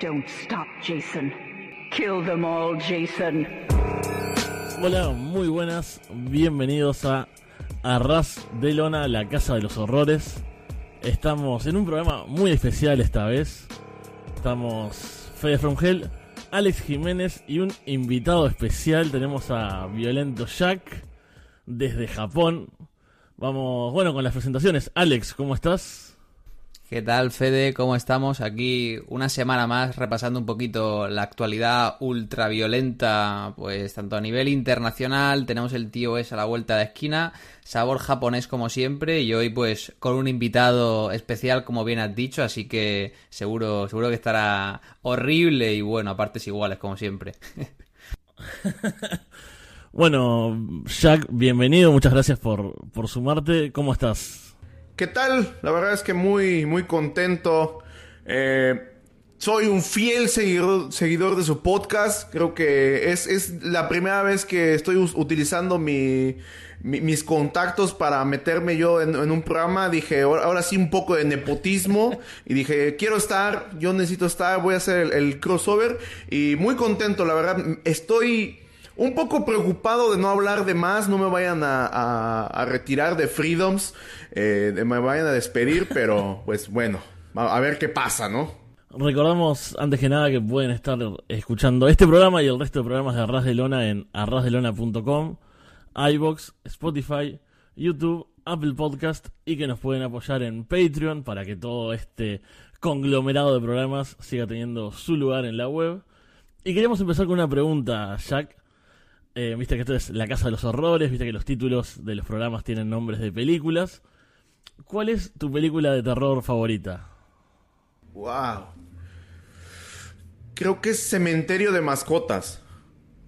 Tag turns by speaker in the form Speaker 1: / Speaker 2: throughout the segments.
Speaker 1: Don't stop, Jason. Kill them all, Jason.
Speaker 2: Hola, muy buenas. Bienvenidos a Arras de Lona, la Casa de los Horrores. Estamos en un programa muy especial esta vez. Estamos Fede From Hell, Alex Jiménez y un invitado especial. Tenemos a Violento Jack desde Japón. Vamos, bueno, con las presentaciones. Alex, ¿cómo estás?
Speaker 3: ¿Qué tal, Fede? ¿Cómo estamos? Aquí una semana más repasando un poquito la actualidad ultraviolenta, pues tanto a nivel internacional, tenemos el tío es a la vuelta de esquina, sabor japonés como siempre, y hoy pues con un invitado especial, como bien has dicho, así que seguro, seguro que estará horrible y bueno, a partes iguales como siempre.
Speaker 2: bueno, Jack, bienvenido, muchas gracias por, por sumarte. ¿Cómo estás?
Speaker 4: ¿Qué tal? La verdad es que muy, muy contento. Eh, soy un fiel seguidor, seguidor, de su podcast. Creo que es, es la primera vez que estoy utilizando mi, mis contactos para meterme yo en, un programa. Dije, ahora, sí un poco de nepotismo. Y dije, quiero estar, yo necesito estar, voy a hacer el crossover. Y muy contento, la verdad. Estoy un poco preocupado de no hablar de más, no me vayan a, retirar de Freedoms, eh, me vayan a despedir, pero pues bueno, a, ver qué pasa, ¿no?
Speaker 2: Recordamos antes que nada que pueden estar escuchando este programa y el resto de programas de Arras de Lona en arrasdelona.com, iBox, Spotify, YouTube, Apple Podcast y que nos pueden apoyar en Patreon para que todo este conglomerado de programas siga teniendo su lugar en la web. Y queríamos empezar con una pregunta, Jack. Eh, viste que esto es La Casa de los Horrores, viste que los títulos de los programas tienen nombres de películas. ¿Cuál es tu película de terror favorita?
Speaker 4: Wow. Creo que es Cementerio de Mascotas.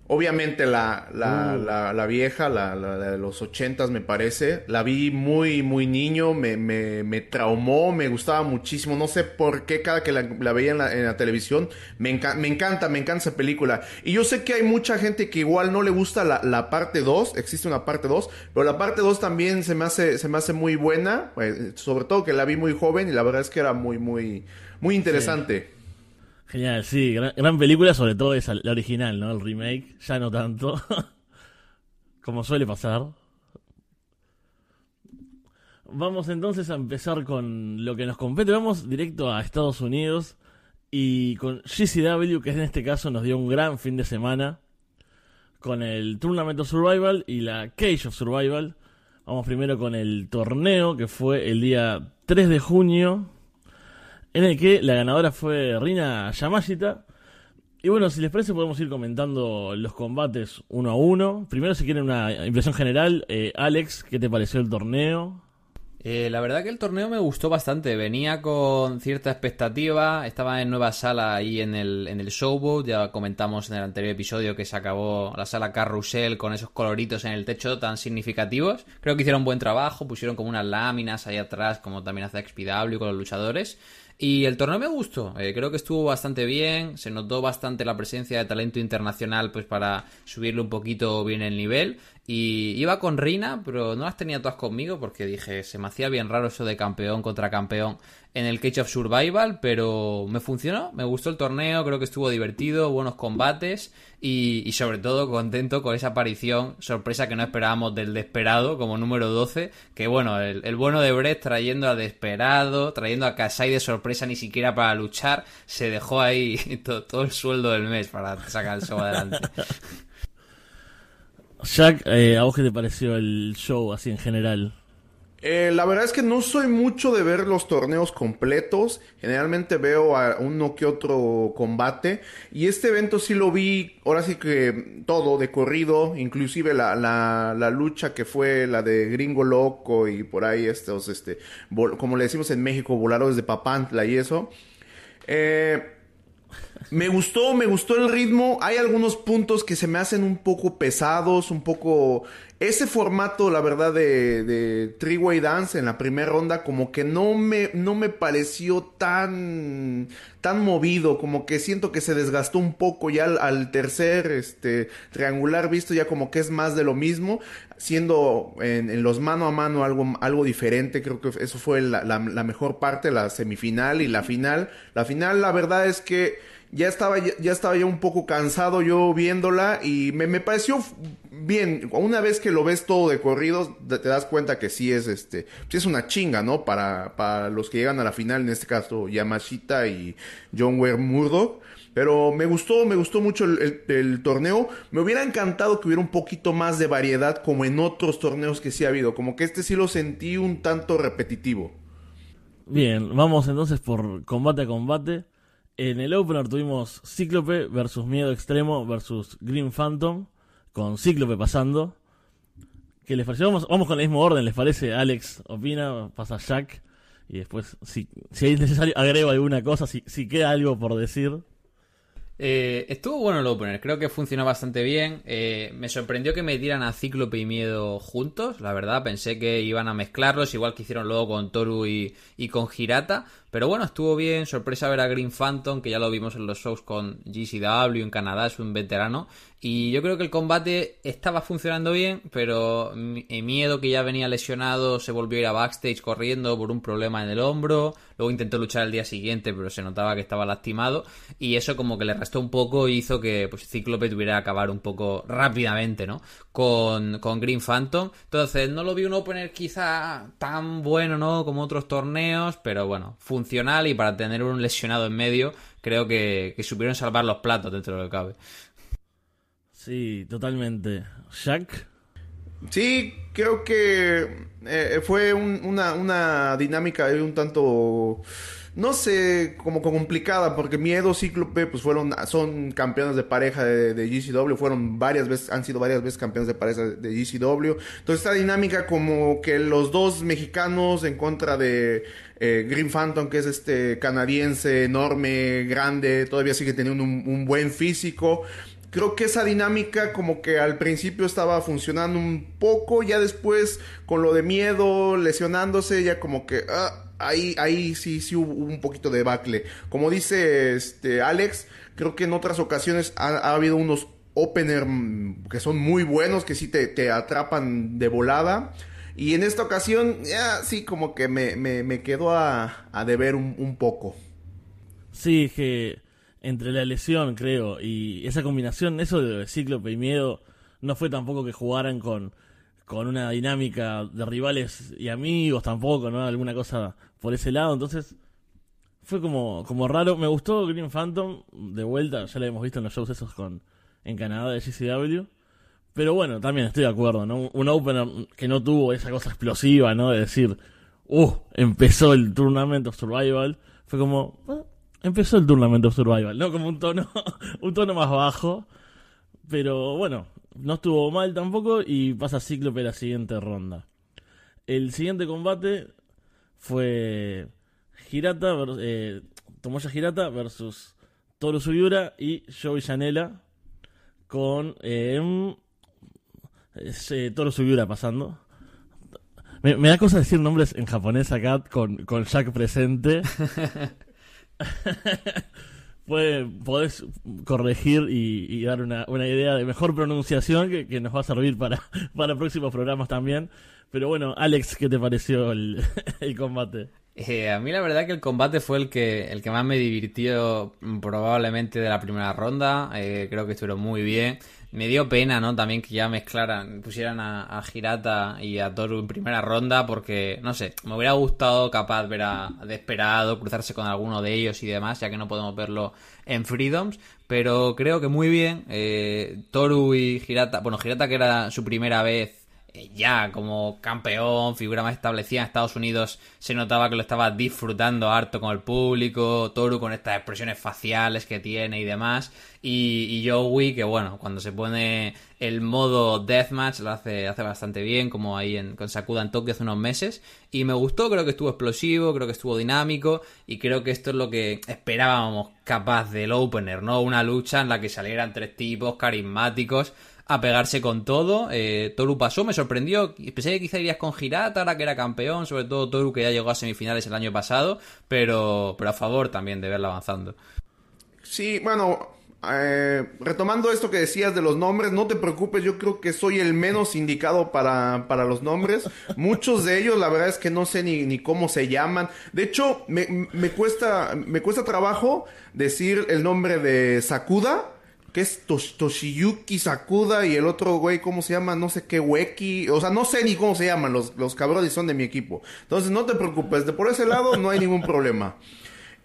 Speaker 4: Obviamente la, la, uh. la, vieja, la, de los ochentas me parece, la vi muy, muy niño, me, me, me, traumó, me gustaba muchísimo, no sé por qué cada que la, veía en la, televisión, me, me encanta, me encanta esa película. Y yo sé que hay mucha gente que igual no le gusta la, parte 2, existe una parte 2, pero la parte 2 también se me hace, se me hace muy buena, pues, sobre todo que la vi muy joven y la verdad es que era muy, muy, muy interesante.
Speaker 2: Genial, sí, gran, película, sobre todo esa, la original, ¿no? El remake, ya no tanto, como suele pasar. Vamos entonces a empezar con lo que nos compete. Vamos directo a Estados Unidos y con GCW, que en este caso nos dio un gran fin de semana con el Tournament of Survival y la Cage of Survival. Vamos primero con el torneo que fue el día 3 de junio en el que la ganadora fue Rina Yamashita. Y bueno, si les parece podemos ir comentando los combates uno a uno. Primero si quieren una impresión general, eh, Alex, ¿qué te pareció el torneo?
Speaker 3: Eh, la verdad que el torneo me gustó bastante. Venía con cierta expectativa. Estaba en nueva sala ahí en el, en el Showboat. Ya comentamos en el anterior episodio que se acabó la sala Carrusel con esos coloritos en el techo tan significativos. Creo que hicieron buen trabajo. Pusieron como unas láminas ahí atrás, como también hace XPW con los luchadores. Y el torneo me gustó, eh, creo que estuvo bastante bien, se notó bastante la presencia de talento internacional pues para subirle un poquito bien el nivel. Y iba con Rina, pero no las tenía todas conmigo porque dije, se me hacía bien raro eso de campeón contra campeón en el Cage of Survival, pero me funcionó, me gustó el torneo, creo que estuvo divertido, buenos combates y, sobre todo contento con esa aparición sorpresa que no esperábamos del Desperado como número 12, que bueno, el, bueno de Brett trayendo a Desperado, trayendo a Kasai de sorpresa ni siquiera para luchar, se dejó ahí todo, el sueldo del mes para sacar el show adelante.
Speaker 2: Jack, eh, ¿a vos qué te pareció el show así en general?
Speaker 4: Eh, la verdad es que no soy mucho de ver los torneos completos. Generalmente veo a uno que otro combate. Y este evento sí lo vi, ahora sí que todo de corrido. Inclusive la, la, lucha que fue la de Gringo Loco y por ahí estos, este, como le decimos en México, voladores de Papantla y eso. Eh, Me gustó, me gustó el ritmo. Hay algunos puntos que se me hacen un poco pesados, un poco... Ese formato, la verdad, de, de Three-Way Dance en la primera ronda, como que no me, no me pareció tan, tan movido, como que siento que se desgastó un poco ya al, tercer este, triangular visto, ya como que es más de lo mismo, siendo en, los mano a mano algo, algo diferente, creo que eso fue la, la mejor parte, la semifinal y la final. La final, la verdad es que ya estaba ya estaba ya un poco cansado yo viéndola y me, me, pareció bien una vez que lo ves todo de corrido te, das cuenta que sí es este es una chinga no para, para los que llegan a la final en este caso Yamashita y John Ware Murdoch pero me gustó, me gustó mucho el, el, torneo. Me hubiera encantado que hubiera un poquito más de variedad como en otros torneos que sí ha habido. Como que este sí lo sentí un tanto repetitivo.
Speaker 2: Bien, vamos entonces por combate a combate. En el opener tuvimos Cíclope versus Miedo Extremo versus Green Phantom, con Cíclope pasando. ¿Qué les pareció? Vamos, con el mismo orden, ¿les parece? Alex opina, pasa Jack. Y después, si, si es necesario, agrego alguna cosa, si, si queda algo por decir.
Speaker 3: Eh, estuvo bueno el opener, creo que funcionó bastante bien. Eh, me sorprendió que me dieran a Cíclope y Miedo juntos, la verdad. Pensé que iban a mezclarlos, igual que hicieron luego con Toru y, y con Girata. Pero bueno, estuvo bien. Sorpresa ver a Green Phantom, que ya lo vimos en los shows con GCW en Canadá, es un veterano. Y yo creo que el combate estaba funcionando bien, pero miedo que ya venía lesionado, se volvió a ir a backstage corriendo por un problema en el hombro. Luego intentó luchar el día siguiente, pero se notaba que estaba lastimado. Y eso como que le restó un poco y hizo que pues, Cíclope tuviera que acabar un poco rápidamente, ¿no? Con, con Green Phantom. Entonces, no lo vi un opener quizá tan bueno, ¿no? Como otros torneos, pero bueno, funcionó y para tener un lesionado en medio, creo que, supieron salvar los platos dentro de lo que cabe.
Speaker 2: Sí, totalmente. Jack.
Speaker 4: Sí, creo que eh, fue una, una dinámica un tanto no sé, como complicada, porque Miedo, Cíclope, pues fueron, son campeones de pareja de, GCW, fueron varias veces, han sido varias veces campeones de pareja de GCW. Entonces esta dinámica como que los dos mexicanos en contra de eh, Green Phantom, que es este canadiense enorme, grande, todavía sigue teniendo un, un buen físico creo que esa dinámica como que al principio estaba funcionando un poco, ya después con lo de miedo, lesionándose, ya como que ah, ahí, ahí sí, sí hubo un poquito de bacle. Como dice este Alex, creo que en otras ocasiones ha, habido unos opener mm, que son muy buenos, que sí te, te, atrapan de volada. Y en esta ocasión, ya sí, como que me, me, me quedó a, a deber un, un, poco.
Speaker 2: Sí, que entre la lesión, creo, y esa combinación, eso de Cíclope y Miedo, no fue tampoco que jugaran con, con una dinámica de rivales y amigos tampoco, ¿no? Alguna cosa por ese lado, entonces fue como, como raro. Me gustó Green Phantom, de vuelta, ya lo hemos visto en los shows esos con en Canadá de GCW. Pero bueno, también estoy de acuerdo, ¿no? Un opener que no tuvo esa cosa explosiva, ¿no? De decir, uh, empezó el Tournament of Survival. Fue como, ah, empezó el Tournament of Survival, ¿no? Como un tono, un tono más bajo. Pero bueno, no estuvo mal tampoco y pasa Cíclope la siguiente ronda. El siguiente combate fue Hirata, eh, Tomoya Hirata versus Toru Sugiura y Joey Janela con eh, eh, Toru Sugiura pasando. Me, da cosa decir nombres en japonés acá con, con Jack presente. Puede, podés corregir y, dar una, idea de mejor pronunciación que, nos va a servir para, para próximos programas también. Pero bueno, Alex, ¿qué te pareció el, combate?
Speaker 3: Eh, a mí la verdad que el combate fue el que, el que más me divirtió probablemente de la primera ronda. Eh, creo que estuvieron muy bien. Me dio pena, ¿no? También que ya mezclaran, pusieran a, a Girata y a Toru en primera ronda porque, no sé, me hubiera gustado capaz ver a Desperado, cruzarse con alguno de ellos y demás, ya que no podemos verlo en Freedoms. Pero creo que muy bien. Eh, Toru y Girata, bueno, Girata que era su primera vez ya como campeón, figura más establecida en Estados Unidos, se notaba que lo estaba disfrutando harto con el público, Toru con estas expresiones faciales que tiene y demás, y, y Joey que bueno, cuando se pone el modo Deathmatch lo hace, hace bastante bien, como ahí en, con Sakuda en Tokio hace unos meses, y me gustó, creo que estuvo explosivo, creo que estuvo dinámico, y creo que esto es lo que esperábamos capaz del opener, ¿no? Una lucha en la que salieran tres tipos carismáticos, a pegarse con todo. Eh, Toru pasó, me sorprendió. Pensé que quizá irías con Hirata, ahora que era campeón, sobre todo Toru que ya llegó a semifinales el año pasado, pero, pero a favor también de verla avanzando.
Speaker 4: Sí, bueno, eh, retomando esto que decías de los nombres, no te preocupes, yo creo que soy el menos indicado para, para los nombres. Muchos de ellos, la verdad es que no sé ni, ni cómo se llaman. De hecho, me, me, cuesta, me cuesta trabajo decir el nombre de Sakuda que es Toshiyuki Sakuda y el otro güey, ¿cómo se llama? No sé qué, Weki. O sea, no sé ni cómo se llaman, los, los cabrones son de mi equipo. Entonces, no te preocupes, de por ese lado no hay ningún problema.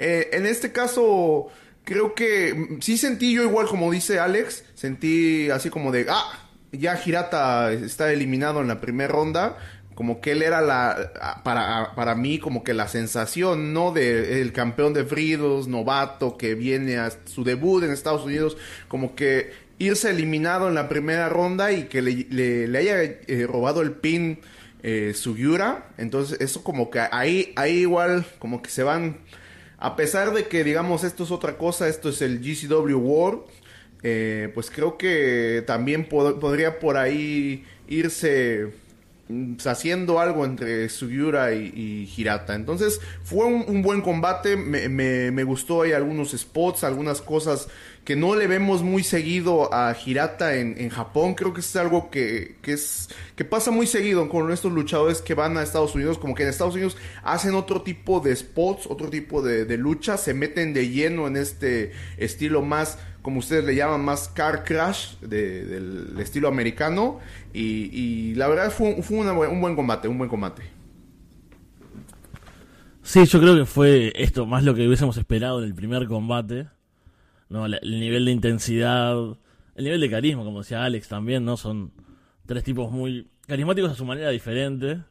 Speaker 4: Eh, en este caso, creo que mm, sí sentí yo igual como dice Alex, sentí así como de, ah, ya Hirata está eliminado en la primera ronda como que él era la para, para mí como que la sensación no de el campeón de Fridos novato que viene a su debut en Estados Unidos como que irse eliminado en la primera ronda y que le, le, haya eh, robado el pin eh, Sugiura. Entonces eso como que ahí ahí igual como que se van a pesar de que digamos esto es otra cosa esto es el GCW World eh, pues creo que también podría por ahí irse haciendo algo entre Sugiura y, Hirata. Entonces fue un, buen combate, me, me, gustó, hay algunos spots, algunas cosas que no le vemos muy seguido a Hirata en, en Japón. Creo que es algo que, que, es, que pasa muy seguido con estos luchadores que van a Estados Unidos, como que en Estados Unidos hacen otro tipo de spots, otro tipo de lucha, se meten de lleno en este estilo más como ustedes le llaman, más car crash del estilo americano. Y, la verdad fue, fue un buen combate, un buen combate.
Speaker 2: Sí, yo creo que fue esto más lo que hubiésemos esperado en el primer combate. ¿no? El nivel de intensidad, el nivel de carisma, como decía Alex también, ¿no? Son tres tipos muy carismáticos a su manera diferente.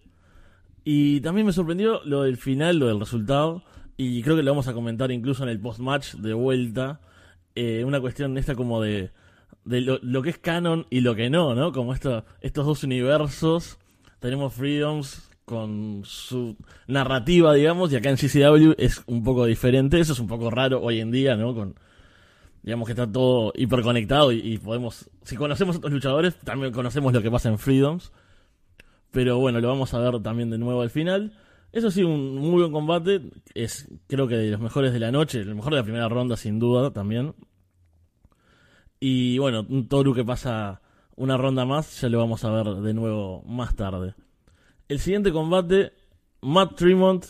Speaker 2: Y también me sorprendió lo del final, lo del resultado. Y creo que lo vamos a comentar incluso en el post-match de vuelta eh, una cuestión esta como de, de lo, que es canon y lo que no, ¿no? Como esto, estos dos universos. Tenemos Freedoms con su narrativa, digamos, y acá en CCW es un poco diferente. Eso es un poco raro hoy en día, ¿no? Digamos que está todo hiperconectado y, y podemos, si conocemos a otros luchadores, también conocemos lo que pasa en Freedoms. Pero bueno, lo vamos a ver también de nuevo al final. Eso sí, un muy buen combate. Es creo que de los mejores de la noche. El mejor de la primera ronda, sin duda, también. Y bueno, un Toru que pasa una ronda más. Ya lo vamos a ver de nuevo más tarde. El siguiente combate: Matt Tremont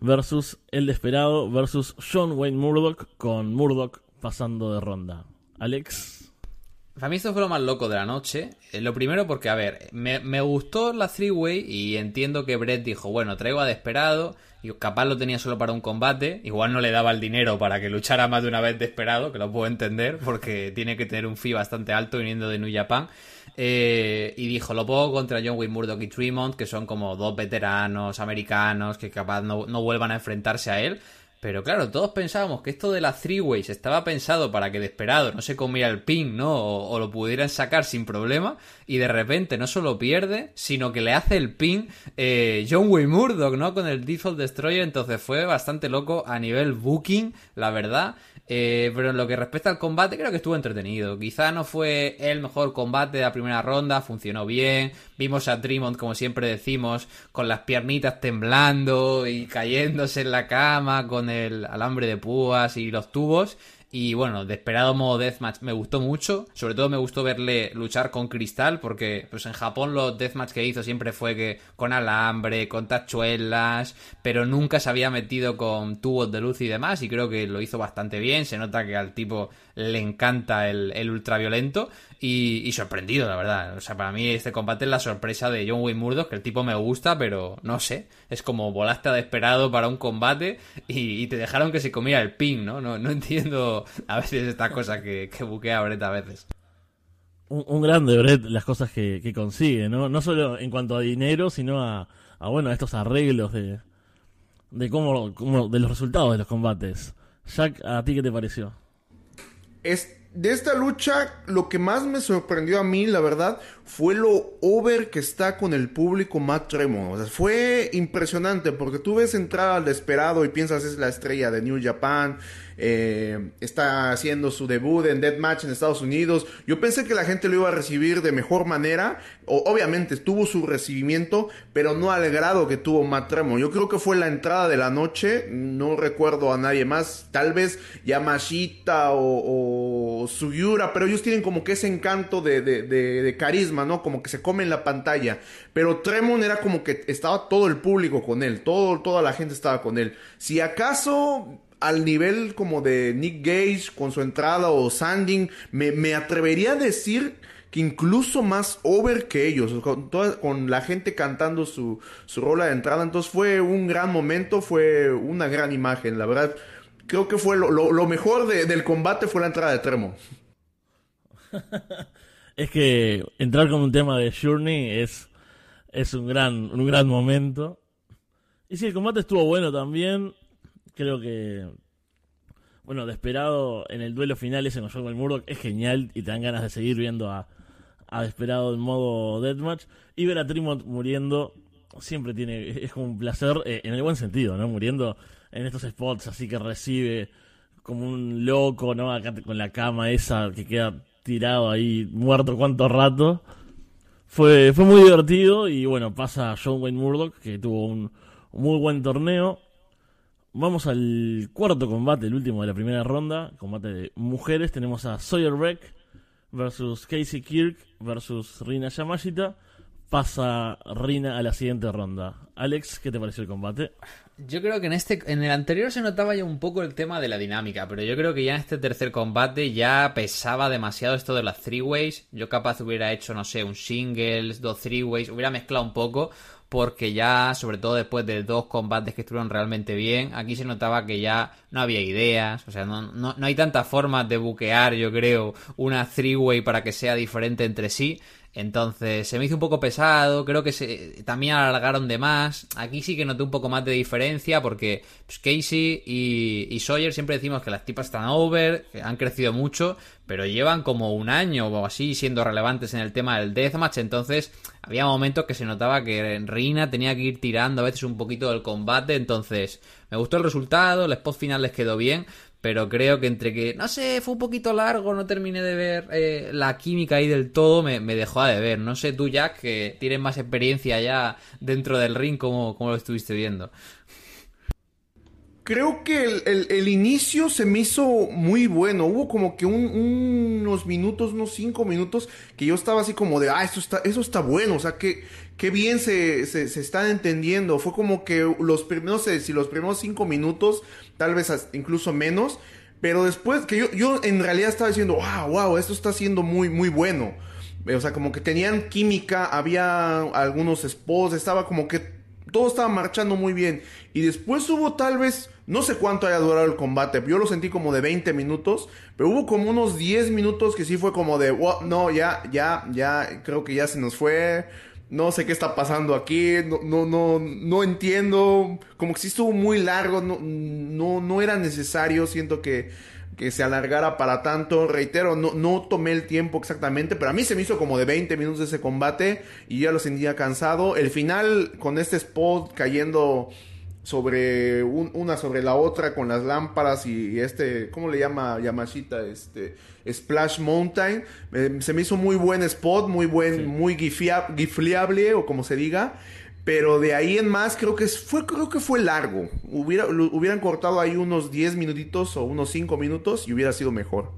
Speaker 2: versus El Desperado versus John Wayne Murdoch. Con Murdoch pasando de ronda. Alex.
Speaker 3: Para mí esto fue lo más loco de la noche. Eh, lo primero porque, a ver, me, gustó la three-way y entiendo que Brett dijo, bueno, traigo a Desperado y capaz lo tenía solo para un combate. Igual no le daba el dinero para que luchara más de una vez Desperado, que lo puedo entender porque tiene que tener un fee bastante alto viniendo de New Japan. Eh, y dijo, lo pongo contra John Wayne Murdoch y Tremont, que son como dos veteranos americanos que capaz no, no vuelvan a enfrentarse a él. Pero claro, todos pensábamos que esto de la three ways estaba pensado para que Desperado no se comiera el pin, ¿no? O, lo pudieran sacar sin problema. Y de repente no solo pierde, sino que le hace el pin eh, John Wayne Murdoch, ¿no? Con el Default Destroyer. Entonces fue bastante loco a nivel booking, la verdad. Eh, pero en lo que respecta al combate, creo que estuvo entretenido. Quizá no fue el mejor combate de la primera ronda, funcionó bien. Vimos a Tremont, como siempre decimos, con las piernitas temblando y cayéndose en la cama con alambre de púas y los tubos. Y bueno, de esperado modo Deathmatch me gustó mucho. Sobre todo me gustó verle luchar con cristal, porque pues en Japón los Deathmatch que hizo siempre fue que con alambre, con tachuelas, pero nunca se había metido con tubos de luz y demás. Y creo que lo hizo bastante bien. Se nota que al tipo le encanta el, el ultraviolento. Y, sorprendido, la verdad. O sea, para mí este combate es la sorpresa de John Wayne Murdoch, que el tipo me gusta, pero no sé. Es como volaste a desesperado para un combate y, te dejaron que se comiera el ping, ¿no? No, no entiendo a veces esta cosa que, que buquea Brett a veces.
Speaker 2: un, un grande Brett las cosas que, que consigue, ¿no? No solo en cuanto a dinero, sino a, a bueno, a estos arreglos de, de cómo, cómo, de los resultados de los combates. Jack, ¿a ti qué te pareció?
Speaker 4: Es, de esta lucha, lo que más me sorprendió a mí, la verdad, fue lo over que está con el público Matt Tremont. O sea, fue impresionante porque tú ves entrar al desesperado y piensas es la estrella de New Japan, eh, está haciendo su debut en Deathmatch en Estados Unidos. Yo pensé que la gente lo iba a recibir de mejor manera. O, obviamente tuvo su recibimiento, pero no al grado que tuvo Matt Tremont. Yo creo que fue la entrada de la noche. No recuerdo a nadie más. Tal vez Yamashita o, o Suyura, pero ellos tienen como que ese encanto de, carisma, ¿no? Como que se comen la pantalla. Pero Tremont era como que estaba todo el público con él. Todo, toda la gente estaba con él. Si acaso al nivel como de Nick Gage con su entrada o Sanding, me, me atrevería a decir que incluso más over que ellos, con, toda, con la gente cantando su, su rola de entrada. Entonces fue un gran momento, fue una gran imagen, la verdad. Creo que fue lo, lo, mejor de, del combate fue la entrada de Tremo.
Speaker 2: es que entrar con un tema de Journey es, es un gran, un gran momento. Y si el combate estuvo bueno también, creo que bueno, Desperado en el duelo final ese con Joel Murdoch es genial y te dan ganas de seguir viendo a, a Desperado en modo Deathmatch. Y ver a Trimont muriendo siempre tiene, es como un placer, eh, en el buen sentido, ¿no? Muriendo en estos spots así que recibe como un loco, ¿no? Acá con la cama esa que queda tirado ahí, muerto cuánto rato. Fue, fue muy divertido y bueno, pasa John Wayne Murdoch que tuvo un muy buen torneo. Vamos al cuarto combate, el último de la primera ronda, combate de mujeres. Tenemos a Sawyer Beck versus Casey Kirk versus Rina Yamashita. Pasa Rina a la siguiente ronda. Alex, ¿qué te pareció el combate?
Speaker 3: Yo creo que en este, en el anterior se notaba ya un poco el tema de la dinámica, pero yo creo que ya en este tercer combate ya pesaba demasiado esto de las three ways. Yo capaz hubiera hecho, no sé, un singles, dos three ways, hubiera mezclado un poco, porque ya, sobre todo después de dos combates que estuvieron realmente bien, aquí se notaba que ya no había ideas, o sea, no, no, no hay tantas formas de buquear, yo creo, una three-way para que sea diferente entre sí. Entonces se me hizo un poco pesado, creo que se, también alargaron de más. Aquí sí que noté un poco más de diferencia porque pues, Casey y, y, Sawyer siempre decimos que las tipas están over, que han crecido mucho, pero llevan como un año o así siendo relevantes en el tema del deathmatch. Entonces había momentos que se notaba que Rina tenía que ir tirando a veces un poquito del combate. Entonces me gustó el resultado, el spot final les quedó bien, pero creo que entre que, no sé, fue un poquito largo, no terminé de ver eh, la química ahí del todo, me, me, dejó a de ver. No sé tú, Jack, que tienes más experiencia ya dentro del ring, ¿cómo, cómo lo estuviste viendo?
Speaker 4: Creo que el, el, inicio se me hizo muy bueno. Hubo como que un, unos minutos, unos cinco minutos, que yo estaba así como de, ah, esto está, eso está bueno. O sea, que, qué bien se, se, se, están entendiendo. Fue como que los primeros, no sé, si los primeros cinco minutos, tal vez incluso menos. Pero después, que yo, yo en realidad estaba diciendo, wow, wow, esto está siendo muy, muy bueno. O sea, como que tenían química, había algunos spots, estaba como que todo estaba marchando muy bien. Y después hubo tal vez, no sé cuánto haya durado el combate, yo lo sentí como de 20 minutos, pero hubo como unos 10 minutos que sí fue como de, wow, no, ya, ya, ya, creo que ya se nos fue. No sé qué está pasando aquí, no, no, no, no entiendo, como que sí estuvo muy largo, no, no, no era necesario, siento que, que se alargara para tanto. Reitero, no, no tomé el tiempo exactamente, pero a mí se me hizo como de 20 minutos ese combate y ya lo sentía cansado. El final con este spot cayendo sobre un, una sobre la otra con las lámparas y, y, este, ¿cómo le llama Yamashita? Este Splash Mountain. Eh, se me hizo muy buen spot, muy buen, sí. muy gifia, gifleable o como se diga. Pero de ahí en más creo que fue, creo que fue largo. Hubiera, lo, hubieran cortado ahí unos 10 minutitos o unos 5 minutos y hubiera sido mejor.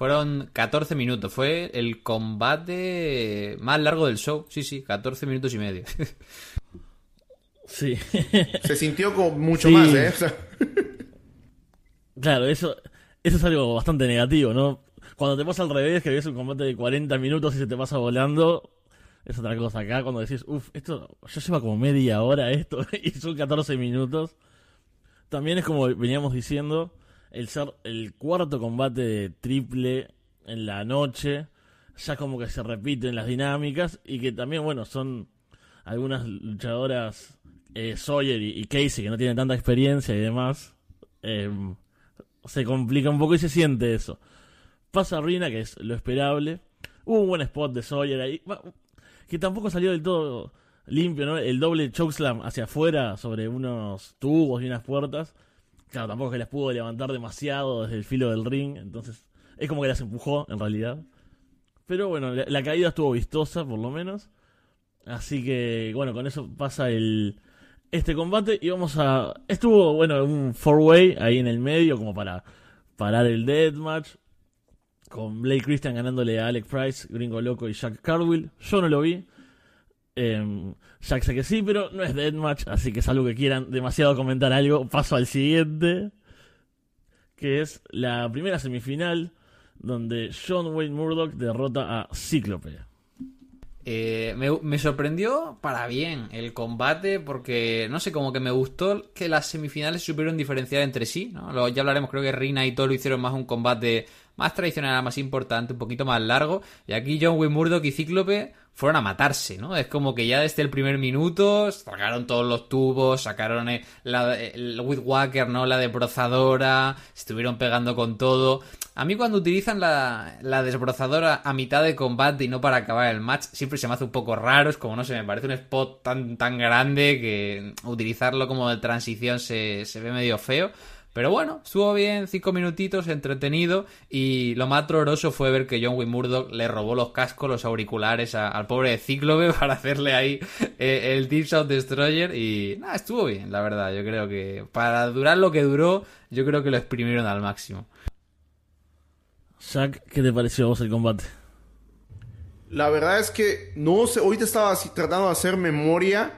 Speaker 3: Fueron 14 minutos. Fue el combate más largo del show. Sí, sí, 14 minutos y medio.
Speaker 2: Sí.
Speaker 4: Se sintió como mucho sí. más, ¿eh?
Speaker 2: claro, eso, eso es algo bastante negativo, ¿no? Cuando te pasa al revés, que ves un combate de 40 minutos y se te pasa volando, es otra cosa. Acá cuando decís, uff, esto ya lleva como media hora esto y son 14 minutos. También es como veníamos diciendo, el ser el cuarto combate de triple en la noche. ya como que se repiten las dinámicas y que también, bueno, son algunas luchadoras, eh, Sawyer y, Casey, que no tienen tanta experiencia y demás, em, se complica un poco y se siente eso. Pasa Rina, que es lo esperable. Hubo un buen spot de Sawyer ahí, que tampoco salió del todo limpio, ¿no? El doble chokeslam hacia afuera sobre unos tubos y unas puertas. Claro, tampoco que las pudo levantar demasiado desde el filo del ring, entonces es como que las empujó en realidad. Pero bueno, la, caída estuvo vistosa por lo menos. Así que bueno, con eso pasa el este combate y vamos a estuvo bueno un four way ahí en el medio como para parar el deathmatch con Blake Christian ganándole a Alex Price, Gringo Loco y Jack Carwill. Yo no lo vi. Eh, Jack sé que sí, pero no es Deathmatch, así que salvo que quieran demasiado comentar algo, paso al siguiente. Que es la primera semifinal donde John Wayne Murdoch derrota a Cíclope.
Speaker 3: Eh, me, sorprendió para bien el combate porque, no sé, como que me gustó que las semifinales supieron diferenciar entre sí. ¿no? ya hablaremos, creo que Rina y Toro hicieron más un combate más tradicional, más importante, un poquito más largo. Y aquí John Wayne y Cíclope fueron a matarse, ¿no? Es como que ya desde el primer minuto sacaron todos los tubos, sacaron el, la, el Whitwalker, ¿no? La desbrozadora, estuvieron pegando con todo. A mí cuando utilizan la, la desbrozadora a mitad de combate y no para acabar el match, siempre se me hace un poco raro, es como, no sé, me parece un spot tan, tan grande que utilizarlo como de transición se, se ve medio feo. Pero bueno, estuvo bien, cinco minutitos, entretenido. Y lo más doloroso fue ver que John Wayne Murdoch le robó los cascos, los auriculares al pobre Cíclope para hacerle ahí eh, el Deep South Destroyer. Y nada, estuvo bien, la verdad. Yo creo que para durar lo que duró, yo creo que lo exprimieron al máximo.
Speaker 2: Jack, ¿qué te pareció a vos el combate?
Speaker 4: La verdad es que no sé, ahorita estaba tratando de hacer memoria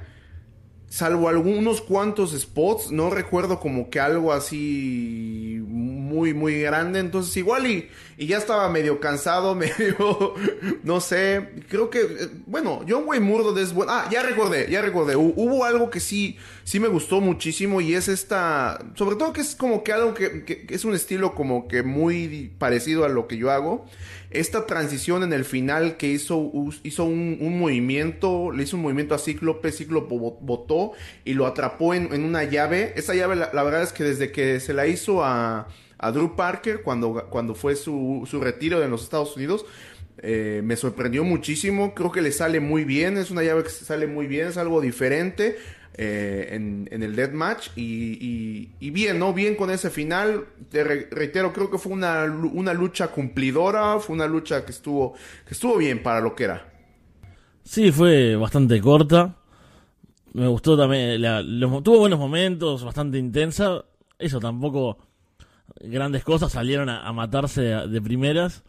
Speaker 4: salvo algunos cuantos spots, no recuerdo como que algo así muy, muy grande. Entonces, igual y, y ya estaba medio cansado, medio, no sé. Creo que, eh, bueno, John Wayne Murdoch es bueno. Ah, ya recordé, ya recordé. Hubo algo que sí, sí me gustó muchísimo y es esta, sobre todo que es como que algo que, es un estilo como que muy parecido a lo que yo hago esta transición en el final que hizo, hizo un, movimiento, le hizo un movimiento a Cíclope, Cíclope botó y lo atrapó en, una llave. Esa llave, la, verdad es que desde que se la hizo a, Drew Parker, cuando, cuando fue su, su retiro en los Estados Unidos, eh, me sorprendió muchísimo. Creo que le sale muy bien, es una llave que sale muy bien, es algo diferente. Eh, en, el Deathmatch y, y, bien, ¿no? Bien con ese final. Te reitero, creo que fue una, una, lucha cumplidora, fue una lucha que estuvo, que estuvo bien para lo que era.
Speaker 2: Sí, fue bastante corta. Me gustó también, tuvo buenos momentos, bastante intensa. Eso tampoco grandes cosas, salieron a, matarse de primeras.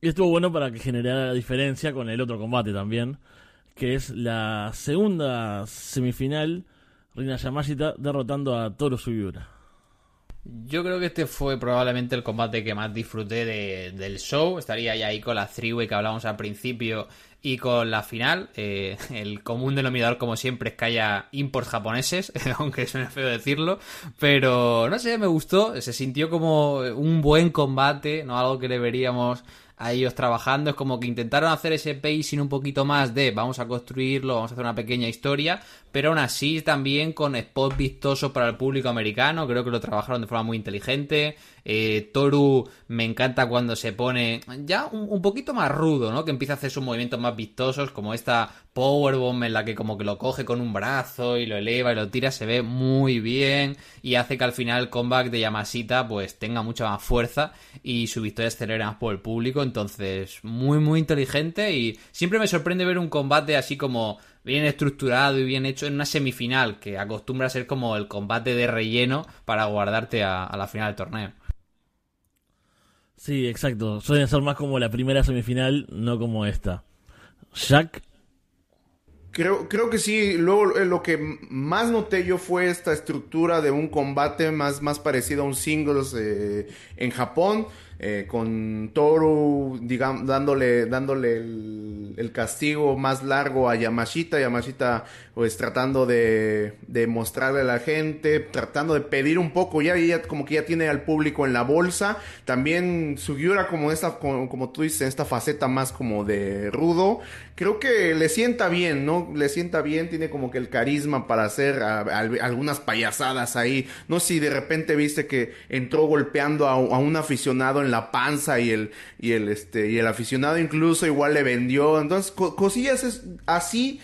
Speaker 2: Y estuvo bueno para que generara diferencia con el otro combate también que es la segunda semifinal, Rina Yamashita derrotando a Toro Sugiura.
Speaker 3: Yo creo que este fue probablemente el combate que más disfruté del show. Estaría ya ahí con la three que hablábamos al principio y con la final. Eh, el común denominador, como siempre, es que haya imports japoneses, aunque suene feo decirlo. Pero no sé, me gustó. Se sintió como un buen combate, no algo que deberíamos a ellos trabajando. Es como que intentaron hacer ese pacing un poquito más de vamos a construirlo, vamos a hacer una pequeña historia, pero aún así también con spots vistosos para el público americano. Creo que lo trabajaron de forma muy inteligente. Eh, Toru me encanta cuando se pone ya un, poquito más rudo, ¿no? Que empieza a hacer sus movimientos más vistosos, como esta powerbomb en la que como que lo coge con un brazo y lo eleva y lo tira, se ve muy bien y hace que al final el comeback de Yamashita pues tenga mucha más fuerza y su victoria acelera más por el público. Entonces, muy, muy inteligente y siempre me sorprende ver un combate así como bien estructurado y bien hecho en una semifinal, que acostumbra a ser como el combate de relleno para guardarte a, la final del torneo.
Speaker 2: Sí, exacto. Suelen ser más como la primera semifinal, no como esta. Jack.
Speaker 4: Creo, creo que sí. Luego eh, lo que más noté yo fue esta estructura de un combate más, más parecido a un singles eh, en Japón. eh, con Toru, digamos, dándole, dándole el, el, castigo más largo a Yamashita, Yamashita pues tratando de, de mostrarle a la gente, tratando de pedir un poco, ya, ya como que ya tiene al público en la bolsa, también Sugiura como esta, como, como tú dices, esta faceta más como de rudo, creo que le sienta bien, ¿no? Le sienta bien, tiene como que el carisma para hacer algunas payasadas ahí, no sé si de repente viste que entró golpeando a, a un aficionado en la panza y el, y el, este, y el aficionado incluso igual le vendió. Entonces, cosillas es así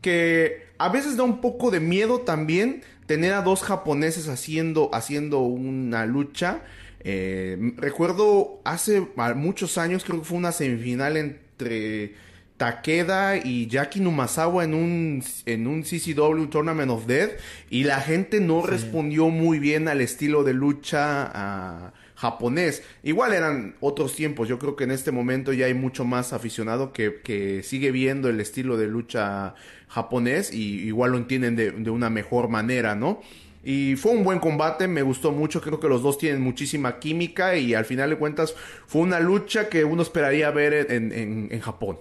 Speaker 4: que a veces da un poco de miedo también tener a dos japoneses haciendo, haciendo una lucha. Eh, recuerdo hace muchos años, creo que fue una semifinal entre Takeda y Jackie Numasawa en un, en un CCW Tournament of Death y la gente no respondió muy bien al estilo de lucha a japonés. Igual eran otros tiempos, yo creo que en este momento ya hay mucho más aficionado que, sigue viendo el estilo de lucha japonés y igual lo entienden de, una mejor manera, ¿no? Y fue un buen combate, me gustó mucho, creo que los dos tienen muchísima química y al final de cuentas fue una lucha que uno esperaría ver en Japón.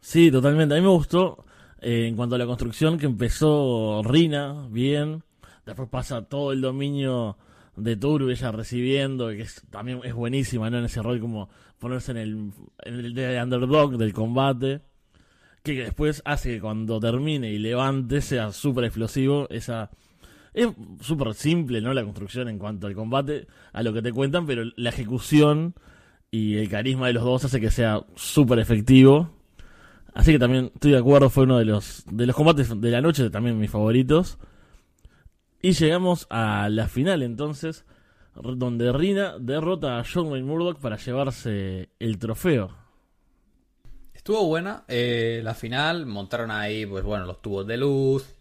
Speaker 2: Sí, totalmente. A mí me gustó eh, en cuanto a la construcción que empezó Rina bien, después pasa todo el dominio de Turu, ella recibiendo, que también es buenísima, ¿no? En ese rol como ponerse en el, en el underdog del combate, que después hace que cuando termine y levante sea súper explosivo, esa... Es súper simple, ¿no? La construcción en cuanto al combate, a lo que te cuentan, pero la ejecución y el carisma de los dos hace que sea súper efectivo. Así que también estoy de acuerdo, fue uno de los, de los combates de la noche, también mis favoritos. Y llegamos a la final entonces, donde Rina derrota a John Wayne Murdoch para llevarse el trofeo.
Speaker 3: Estuvo buena eh, la final, montaron ahí, pues bueno, los tubos de luz,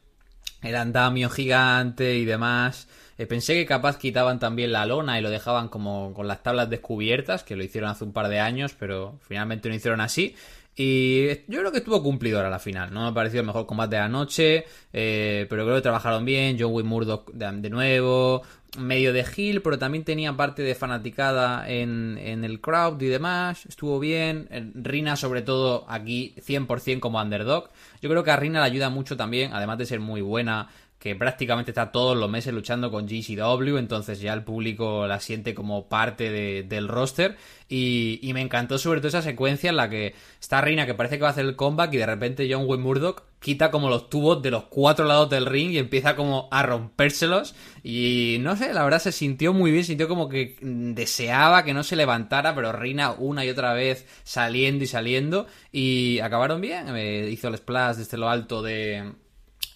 Speaker 3: el andamio gigante y demás. Eh, pensé que capaz quitaban también la lona y lo dejaban como con las tablas descubiertas, que lo hicieron hace un par de años, pero finalmente lo hicieron así. Y yo creo que estuvo cumplidor a la final. No me ha parecido el mejor combate de la noche, eh, pero creo que trabajaron bien. John Wayne Murdoch de, nuevo, medio de heel, pero también tenía parte de fanaticada en, en el crowd y demás. Estuvo bien. Rina, sobre todo, aquí 100% como underdog. Yo creo que a Rina le ayuda mucho también, además de ser muy buena que prácticamente está todos los meses luchando con GCW, entonces ya el público la siente como parte de, del roster. Y, y, me encantó sobre todo esa secuencia en la que está Reina que parece que va a hacer el comeback y de repente John Wayne Murdoch quita como los tubos de los cuatro lados del ring y empieza como a rompérselos. Y no sé, la verdad se sintió muy bien, sintió como que deseaba que no se levantara, pero Reina una y otra vez saliendo y saliendo. Y acabaron bien, me hizo el splash desde lo alto de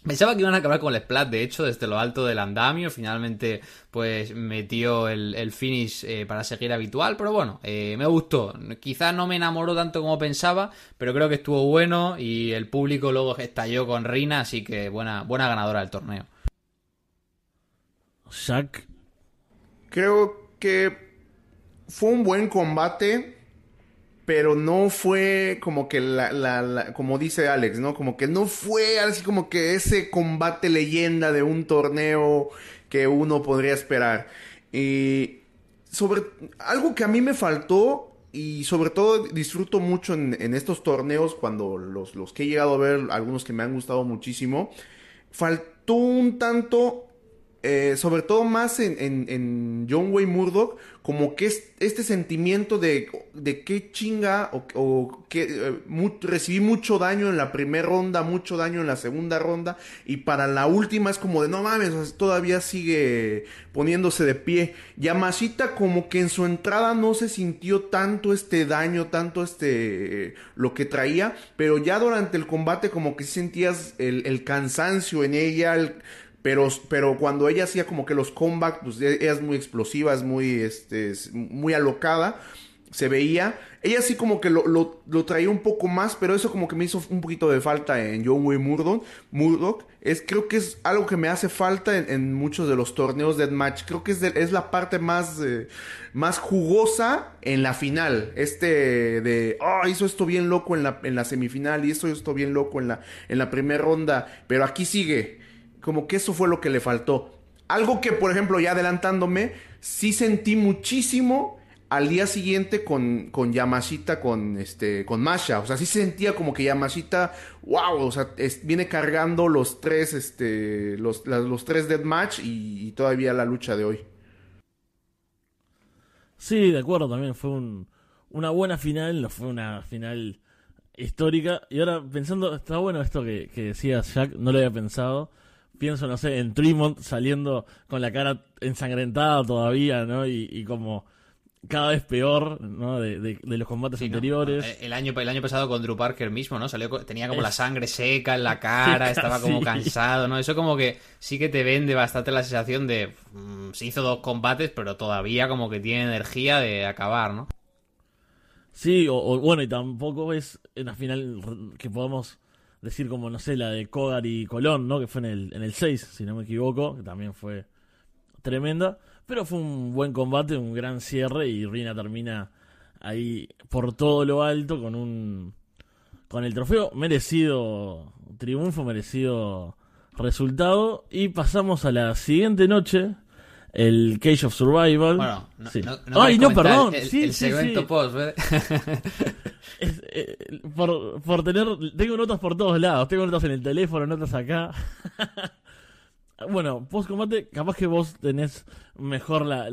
Speaker 3: Pensaba que iban a acabar con el splat, de hecho, desde lo alto del andamio. Finalmente, pues metió el, finish eh, para seguir habitual. Pero bueno, eh, me gustó. Quizás no me enamoró tanto como pensaba, pero creo que estuvo bueno y el público luego estalló con Rina, así que buena, buena ganadora del torneo.
Speaker 2: Shaq.
Speaker 4: Creo que fue un buen combate pero no fue como que la, la, como dice Alex, ¿no? Como que no fue así como que ese combate leyenda de un torneo que uno podría esperar. Y sobre algo que a mí me faltó y sobre todo disfruto mucho en, en estos torneos cuando los, los que he llegado a ver, algunos que me han gustado muchísimo, faltó un tanto eh, sobre todo más en, en, John Wayne Murdoch, como que es este sentimiento de, de qué chinga o, que eh, recibí mucho daño en la primera ronda, mucho daño en la segunda ronda y para la última es como de no mames, todavía sigue poniéndose de pie. Yamashita como que en su entrada no se sintió tanto este daño, tanto este lo que traía, pero ya durante el combate como que sentías el, el cansancio en ella, el, pero, pero cuando ella hacía como que los comebacks, pues e, ella es muy explosiva, es muy, este, muy alocada. Se veía. Ella sí como que lo, lo, traía un poco más, pero eso como que me hizo un poquito de falta en John Wayne Murdoch. Murdoch. Es, creo que es algo que me hace falta en, muchos de los torneos de match. Creo que es, es la parte más, eh, más jugosa en la final. Este de, oh, hizo esto bien loco en la, en la semifinal y hizo esto bien loco en la, en la primera ronda. Pero aquí sigue como que eso fue lo que le faltó. algo que, por ejemplo, ya adelantándome, sí sentí muchísimo al día siguiente con, con Yamashita, con este, con Masha. O sea, sí sentía como que Yamashita, wow, o sea, viene cargando los tres, este, los, los tres deathmatch y, y todavía la lucha de hoy.
Speaker 2: Sí, de acuerdo, también fue una buena final, fue una final histórica. Y ahora pensando, está bueno esto que, que decías, Jack, no lo había pensado. Pienso, no sé, en Tremont saliendo con la cara ensangrentada todavía, ¿no? y como cada vez peor, ¿no? De, los combates anteriores.
Speaker 3: Eh, el, año, el año pasado con Drew Parker mismo, ¿no? Salió, tenía como la sangre seca en la cara, estaba como cansado, ¿no? Eso como que sí que te vende bastante la sensación de... Mm, se hizo dos combates, pero todavía como que tiene energía de acabar, ¿no?
Speaker 2: Sí, o, bueno, y tampoco es en la final que podamos decir como, no sé, la de Kogar y Colón, ¿no? Que fue en el, en el 6, si no me equivoco, que también fue tremenda. Pero fue un buen combate, un gran cierre y Rina termina ahí por todo lo alto con un con el trofeo merecido triunfo, merecido resultado y pasamos a la siguiente noche el Cage of Survival.
Speaker 3: Bueno, no, Ay, no, perdón. El, sí, segmento post,
Speaker 2: eh, por, por tener. Tengo notas por todos lados. Tengo notas en el teléfono, notas acá. Bueno, post combate, capaz que vos tenés mejor la,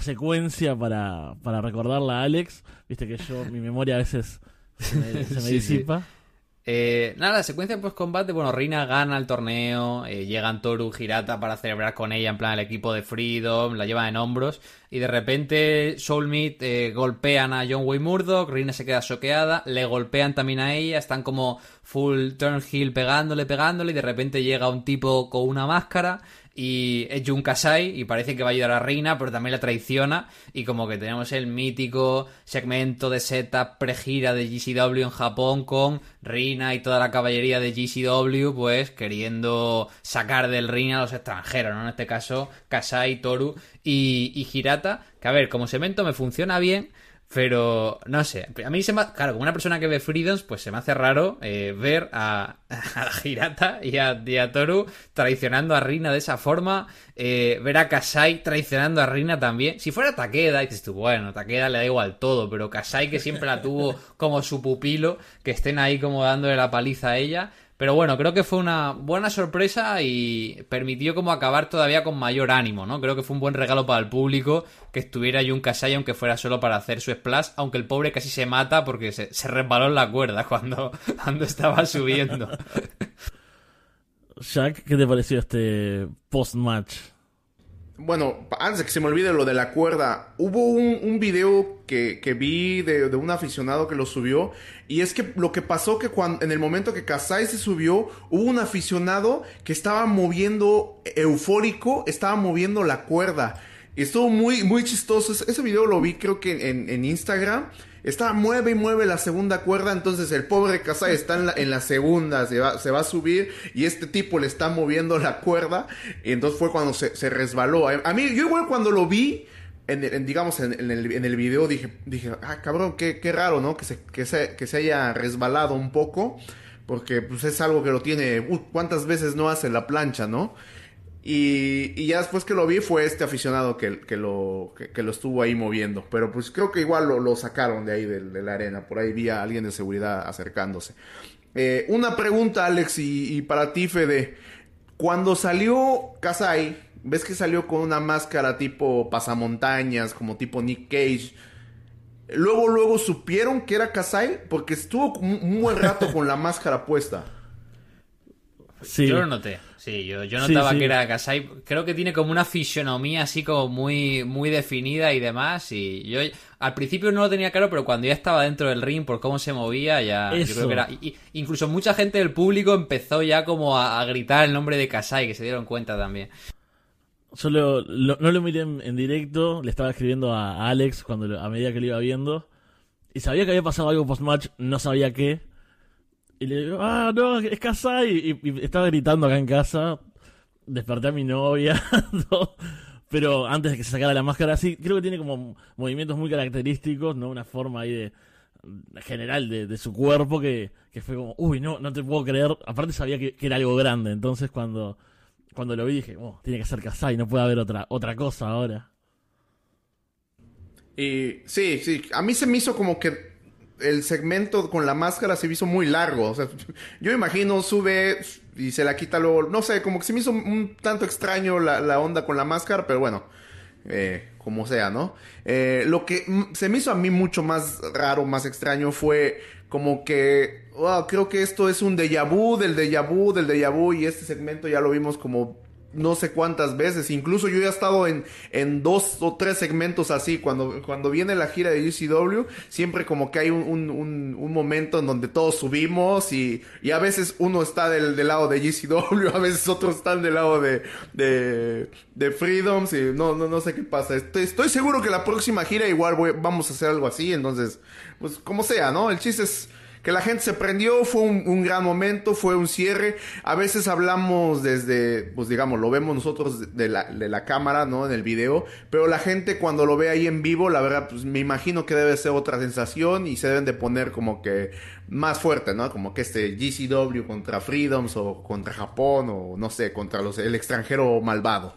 Speaker 2: secuencia para, para recordarla Alex. Viste que yo, mi memoria a veces se me, disipa.
Speaker 3: Eh, nada, la secuencia post combate, bueno, Rina gana el torneo, eh, llegan Toru Girata para celebrar con ella, en plan el equipo de Freedom, la llevan en hombros, y de repente Soulmeat eh, golpean a John Wayne Murdoch, Rina se queda choqueada, le golpean también a ella, están como full turn heel pegándole, pegándole, y de repente llega un tipo con una máscara y es Jun Kasai y parece que va a ayudar a Reina, pero también la traiciona y como que tenemos el mítico segmento de setup pregira de GCW en Japón con Reina y toda la caballería de GCW pues queriendo sacar del ring a los extranjeros, ¿no? En este caso Kasai, Toru y, y Hirata, que a ver, como segmento me funciona bien, pero, no sé, a mí se me... Claro, como una persona que ve Freedoms, pues se me hace raro eh, ver a, a, la Girata y a, Toru traicionando a Rina de esa forma, eh, ver a Kasai traicionando a Rina también. Si fuera Takeda, dices tú, bueno, Takeda le da igual todo, pero Kasai que siempre la tuvo como su pupilo, que estén ahí como dándole la paliza a ella, pero bueno, creo que fue una buena sorpresa y permitió como acabar todavía con mayor ánimo, ¿no? Creo que fue un buen regalo para el público que estuviera Jun Kasai aunque fuera solo para hacer su splash, aunque el pobre casi se mata porque se, se resbaló en la cuerda cuando, cuando estaba subiendo.
Speaker 2: Jack, ¿qué te pareció este post-match?
Speaker 4: Bueno, antes de que se me olvide lo de la cuerda, hubo un, video que, vi de, un aficionado que lo subió. Y es que lo que pasó que cuando, en el momento que Kasai se subió, hubo un aficionado que estaba moviendo, eufórico, estaba moviendo la cuerda. Y estuvo muy, muy chistoso. Ese video lo vi creo que en Instagram. Está, mueve y mueve la segunda cuerda, entonces el pobre Kasai está en la, en la segunda, se va, se va a subir y este tipo le está moviendo la cuerda y entonces fue cuando se, resbaló. A mí, yo igual cuando lo vi, en, digamos, en, el, en el video dije, dije, ah, cabrón, qué, qué raro, ¿no? Que se, que, se, que se haya resbalado un poco, porque pues es algo que lo tiene, uh, ¿cuántas veces no hace la plancha, ¿no? Y, y, ya después que lo vi fue este aficionado que, que lo, que, lo estuvo ahí moviendo. Pero pues creo que igual lo, lo sacaron de ahí de, la arena. Por ahí vi a alguien de seguridad acercándose. Eh, una pregunta, Alex, y, y, para ti, Fede. Cuando salió Kasai, ves que salió con una máscara tipo pasamontañas, como tipo Nick Cage. Luego, luego supieron que era Kasai porque estuvo un buen rato con la máscara puesta.
Speaker 3: Yo lo noté. Sí, yo, yo notaba que era Kasai. Creo que tiene como una fisionomía así como muy, muy definida y demás. Y yo al principio no lo tenía claro, pero cuando ya estaba dentro del ring por cómo se movía, ya yo creo que era. incluso mucha gente del público empezó ya como a, gritar el nombre de Kasai, que se dieron cuenta también.
Speaker 2: Solo no lo miré en, directo, le estaba escribiendo a, Alex cuando a medida que lo iba viendo. Y sabía que había pasado algo post-match, no sabía qué. Y le digo, ah, no, es Kasai. Y, estaba gritando acá en casa. Desperté a mi novia. Pero antes de que se sacara la máscara, sí, creo que tiene como movimientos muy característicos, ¿no? Una forma ahí de general de, su cuerpo que, fue como, uy, no, no te puedo creer. Aparte sabía que, era algo grande. Entonces cuando cuando lo vi dije, oh, tiene que ser Kasai, no puede haber otra, otra cosa ahora.
Speaker 4: Y sí, sí, a mí se me hizo como que el segmento con la máscara se me hizo muy largo. O sea, yo imagino, sube y se la quita luego. No sé, como que se me hizo un tanto extraño la, la onda con la máscara, pero bueno, eh, como sea, ¿no? Eh, lo que se me hizo a mí mucho más raro, más extraño fue como que, creo que esto es un déjà vu del déjà vu del déjà vu y este segmento ya lo vimos como no sé cuántas veces. Incluso yo ya he estado en, en dos o tres segmentos así. Cuando, cuando viene la gira de UCW, siempre como que hay un, un, un, momento en donde todos subimos y, y a veces uno está del, del, lado de GCW, a veces otros están del lado de, de, de Freedoms y no, no, no sé qué pasa. Estoy, estoy seguro que la próxima gira igual vamos a hacer algo así. Entonces, pues como sea, ¿no? El chiste es que la gente se prendió, fue un, gran momento, fue un cierre. A veces hablamos desde, pues digamos, lo vemos nosotros de la, de la cámara, ¿no? En el video, pero la gente cuando lo ve ahí en vivo, la verdad, pues me imagino que debe ser otra sensación y se deben de poner como que más fuerte, ¿no? Como que este GCW contra Freedoms o contra Japón o no sé, contra los, el extranjero malvado.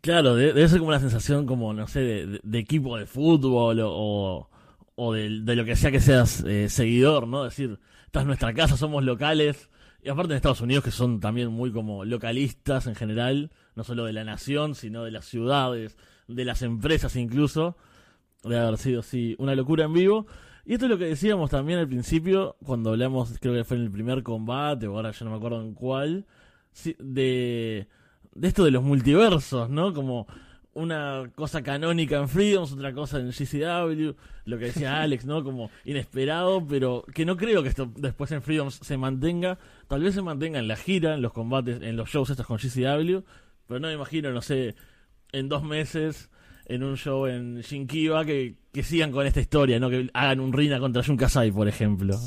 Speaker 2: Claro, debe ser como una sensación como, no sé, de, equipo de fútbol o, o de, lo que sea que seas eh, seguidor, ¿no? Decir, esta es nuestra casa, somos locales. Y aparte en Estados Unidos que son también muy como localistas en general, no solo de la nación, sino de las ciudades, de las empresas incluso. De haber sido, sí, una locura en vivo. Y esto es lo que decíamos también al principio, cuando hablamos, creo que fue en el primer combate, o ahora ya no me acuerdo en cuál, de, de esto de los multiversos, ¿no? Como una cosa canónica en Freedoms, otra cosa en GCW, lo que decía Alex, ¿no? Como inesperado, pero que no creo que esto después en Freedoms se mantenga. Tal vez se mantenga en la gira, en los combates, en los shows estos con GCW, pero no me imagino, no sé, en dos meses en un show en Shinkiba que, que sigan con esta historia, ¿no? Que hagan un Rina contra Jun Kasai, por ejemplo.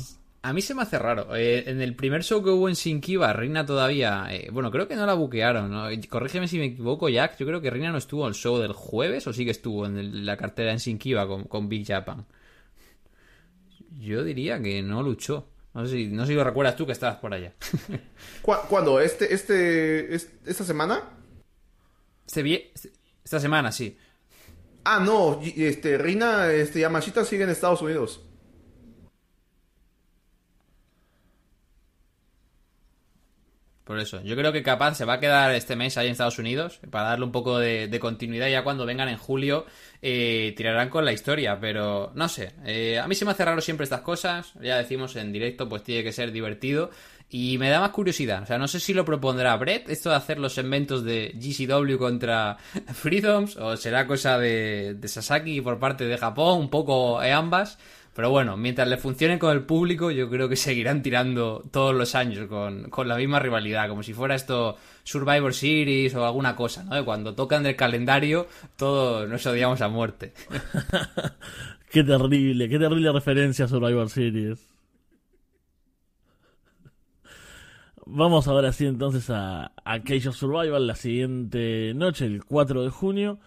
Speaker 3: A mí se me hace raro. Eh, en el primer show que hubo en Shinkiba, Reina todavía. Eh, bueno, creo que no la buquearon. ¿no? Corrígeme si me equivoco, Jack. Yo creo que Reina no estuvo en el show del jueves o sí que estuvo en la cartera en Shinkiba con, con Big Japan. Yo diría que no luchó. No sé si, no sé si lo recuerdas tú que estabas por allá.
Speaker 4: ¿Cuándo? ¿Este, este, esta semana?
Speaker 3: Este, esta semana, sí.
Speaker 4: Ah, no. Este, Reina este, Yamashita sigue en Estados Unidos.
Speaker 3: Por eso, yo creo que capaz se va a quedar este mes ahí en Estados Unidos para darle un poco de, continuidad. Ya cuando vengan en julio eh, tirarán con la historia, pero no sé. Eh, a mí se me hace raro siempre estas cosas. Ya decimos en directo, pues tiene que ser divertido. Y me da más curiosidad. O sea, no sé si lo propondrá Brett, esto de hacer los segmentos de GCW contra Freedoms, o será cosa de, de Sasaki por parte de Japón, un poco ambas. Pero bueno, mientras le funcione con el público, yo creo que seguirán tirando todos los años con, la misma rivalidad, como si fuera esto Survivor Series o alguna cosa, ¿no? cuando tocan del calendario, todos nos odiamos a muerte.
Speaker 2: qué terrible, qué terrible referencia a Survivor Series. Vamos ahora sí entonces a, a Cage of Survival la siguiente noche, el 4 de junio.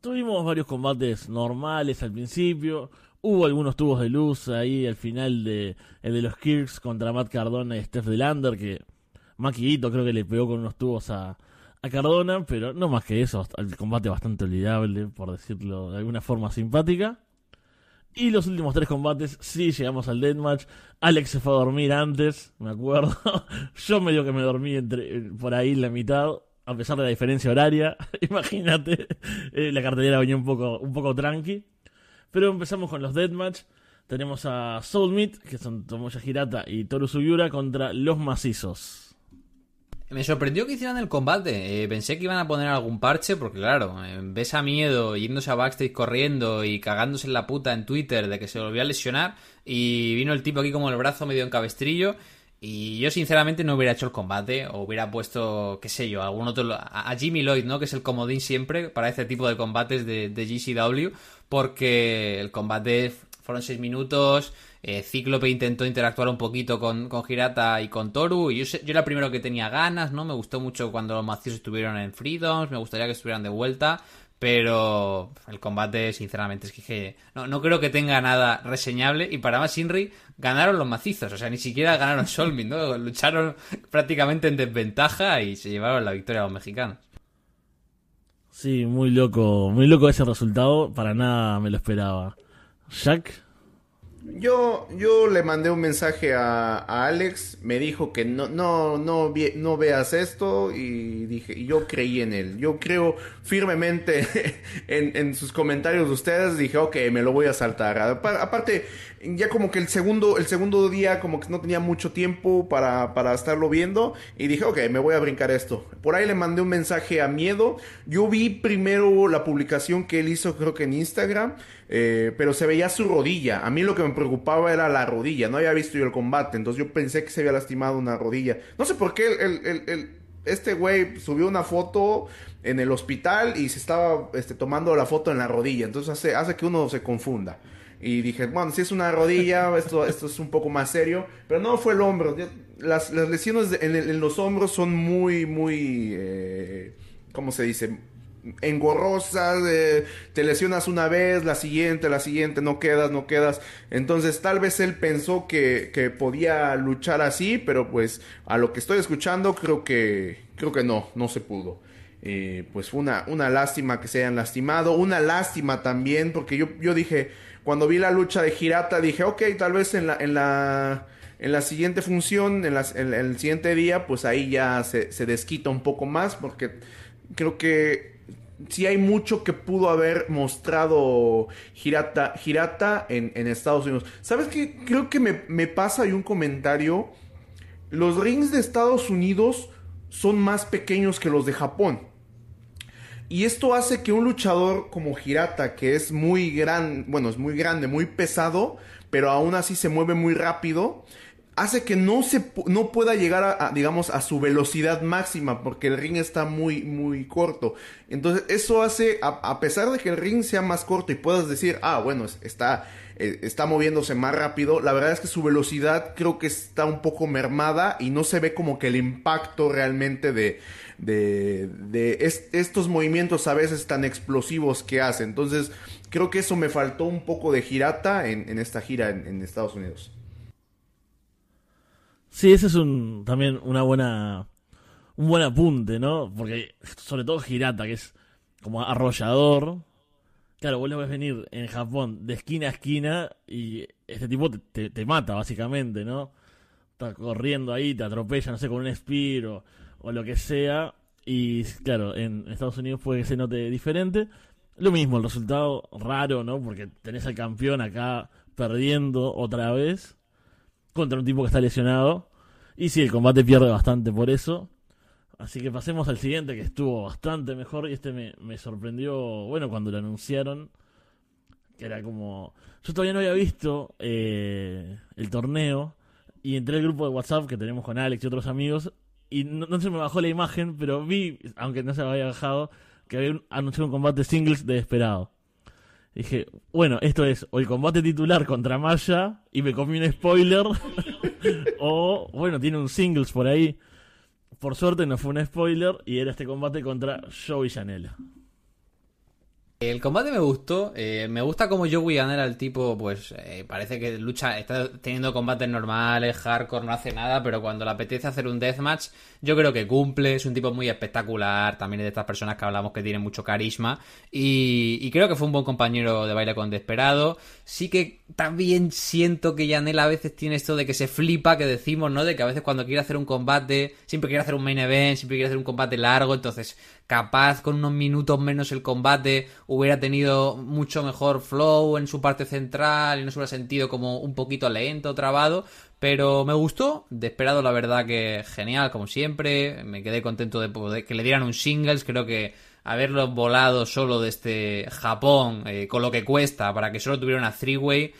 Speaker 2: Tuvimos varios combates normales al principio. Hubo algunos tubos de luz ahí al final de el de los Kirks contra Matt Cardona y Steph Delander, que Maquillito creo que le pegó con unos tubos a, a Cardona, pero no más que eso, el combate bastante olvidable, por decirlo de alguna forma simpática. Y los últimos tres combates, sí llegamos al deathmatch. Alex se fue a dormir antes, me acuerdo. Yo medio que me dormí entre, por ahí la mitad, a pesar de la diferencia horaria. Imagínate, eh, la cartelera venía un poco, un poco tranqui. Pero empezamos con los Deathmatch. Tenemos a Soulmeat, que son Tomoya Hirata y Toru Sugiura contra los macizos.
Speaker 3: Me sorprendió que hicieran el combate. Eh, pensé que iban a poner algún parche, porque claro, eh, ves a miedo yéndose a backstage corriendo y cagándose en la puta en Twitter de que se volvió a lesionar. Y vino el tipo aquí como el brazo medio en cabestrillo. Y yo sinceramente no hubiera hecho el combate o hubiera puesto, qué sé yo, algún otro... A Jimmy Lloyd, ¿no? Que es el comodín siempre para este tipo de combates de, de GCW porque el combate fueron seis minutos. Eh, Cíclope intentó interactuar un poquito con, con Hirata y con Toru. Y yo, yo era el primero que tenía ganas, ¿no? Me gustó mucho cuando los macizos estuvieron en Freedoms. Me gustaría que estuvieran de vuelta. Pero el combate, sinceramente, es que no, no creo que tenga nada reseñable. Y para más, Inri ganaron los macizos. O sea, ni siquiera ganaron Solmin, ¿no? Lucharon prácticamente en desventaja y se llevaron la victoria a los mexicanos.
Speaker 2: Sí, muy loco, muy loco ese resultado. Para nada me lo esperaba. Jack.
Speaker 4: Yo, yo le mandé un mensaje a, Alex, me dijo que no, no, no, no veas esto y dije, yo creí en él. Yo creo firmemente en, en, sus comentarios de ustedes, dije, ok, me lo voy a saltar. Aparte, ya como que el segundo, el segundo día como que no tenía mucho tiempo para, para estarlo viendo y dije, ok, me voy a brincar esto. Por ahí le mandé un mensaje a Miedo. Yo vi primero la publicación que él hizo, creo que en Instagram eh, pero se veía su rodilla. A mí lo que me preocupaba era la rodilla. No había visto yo el combate. Entonces yo pensé que se había lastimado una rodilla. No sé por qué el, este güey subió una foto en el hospital y se estaba este, tomando la foto en la rodilla. Entonces hace, hace que uno se confunda. Y dije, bueno, si es una rodilla, esto, esto es un poco más serio. Pero no fue el hombro. Las, lesiones en, los hombros son muy, muy... Eh, ¿Cómo se dice? engorrosas, te lesionas una vez, la siguiente, la siguiente, no quedas, no quedas. Entonces tal vez él pensó que, que podía luchar así, pero pues a lo que estoy escuchando creo que, creo que no, no se pudo. Eh, pues fue una, una lástima que se hayan lastimado, una lástima también, porque yo, yo dije, cuando vi la lucha de Girata, dije, ok, tal vez en la, en la, en la siguiente función, en, en, el siguiente día, pues ahí ya se, se desquita un poco más, porque creo que sí hay mucho que pudo haber mostrado Girata, Girata en, Estados Unidos. ¿Sabes qué? Creo que me, me pasa hay un comentario. Los rings de Estados Unidos son más pequeños que los de Japón. Y esto hace que un luchador como Girata, que es muy grande, bueno, es muy grande, muy pesado, pero aún así se mueve muy rápido, hace que no se no pueda llegar a, digamos a su velocidad máxima porque el ring está muy muy corto. Entonces eso hace a, pesar de que el ring sea más corto y puedas decir ah bueno está eh, está moviéndose más rápido la verdad es que su velocidad creo que está un poco mermada y no se ve como que el impacto realmente de de, de estos movimientos a veces tan explosivos que hace entonces creo que eso me faltó un poco de girata en, esta gira en Estados Unidos
Speaker 2: Sí, ese es un también una buena un buen apunte, ¿no? Porque sobre todo Girata, que es como arrollador. Claro, vos lo ves venir en Japón de esquina a esquina y este tipo te, mata, básicamente, ¿no? Está corriendo ahí, te atropella, no sé, con un spear o, o lo que sea. Y claro, en Estados Unidos puede que se note diferente. Lo mismo, el resultado raro, ¿no? Porque tenés al campeón acá perdiendo otra vez contra un tipo que está lesionado. Y sí, el combate pierde bastante por eso. Así que pasemos al siguiente que estuvo bastante mejor y este me, me sorprendió, bueno, cuando lo anunciaron, que era como... Yo todavía no había visto eh, el torneo y entré al grupo de WhatsApp que tenemos con Alex y otros amigos y no, se me bajó la imagen, pero vi, aunque no se me había bajado, que había anunciado un combate singles de Desesperado. Dije, bueno, esto es o el combate titular contra Maya y me comí un spoiler, o bueno, tiene un singles por ahí. Por suerte no fue un spoiler y era este combate contra Joey Janela.
Speaker 3: El combate me gustó, eh, me gusta como Joey era el tipo, pues eh, parece que lucha, está teniendo combates normales, hardcore, no hace nada, pero cuando le apetece hacer un deathmatch, yo creo que cumple, es un tipo muy espectacular, también es de estas personas que hablamos que tienen mucho carisma, y, creo que fue un buen compañero de baile con Desperado. Sí que también siento que Janela a veces tiene esto de que se flipa, que decimos, ¿no? De que a veces cuando quiere hacer un combate, siempre quiere hacer un main event, siempre quiere hacer un combate largo, entonces capaz con unos minutos menos el combate hubiera tenido mucho mejor flow en su parte central y no se hubiera sentido como un poquito lento, trabado. Pero me gustó, de esperado la verdad que genial, como siempre. Me quedé contento de poder que le dieran un singles. Creo que haberlo volado solo desde Japón, eh, con lo que cuesta, para que solo tuviera una three-way,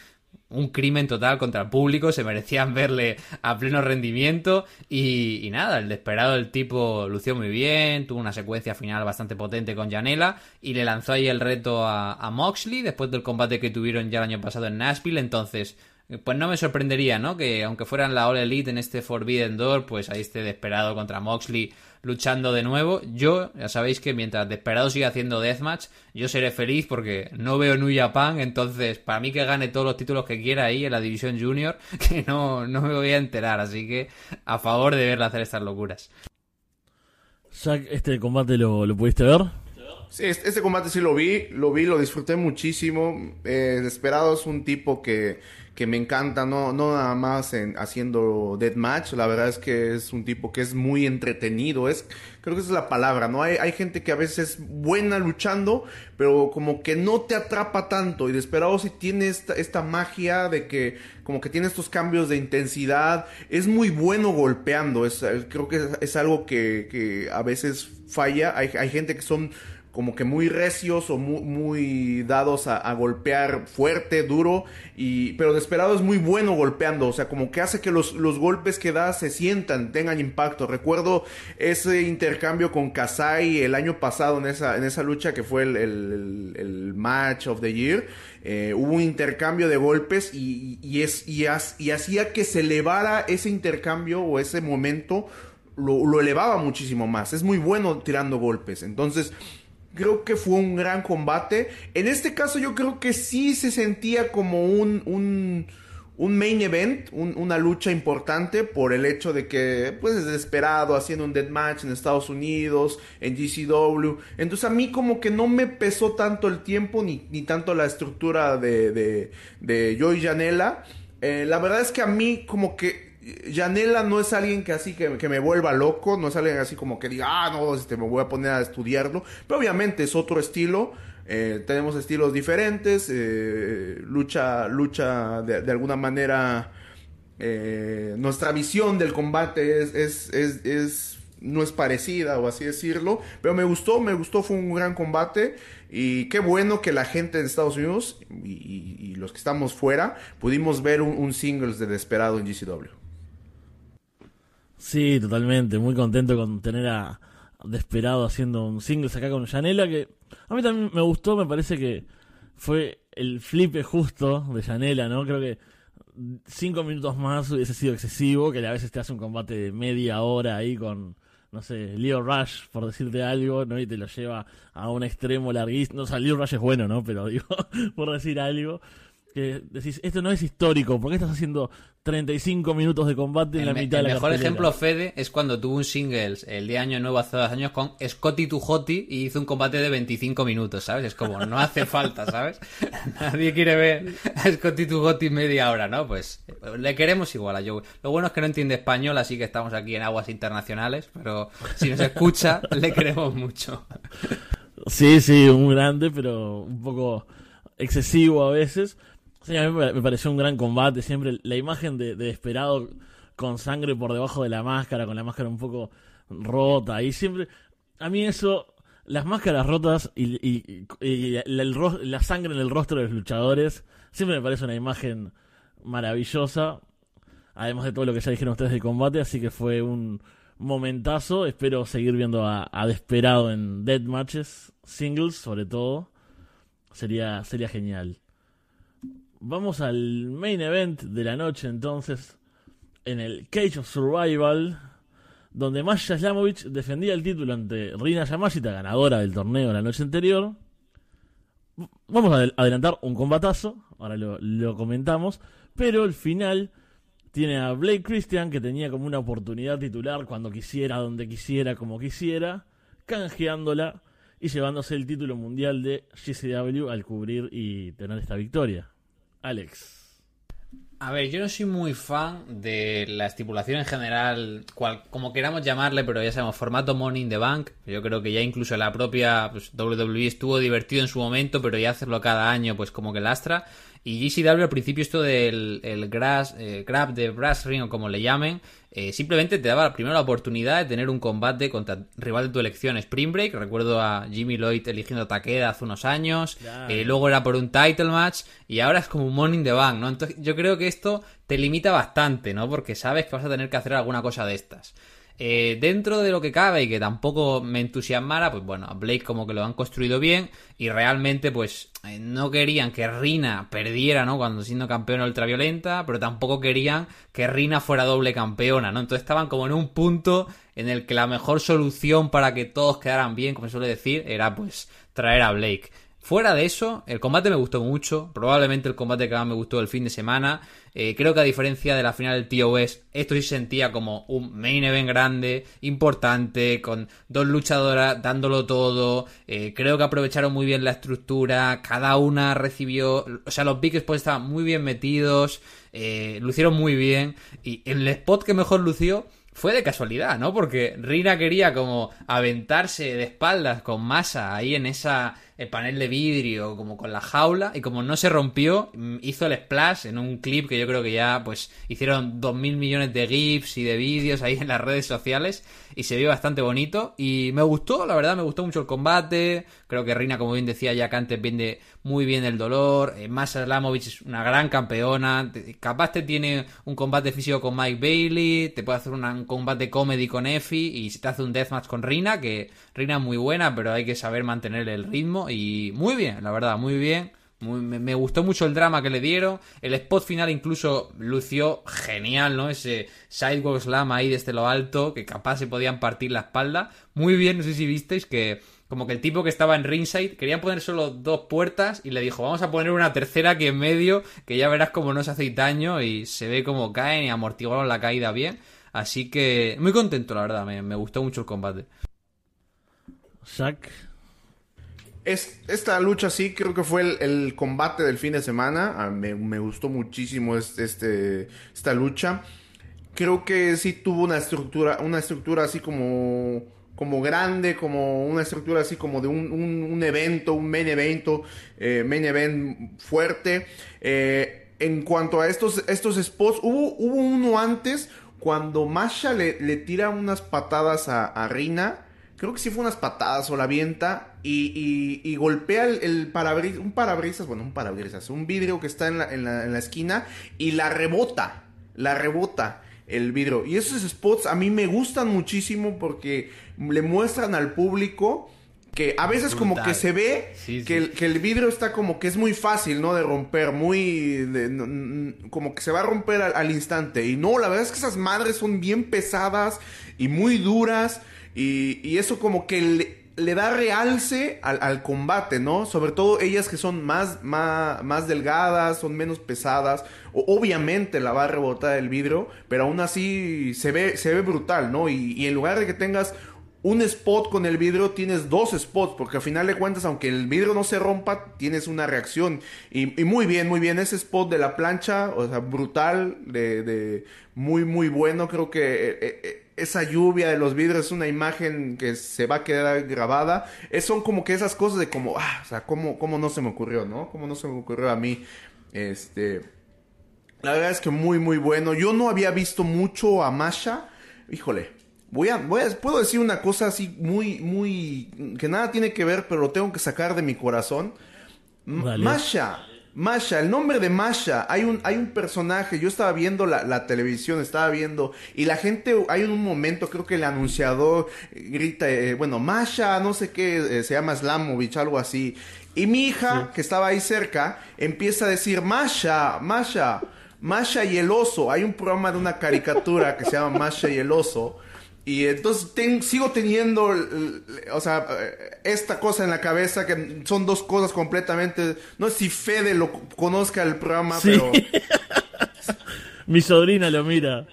Speaker 3: un crimen total contra el público, se merecían verle a pleno rendimiento y, nada, el desesperado del tipo lució muy bien, tuvo una secuencia final bastante potente con Janela y le lanzó ahí el reto a, Moxley después del combate que tuvieron ya el año pasado en Nashville, entonces pues no me sorprendería, ¿no? Que aunque fueran la All Elite en este Forbidden Door, pues ahí esté Desperado contra Moxley luchando de nuevo. Yo, ya sabéis que mientras Desperado siga haciendo Deathmatch, yo seré feliz porque no veo New Japan, entonces para mí que gane todos los títulos que quiera ahí en la división junior, que no, no me voy a enterar, así que a favor de verla hacer estas locuras.
Speaker 2: Jack, ¿este combate lo, lo pudiste ver?
Speaker 4: Sí, este combate sí lo vi, lo vi, lo disfruté muchísimo. Eh, Desperado es un tipo que que me encanta, no, no nada más en, haciendo deathmatch, la verdad es que es un tipo que es muy entretenido, es, creo que esa es la palabra, ¿no? Hay, hay gente que a veces es buena luchando, pero como que no te atrapa tanto, y Desperado si tiene esta, esta magia de que como que tiene estos cambios de intensidad, es muy bueno golpeando, es, creo que es, es algo que, que a veces falla, hay, hay gente que son como que muy recios o muy, muy dados a, golpear fuerte, duro, y, pero Desperado es muy bueno golpeando, o sea, como que hace que los, los golpes que da se sientan, tengan impacto. Recuerdo ese intercambio con Kasai el año pasado en esa, en esa lucha que fue el, el, match of the year. Eh, hubo un intercambio de golpes y, y es, y, y hacía que se elevara ese intercambio o ese momento, lo, lo elevaba muchísimo más. Es muy bueno tirando golpes. Entonces, creo que fue un gran combate. En este caso yo creo que sí se sentía como un, un, un main event, una lucha importante por el hecho de que, pues, desesperado, haciendo un dead match en Estados Unidos, en GCW. Entonces a mí como que no me pesó tanto el tiempo ni, ni tanto la estructura de, de, de Joy Janela. Eh, la verdad es que a mí como que Janela no es alguien que así que, me vuelva loco, no es alguien así como que diga, ah, no, este, me voy a poner a estudiarlo, pero obviamente es otro estilo, eh, tenemos estilos diferentes, eh, lucha, lucha de, alguna manera, eh, nuestra visión del combate es, no es parecida o así decirlo, pero me gustó, me gustó, fue un gran combate. Y qué bueno que la gente de Estados Unidos y, los que estamos fuera pudimos ver un, un singles de Desperado en GCW.
Speaker 2: Sí, totalmente. Muy contento con tener a Desperado haciendo un singles acá con Janela, que a mí también me gustó, me parece que fue el flipe justo de Janela, ¿no? Creo que cinco minutos más hubiese sido excesivo, que a veces te hace un combate de media hora ahí con, no sé, Leo Rush, por decirte algo, ¿no? Y te lo lleva a un extremo larguísimo. No, o sea, Leo Rush es bueno, ¿no? Pero digo, por decir algo que decís, esto no es histórico, ¿por qué estás haciendo 35 minutos de combate en la mitad de la
Speaker 3: El mejor ejemplo, Fede, es cuando tuvo un singles el de año nuevo hace dos años con Scotty Hotty y hizo un combate de 25 minutos, ¿sabes? Es como, no hace falta, ¿sabes? Nadie quiere ver a Scotty Hotty media hora, ¿no? Pues le queremos igual a Joe. Lo bueno es que no entiende español, así que estamos aquí en aguas internacionales, pero si nos escucha, le queremos mucho.
Speaker 2: Sí, sí, un grande, pero un poco excesivo a veces. Sí, a mí me pareció un gran combate. Siempre la imagen de, de Desperado con sangre por debajo de la máscara, con la máscara un poco rota. Y siempre. A mí eso. Las máscaras rotas y, la, sangre en el rostro de los luchadores. Siempre me parece una imagen maravillosa. Además de todo lo que ya dijeron ustedes del combate. Así que fue un momentazo. Espero seguir viendo a, a Desperado en dead matches, singles sobre todo. Sería, sería genial. Vamos al main event de la noche entonces, en el Cage of Survival, donde Masha Slamovich defendía el título ante Rina Yamashita, ganadora del torneo la noche anterior. Vamos a adelantar un combatazo, ahora lo, comentamos, pero el final tiene a Blake Christian, que tenía como una oportunidad titular cuando quisiera, donde quisiera, como quisiera, canjeándola y llevándose el título mundial de GCW al cubrir y tener esta victoria. Alex.
Speaker 3: A ver, yo no soy muy fan de la estipulación en general, cual, como queramos llamarle, pero ya sabemos, formato Money in the Bank. Yo creo que ya incluso la propia pues, WWE estuvo divertido en su momento, pero ya hacerlo cada año, pues como que lastra. Y GCW al principio esto del el grass, eh, grab de brass ring o como le llamen, eh, simplemente te daba primero la oportunidad de tener un combate contra rival de tu elección, Spring Break. Recuerdo a Jimmy Lloyd eligiendo a Takeda hace unos años. Eh, luego era por un title match y ahora es como un Morning the Bank, ¿no? Entonces yo creo que esto te limita bastante, ¿no? Porque sabes que vas a tener que hacer alguna cosa de estas. Eh, dentro de lo que cabe y que tampoco me entusiasmara, pues bueno, a Blake como que lo han construido bien y realmente pues eh, no querían que Rina perdiera, ¿no? Cuando siendo campeona ultraviolenta, pero tampoco querían que Rina fuera doble campeona, ¿no? Entonces estaban como en un punto en el que la mejor solución para que todos quedaran bien, como se suele decir, era pues traer a Blake. Fuera de eso, el combate me gustó mucho, probablemente el combate que más me gustó el fin de semana. Eh, creo que a diferencia de la final del TOS, esto sí se sentía como un main event grande, importante, con dos luchadoras dándolo todo. Eh, creo que aprovecharon muy bien la estructura, cada una recibió, o sea, los big estaban muy bien metidos, eh, lucieron muy bien. Y el spot que mejor lució fue de casualidad, ¿no? Porque Rina quería como aventarse de espaldas con masa ahí en esa el panel de vidrio como con la jaula y como no se rompió mm, hizo el splash en un clip que yo creo que ya pues hicieron dos mil millones de gifs y de vídeos ahí en las redes sociales y se vio bastante bonito y me gustó la verdad me gustó mucho el combate creo que Reina como bien decía ya que antes vende muy bien el dolor eh, Masa Slamovich es una gran campeona capaz te tiene un combate físico con Mike Bailey te puede hacer un combate comedy con Effie y se te hace un deathmatch con Rina que Rina es muy buena pero hay que saber mantener el ritmo y muy bien, la verdad, muy bien. me, gustó mucho el drama que le dieron. El spot final incluso lució genial, ¿no? Ese sidewalk slam ahí desde lo alto, que capaz se podían partir la espalda. Muy bien, no sé si visteis que como que el tipo que estaba en ringside querían poner solo dos puertas y le dijo, vamos a poner una tercera aquí en medio, que ya verás como no se hace daño y se ve como caen y amortiguaron la caída bien. Así que muy contento, la verdad, me gustó mucho el combate.
Speaker 2: Jack,
Speaker 4: es, esta lucha sí creo que fue el, combate del fin de semana. Ah, me, gustó muchísimo este, esta lucha. Creo que sí tuvo una estructura, una estructura así como, como grande, como una estructura así como de un, evento, un main evento, eh, main event fuerte. Eh, en cuanto a estos, estos spots, hubo, hubo uno antes cuando Masha le, tira unas patadas a, a Rina creo que sí fue unas patadas o la avienta y, y, golpea el, parabrisas, un parabrisas, bueno, un parabrisas, un vidrio que está en la, en, la, en la, esquina y la rebota, la rebota el vidrio. Y esos spots a mí me gustan muchísimo porque le muestran al público que a veces como que se ve Que, el, que, el, vidrio está como que es muy fácil, ¿no? De romper, muy... como que se va a romper al, al instante. Y no, la verdad es que esas madres son bien pesadas y muy duras. Y, eso como que le, da realce al, combate, ¿no? Sobre todo ellas que son más, más, más delgadas, son menos pesadas. Obviamente la va a rebotar el vidrio, pero aún así se ve, se ve brutal, ¿no? Y, y en lugar de que tengas un spot con el vidrio, tienes dos spots, porque al final de cuentas, aunque el vidrio no se rompa, tienes una reacción. Y, muy bien, muy bien, ese spot de la plancha, o sea, brutal, de, de muy, muy bueno, creo que... Eh, eh, esa lluvia de los vidrios es una imagen que se va a quedar grabada. Es, son como que esas cosas de como, ah, o sea, ¿cómo, cómo no se me ocurrió, no? ¿Cómo no se me ocurrió a mí? Este... La verdad es que muy, muy bueno. Yo no había visto mucho a Masha. Híjole, voy a, voy a, puedo decir una cosa así muy, muy, que nada tiene que ver, pero lo tengo que sacar de mi corazón. Masha Masha, el nombre de Masha, hay un, hay un personaje, yo estaba viendo la, televisión, estaba viendo, y la gente, hay un momento, creo que el anunciador grita, eh, bueno, Masha, no sé qué, eh, se llama Slamovich, algo así, y mi hija, que estaba ahí cerca, empieza a decir, Masha, Masha, Masha y el oso, hay un programa de una caricatura que se llama Masha y el oso, y entonces sigo teniendo, o sea, esta cosa en la cabeza que son dos cosas completamente... No sé si Fede lo conozca el programa, pero...
Speaker 2: mi sobrina lo mira.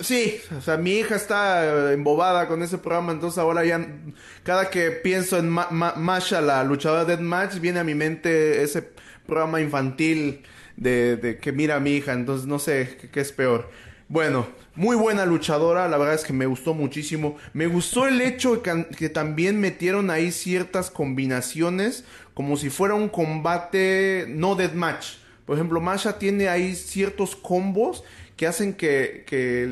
Speaker 4: Sí, o sea, mi hija está embobada con ese programa, entonces ahora ya cada que pienso en Masha, la luchadora de Match, viene a mi mente ese programa infantil de, que mira a mi hija, entonces no sé qué es peor. Bueno, muy buena luchadora, la verdad es que me gustó muchísimo. Me gustó el hecho que, que, también metieron ahí ciertas combinaciones, como si fuera un combate no deathmatch. Por ejemplo, Masha tiene ahí ciertos combos que hacen que,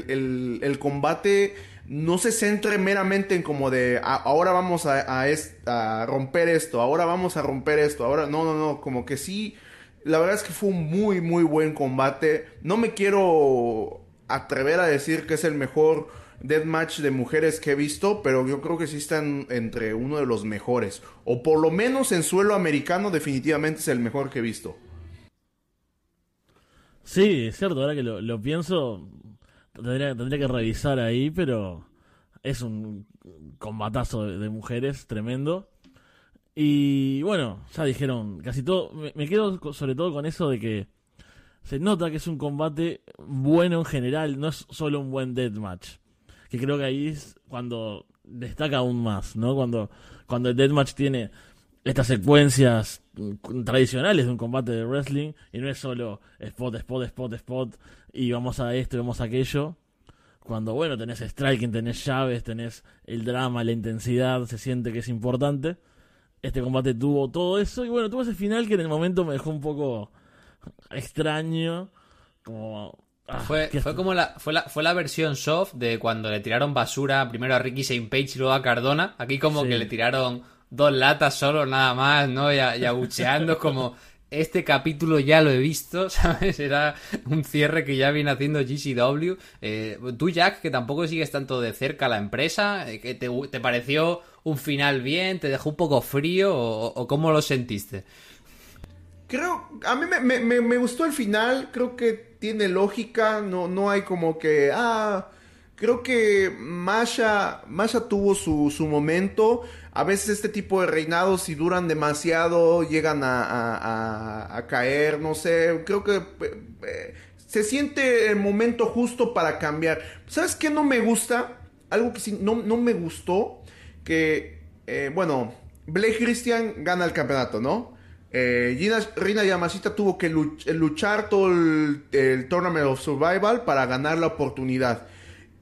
Speaker 4: el, combate no se centre meramente en como de ahora vamos a, a, romper esto, ahora vamos a romper esto, ahora no, no, no, como que sí. La verdad es que fue un muy, muy buen combate. No me quiero atrever a decir que es el mejor deathmatch de mujeres que he visto, pero yo creo que sí están entre uno de los mejores. O por lo menos en suelo americano definitivamente es el mejor que he visto.
Speaker 2: Sí, es cierto, ahora que lo, pienso, tendría, tendría que revisar ahí, pero es un combatazo de, mujeres tremendo. Y bueno, ya dijeron casi todo. Me, me quedo sobre todo con eso de que se nota que es un combate bueno en general, no es solo un buen deathmatch. Que creo que ahí es cuando destaca aún más, ¿no? Cuando, cuando el deathmatch tiene estas secuencias tradicionales de un combate de wrestling y no es solo spot, spot, spot, spot y vamos a esto y vamos a aquello. Cuando, bueno, tenés striking, tenés llaves, tenés el drama, la intensidad, se siente que es importante. Este combate tuvo todo eso y bueno, tuvo ese final que en el momento me dejó un poco extraño. Como. ah,
Speaker 3: Fue, fue como la, fue la, fue la versión soft de cuando le tiraron basura primero a Ricky St. Page y luego a Cardona. Aquí como
Speaker 2: Sí.
Speaker 3: que le tiraron dos latas solo nada más, ¿no? Y, y abucheando como este capítulo ya lo he visto, ¿sabes? Era un cierre que ya viene haciendo GCW. Eh, tú, Jack, que tampoco sigues tanto de cerca la empresa, eh, que te, te pareció un final bien? ¿Te dejó un poco frío o, o cómo lo sentiste?
Speaker 4: Creo, a mí me, me- me- gustó el final, creo que tiene lógica, no, no hay como que, ah, creo que Masha, Masha tuvo su, su momento, a veces este tipo de reinados si duran demasiado llegan a, caer, no sé, creo que se siente el momento justo para cambiar. ¿Sabes qué no me gusta? Algo que sí, no, no me gustó, que, eh, bueno, Blake Christian gana el campeonato, ¿no? Eh, Gina, Rina Yamashita tuvo que luch- luchar todo el, Tournament of Survival para ganar la oportunidad.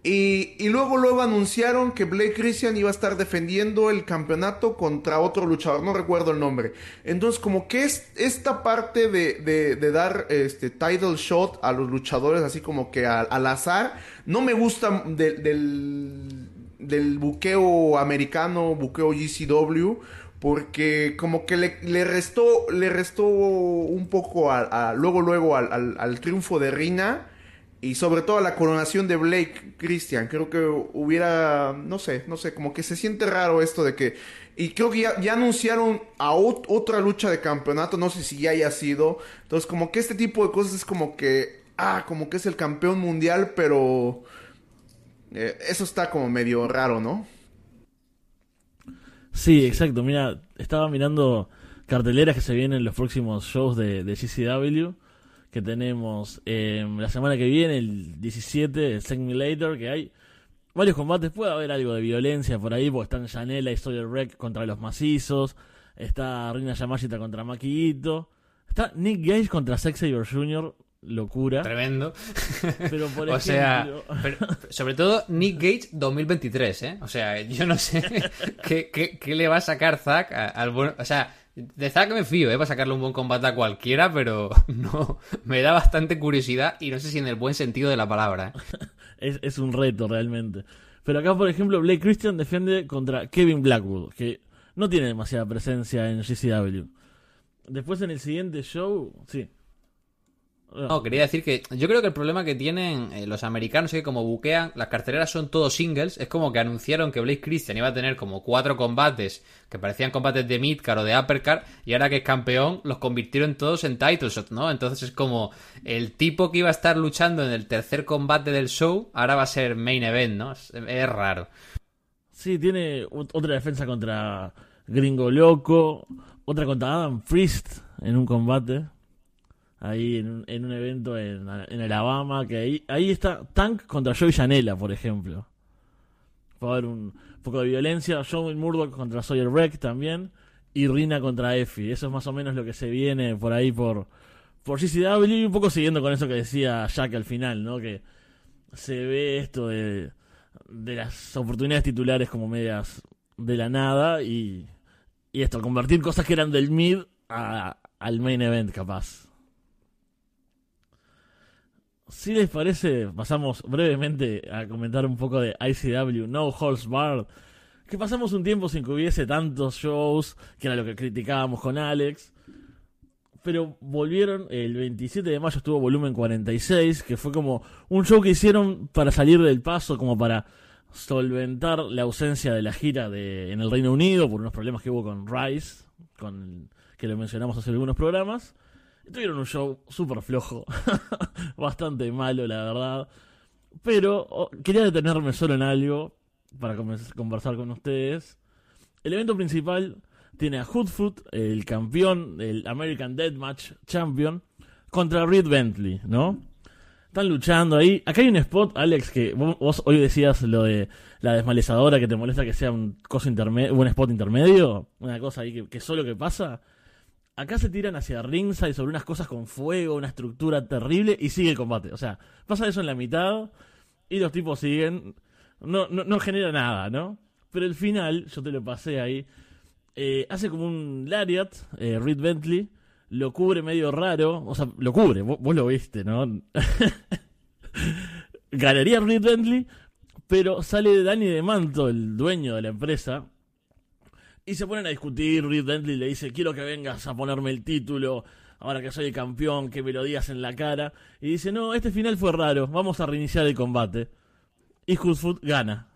Speaker 4: Y, luego luego anunciaron que Blake Christian iba a estar defendiendo el campeonato contra otro luchador, no recuerdo el nombre. Entonces como que es esta parte de, dar este title shot a los luchadores así como que al, azar, no me gusta de- del, del buqueo americano, buqueo GCW. Porque como que le, le restó, le restó un poco a, luego, luego al, al- triunfo de Rina y sobre todo a la coronación de Blake Christian. Creo que hubiera, no sé, no sé, como que se siente raro esto de que... Y creo que ya, anunciaron a ot- otra lucha de campeonato, no sé si ya haya sido. Entonces como que este tipo de cosas es como que, ah, como que es el campeón mundial, pero... eh, eso está como medio raro, ¿no?
Speaker 2: Sí, exacto. Mira, estaba mirando carteleras que se vienen en los próximos shows de, de GCW. Que tenemos eh, la semana que viene, el 17, el Segment Later, que hay varios combates. Puede haber algo de violencia por ahí, porque están Janela y Sawyer Wreck contra los macizos. Está Rina Yamashita contra Maquillito. Está Nick Gage contra Zack Sabre Jr. Locura.
Speaker 3: Tremendo.
Speaker 2: Pero por
Speaker 3: O sea,
Speaker 2: ejemplo-
Speaker 3: pero- sobre todo Nick Gage 2023, ¿eh? O sea, yo no sé qué, qué- qué le va a sacar Zack a- al buen... O sea, de Zack me fío, ¿eh? Para sacarle un buen combate a cualquiera, pero no. Me da bastante curiosidad y no sé si en el buen sentido de la palabra, ¿eh?
Speaker 2: Es, es un reto realmente. Pero acá, por ejemplo, Blake Christian defiende contra Kevin Blackwood, que no tiene demasiada presencia en GCW. Después en el siguiente show, sí.
Speaker 3: No, quería decir que yo creo que el problema que tienen eh, los americanos es que como buquean, las carteleras son todos singles, es como que anunciaron que Blake Christian iba a tener como cuatro combates que parecían combates de midcard o de uppercard y ahora que es campeón los convirtieron todos en title shot, ¿no? Entonces es como el tipo que iba a estar luchando en el tercer combate del show ahora va a ser main event, ¿no? Es, es raro.
Speaker 2: Sí, tiene ot- otra defensa contra Gringo Loco, otra contra Adam Priest en un combate. Ahí en un, en un evento en, en Alabama, que ahí, ahí está Tank contra Joey Janela, por ejemplo. Va a haber un poco de violencia. Joey Murdoch contra Sawyer Wreck también. Y Rina contra Effie. Eso es más o menos lo que se viene por ahí por, por CCW. Y un poco siguiendo con eso que decía Jack al final, ¿no? Que se ve esto de, de las oportunidades titulares como medias de la nada. Y, y esto, convertir cosas que eran del mid a- al main event, capaz. Si les parece, pasamos brevemente a comentar un poco de ICW No Holds Barred. Que pasamos un tiempo sin que hubiese tantos shows, que era lo que criticábamos con Alex. Pero volvieron, el 27 de mayo estuvo volumen 46, que fue como un show que hicieron para salir del paso, como para solventar la ausencia de la gira de, en el Reino Unido por unos problemas que hubo con Rice, con, que lo mencionamos hace algunos programas. Tuvieron un show súper flojo, bastante malo, la verdad. Pero oh, quería detenerme solo en algo para conversar con ustedes. El evento principal tiene a Hoodfoot, el campeón, el American Deathmatch Champion, contra Reed Bentley, ¿no? Están luchando ahí. Acá hay un spot, Alex, que vos, hoy decías lo de la desmalezadora que te molesta que sea un, cosa intermedio, un spot intermedio. Una cosa ahí que, que solo que pasa. Acá se tiran hacia ringside sobre unas cosas con fuego, una estructura terrible y sigue el combate. O sea, pasa eso en la mitad y los tipos siguen. No, no, no genera nada, ¿no? Pero el final, yo te lo pasé ahí, eh, hace como un lariat, eh, Reed Bentley, lo cubre medio raro, o sea, lo cubre, vos, lo viste, ¿no? Galería Reed Bentley, pero sale Danny de Manto, el dueño de la empresa, y se ponen a discutir. Reed Bentley le dice: Quiero que vengas a ponerme el título. Ahora que soy el campeón, que me lo digas en la cara. Y dice: No, este final fue raro. Vamos a reiniciar el combate. Y Hoodfoot gana.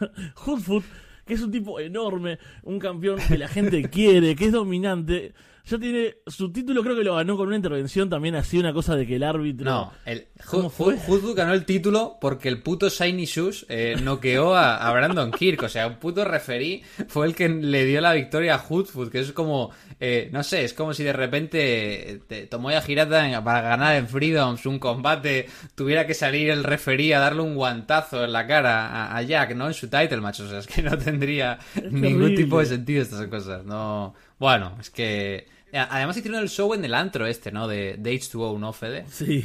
Speaker 2: Hoodfoot, que es un tipo enorme, un campeón que la gente quiere, que es dominante ya tiene su título, creo que lo ganó con una intervención también así, una cosa de que el árbitro.
Speaker 3: No, el Hoodfoot ganó el título porque el puto Shiny Shoes eh, noqueó a, Brandon Kirk. O sea, un puto referí fue el que le dio la victoria a Hoodfoot, que es como, eh, no sé, es como si de repente te tomó ya Girata para ganar en Freedoms un combate, tuviera que salir el referí a darle un guantazo en la cara a, Jack, ¿no? En su title match. O sea, es que no tendría ningún tipo de sentido estas cosas. No. Bueno, es que. Además hicieron el show en el antro este, ¿no? De, H2O, ¿no, Fede?
Speaker 2: Sí.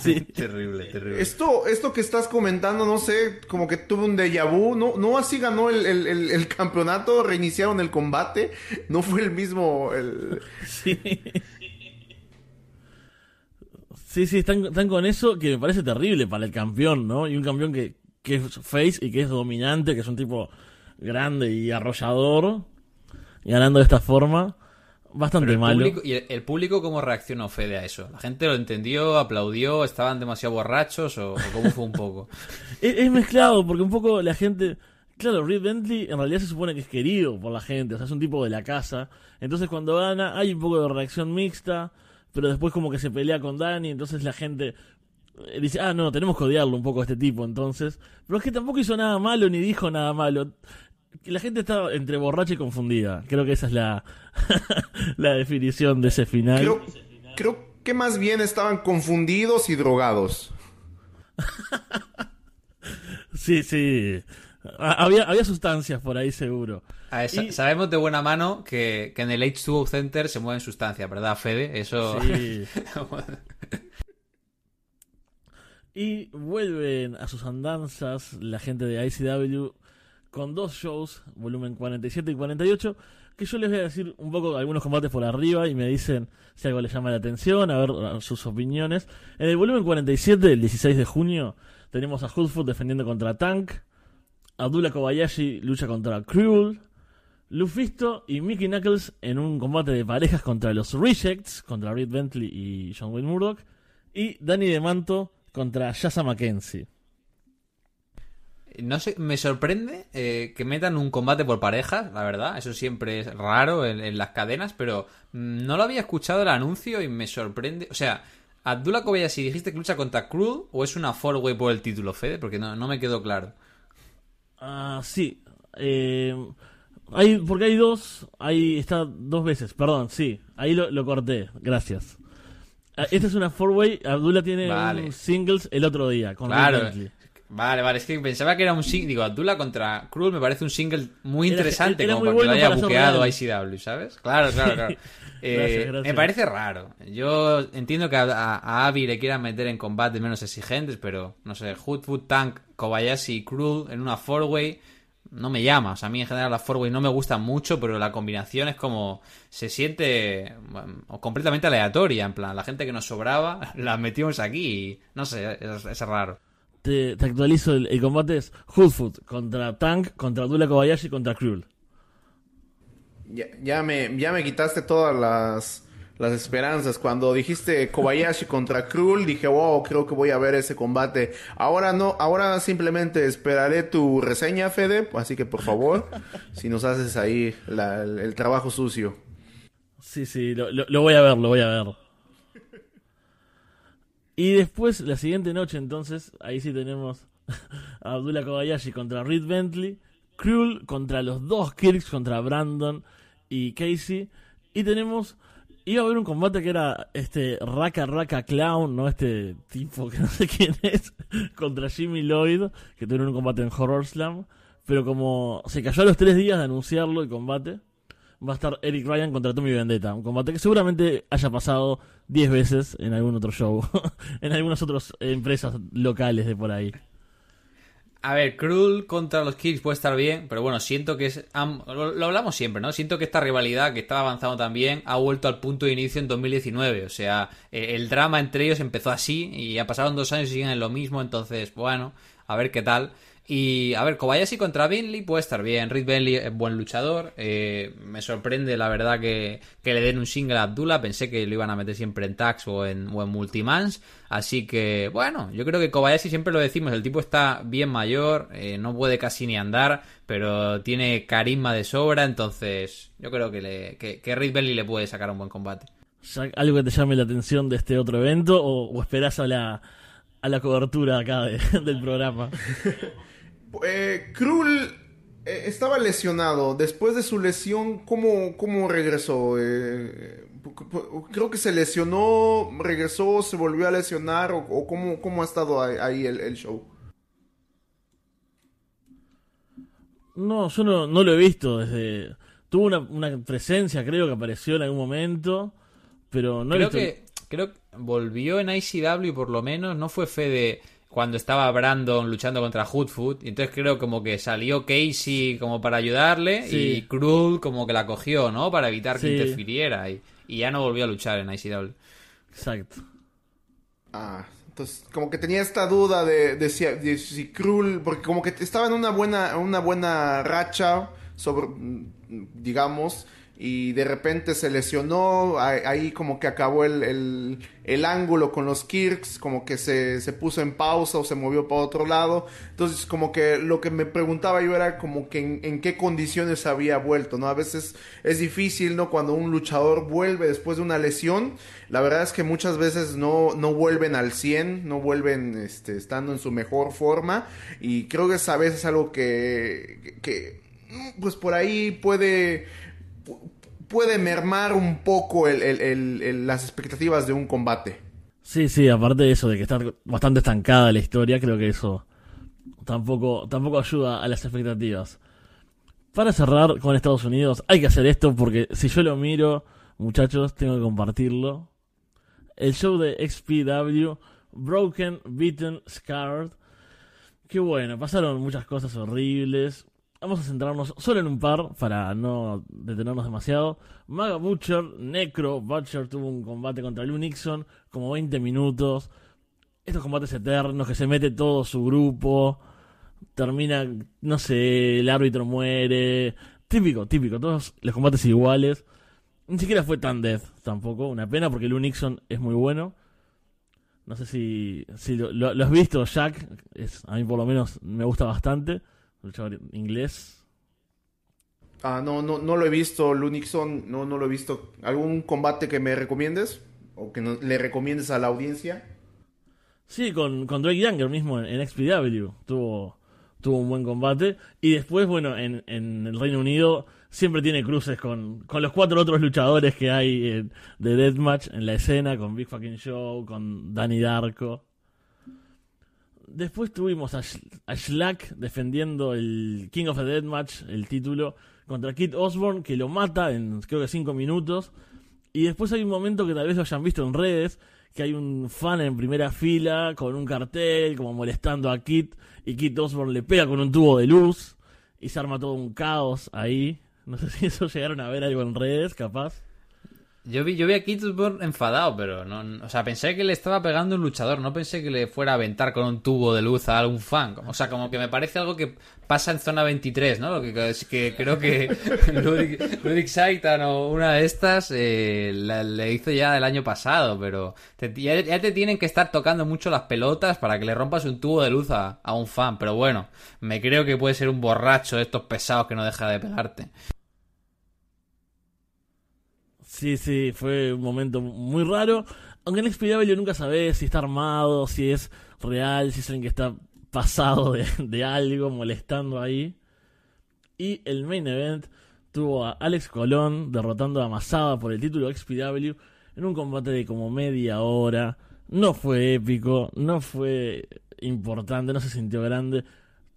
Speaker 3: sí. terrible, terrible.
Speaker 4: Esto, esto que estás comentando, no sé, como que tuve un déjà vu. No, no así ganó el, campeonato, reiniciaron el combate. No fue el mismo.
Speaker 2: Sí. Sí, sí, están, están, con eso que me parece terrible para el campeón, ¿no? Y un campeón que, que es face y que es dominante, que es un tipo grande y arrollador ganando de esta forma. Bastante malo.
Speaker 3: ¿Y el, público cómo reaccionó Fede a eso? ¿La gente lo entendió, aplaudió, estaban demasiado borrachos o, cómo fue un poco?
Speaker 2: es, mezclado, porque un poco la gente... Claro, Reed Bentley en realidad se supone que es querido por la gente, o sea, es un tipo de la casa. Entonces cuando gana hay un poco de reacción mixta, pero después como que se pelea con Danny, entonces la gente eh, dice, ah, no, tenemos que odiarlo un poco a este tipo entonces. Pero es que tampoco hizo nada malo ni dijo nada malo la gente está entre borracha y confundida. Creo que esa es la, la definición de ese final.
Speaker 4: Creo, creo que más bien estaban confundidos y drogados.
Speaker 2: sí, sí. Había, había sustancias por ahí seguro.
Speaker 3: Sabemos de buena mano que, que, en el H2O Center se mueven sustancias, ¿verdad, Fede? Eso. Sí.
Speaker 2: y vuelven a sus andanzas la gente de ICW con dos shows, volumen 47 y 48, que yo les voy a decir un poco algunos combates por arriba y me dicen si algo les llama la atención, a ver sus opiniones. En el volumen 47 del 16 de junio tenemos a Hoodfoot defendiendo contra Tank, Abdullah Kobayashi lucha contra Cruel, Lufisto y Mickey Knuckles en un combate de parejas contra los Rejects, contra Reed Bentley y John Wayne Murdoch, y Danny DeManto contra Shasa Mackenzie
Speaker 3: no sé, me sorprende eh, que metan un combate por parejas, la verdad. Eso siempre es raro en, las cadenas, pero mm, no lo había escuchado el anuncio y me sorprende. O sea, Abdullah si dijiste que lucha contra Cruel o es una four-way por el título, Fede, porque no, me quedó claro.
Speaker 2: Ah, sí. Eh, hay, porque hay dos, ahí está dos veces, perdón, sí. Ahí lo, corté, gracias. Ah, esta es una four-way, Abdullah tiene un singles el otro día con claro.
Speaker 3: Vale, vale, es que pensaba que era un single. Digo, Abdullah contra Cruel me parece un single muy interesante como para que lo haya buqueado ICW, ¿sabes? Claro, claro, claro. Eh, me parece raro. Yo entiendo que a, a, Abby le quieran meter en combates menos exigentes, pero no sé, Hoodfoot, Tank, Kobayashi y Cruel en una four-way no me llama. O sea, a mí en general las four-way no me gustan mucho, pero la combinación es como. Se siente completamente aleatoria. En plan, la gente que nos sobraba la metimos aquí y no sé, es raro
Speaker 2: te, actualizo el, combate es Hoodfoot contra Tank, contra Dula Kobayashi, contra Cruel.
Speaker 4: Ya, ya, me, ya me quitaste todas las, las esperanzas. Cuando dijiste Kobayashi contra Krul, dije, wow, creo que voy a ver ese combate. Ahora no, ahora simplemente esperaré tu reseña, Fede. Así que por favor, si nos haces ahí el, trabajo sucio.
Speaker 2: Sí, sí, lo, voy a ver, lo voy a ver. Y después, la siguiente noche, entonces, ahí sí tenemos a Abdullah Kobayashi contra Reed Bentley. Krul contra los dos Kirks, contra Brandon y Casey. Y tenemos iba a haber un combate que era este Raka Raka Clown, ¿no? Este tipo que no sé quién es, contra Jimmy Lloyd, que tuvieron un combate en Horror Slam. Pero como se cayó a los tres días de anunciarlo el combate, va a estar Eric Ryan contra Tommy Vendetta. Un combate que seguramente haya pasado 10 veces en algún otro show, en algunas otras empresas locales de por ahí.
Speaker 3: A ver, Cruel contra los Kicks puede estar bien, pero bueno, siento que es. lo, hablamos siempre, ¿no? Siento que esta rivalidad que estaba avanzando también ha vuelto al punto de inicio en 2019. O sea, eh, el drama entre ellos empezó así y ya pasaron dos años y siguen en lo mismo. Entonces, bueno, a ver qué tal. Y a ver, Kobayashi contra Bentley puede estar bien. Reed Bentley es buen luchador. Eh, me sorprende, la verdad, que, le den un single a Abdullah. Pensé que lo iban a meter siempre en tax o en, o en multimans. Así que, bueno, yo creo que Kobayashi siempre lo decimos. El tipo está bien mayor, eh, no puede casi ni andar, pero tiene carisma de sobra. Entonces, yo creo que, le, que, Reed Bentley le puede sacar un buen combate.
Speaker 2: ¿Algo que te llame la atención de este otro evento o, o esperas a la, a la cobertura acá del programa?
Speaker 4: Eh, Krul eh, estaba lesionado. Después de su lesión, ¿cómo, cómo regresó? Eh, creo que se lesionó, regresó, se volvió a lesionar o, cómo, cómo, ha estado ahí, el, show.
Speaker 2: No, yo no, no, lo he visto desde... Tuvo una, una, presencia, creo que apareció en algún momento, pero no
Speaker 3: creo que Creo que volvió en ICW por lo menos, no fue fe de cuando estaba Brandon luchando contra Hoodfoot. Y entonces creo como que salió Casey como para ayudarle y Cruz como que la cogió, ¿no? Para evitar que interfiriera. Y, ya no volvió a luchar en ICW.
Speaker 2: Exacto.
Speaker 4: Ah, entonces como que tenía esta duda de, de si, de Krul, porque como que estaba en una buena, una buena racha sobre, digamos, y de repente se lesionó, ahí como que acabó el, el, ángulo con los Kirks, como que se, se, puso en pausa o se movió para otro lado. Entonces como que lo que me preguntaba yo era como que en, qué condiciones había vuelto, ¿no? A veces es difícil, ¿no? Cuando un luchador vuelve después de una lesión, la verdad es que muchas veces no, no vuelven al 100, no vuelven este, estando en su mejor forma y creo que esa vez es algo que, que pues por ahí puede puede mermar un poco las expectativas de un combate.
Speaker 2: Sí, sí, aparte de eso, de que está bastante estancada la historia, creo que eso tampoco, tampoco ayuda a las expectativas. Para cerrar con Estados Unidos, hay que hacer esto porque si yo lo miro, muchachos, tengo que compartirlo. El show de XPW, Broken, Beaten, Scarred. Qué bueno, pasaron muchas cosas horribles. Vamos a centrarnos solo en un par para no detenernos demasiado. Maga Butcher, Necro, Butcher tuvo un combate contra Lou Nixon, como 20 minutos. Estos combates eternos que se mete todo su grupo. Termina, no sé, el árbitro muere. Típico, típico, todos los combates iguales. Ni siquiera fue tan death tampoco, una pena porque Lou Nixon es muy bueno. No sé si, si lo, has visto, Jack. A mí por lo menos me gusta bastante luchador inglés.
Speaker 4: Ah, no, no, no lo he visto, Lunixon, no, no lo he visto. ¿Algún combate que me recomiendes? ¿O que le recomiendes a la audiencia?
Speaker 2: Sí, con, con Drake Younger mismo en, XPW. Tuvo, tuvo un buen combate. Y después, bueno, en, en el Reino Unido siempre tiene cruces con, con los cuatro otros luchadores que hay de Deathmatch en la escena, con Big Fucking Show, con Danny Darko. Después tuvimos a, Schlack defendiendo el King of the Dead Match, el título, contra Kit Osborne, que lo mata en creo que 5 minutos. Y después hay un momento que tal vez lo hayan visto en redes, que hay un fan en primera fila con un cartel, como molestando a Kit, y Kit Osborne le pega con un tubo de luz, y se arma todo un caos ahí. No sé si eso llegaron a ver algo en redes, capaz.
Speaker 3: Yo vi, yo vi a Kingsburn enfadado, pero no, o sea, pensé que le estaba pegando un luchador, no pensé que le fuera a aventar con un tubo de luz a algún fan. O sea, como que me parece algo que pasa en zona 23, ¿no? Lo que, que creo que Ludwig, Saitan o una de estas eh, le hizo ya el año pasado, pero ya, te tienen que estar tocando mucho las pelotas para que le rompas un tubo de luz a, a un fan. Pero bueno, me creo que puede ser un borracho de estos pesados que no deja de pegarte.
Speaker 2: Sí, sí, fue un momento muy raro. Aunque en Expediable nunca sabes si está armado, si es real, si es alguien que está pasado de, algo, molestando ahí. Y el main event tuvo a Alex Colón derrotando a Masada por el título XPW en un combate de como media hora. No fue épico, no fue importante, no se sintió grande.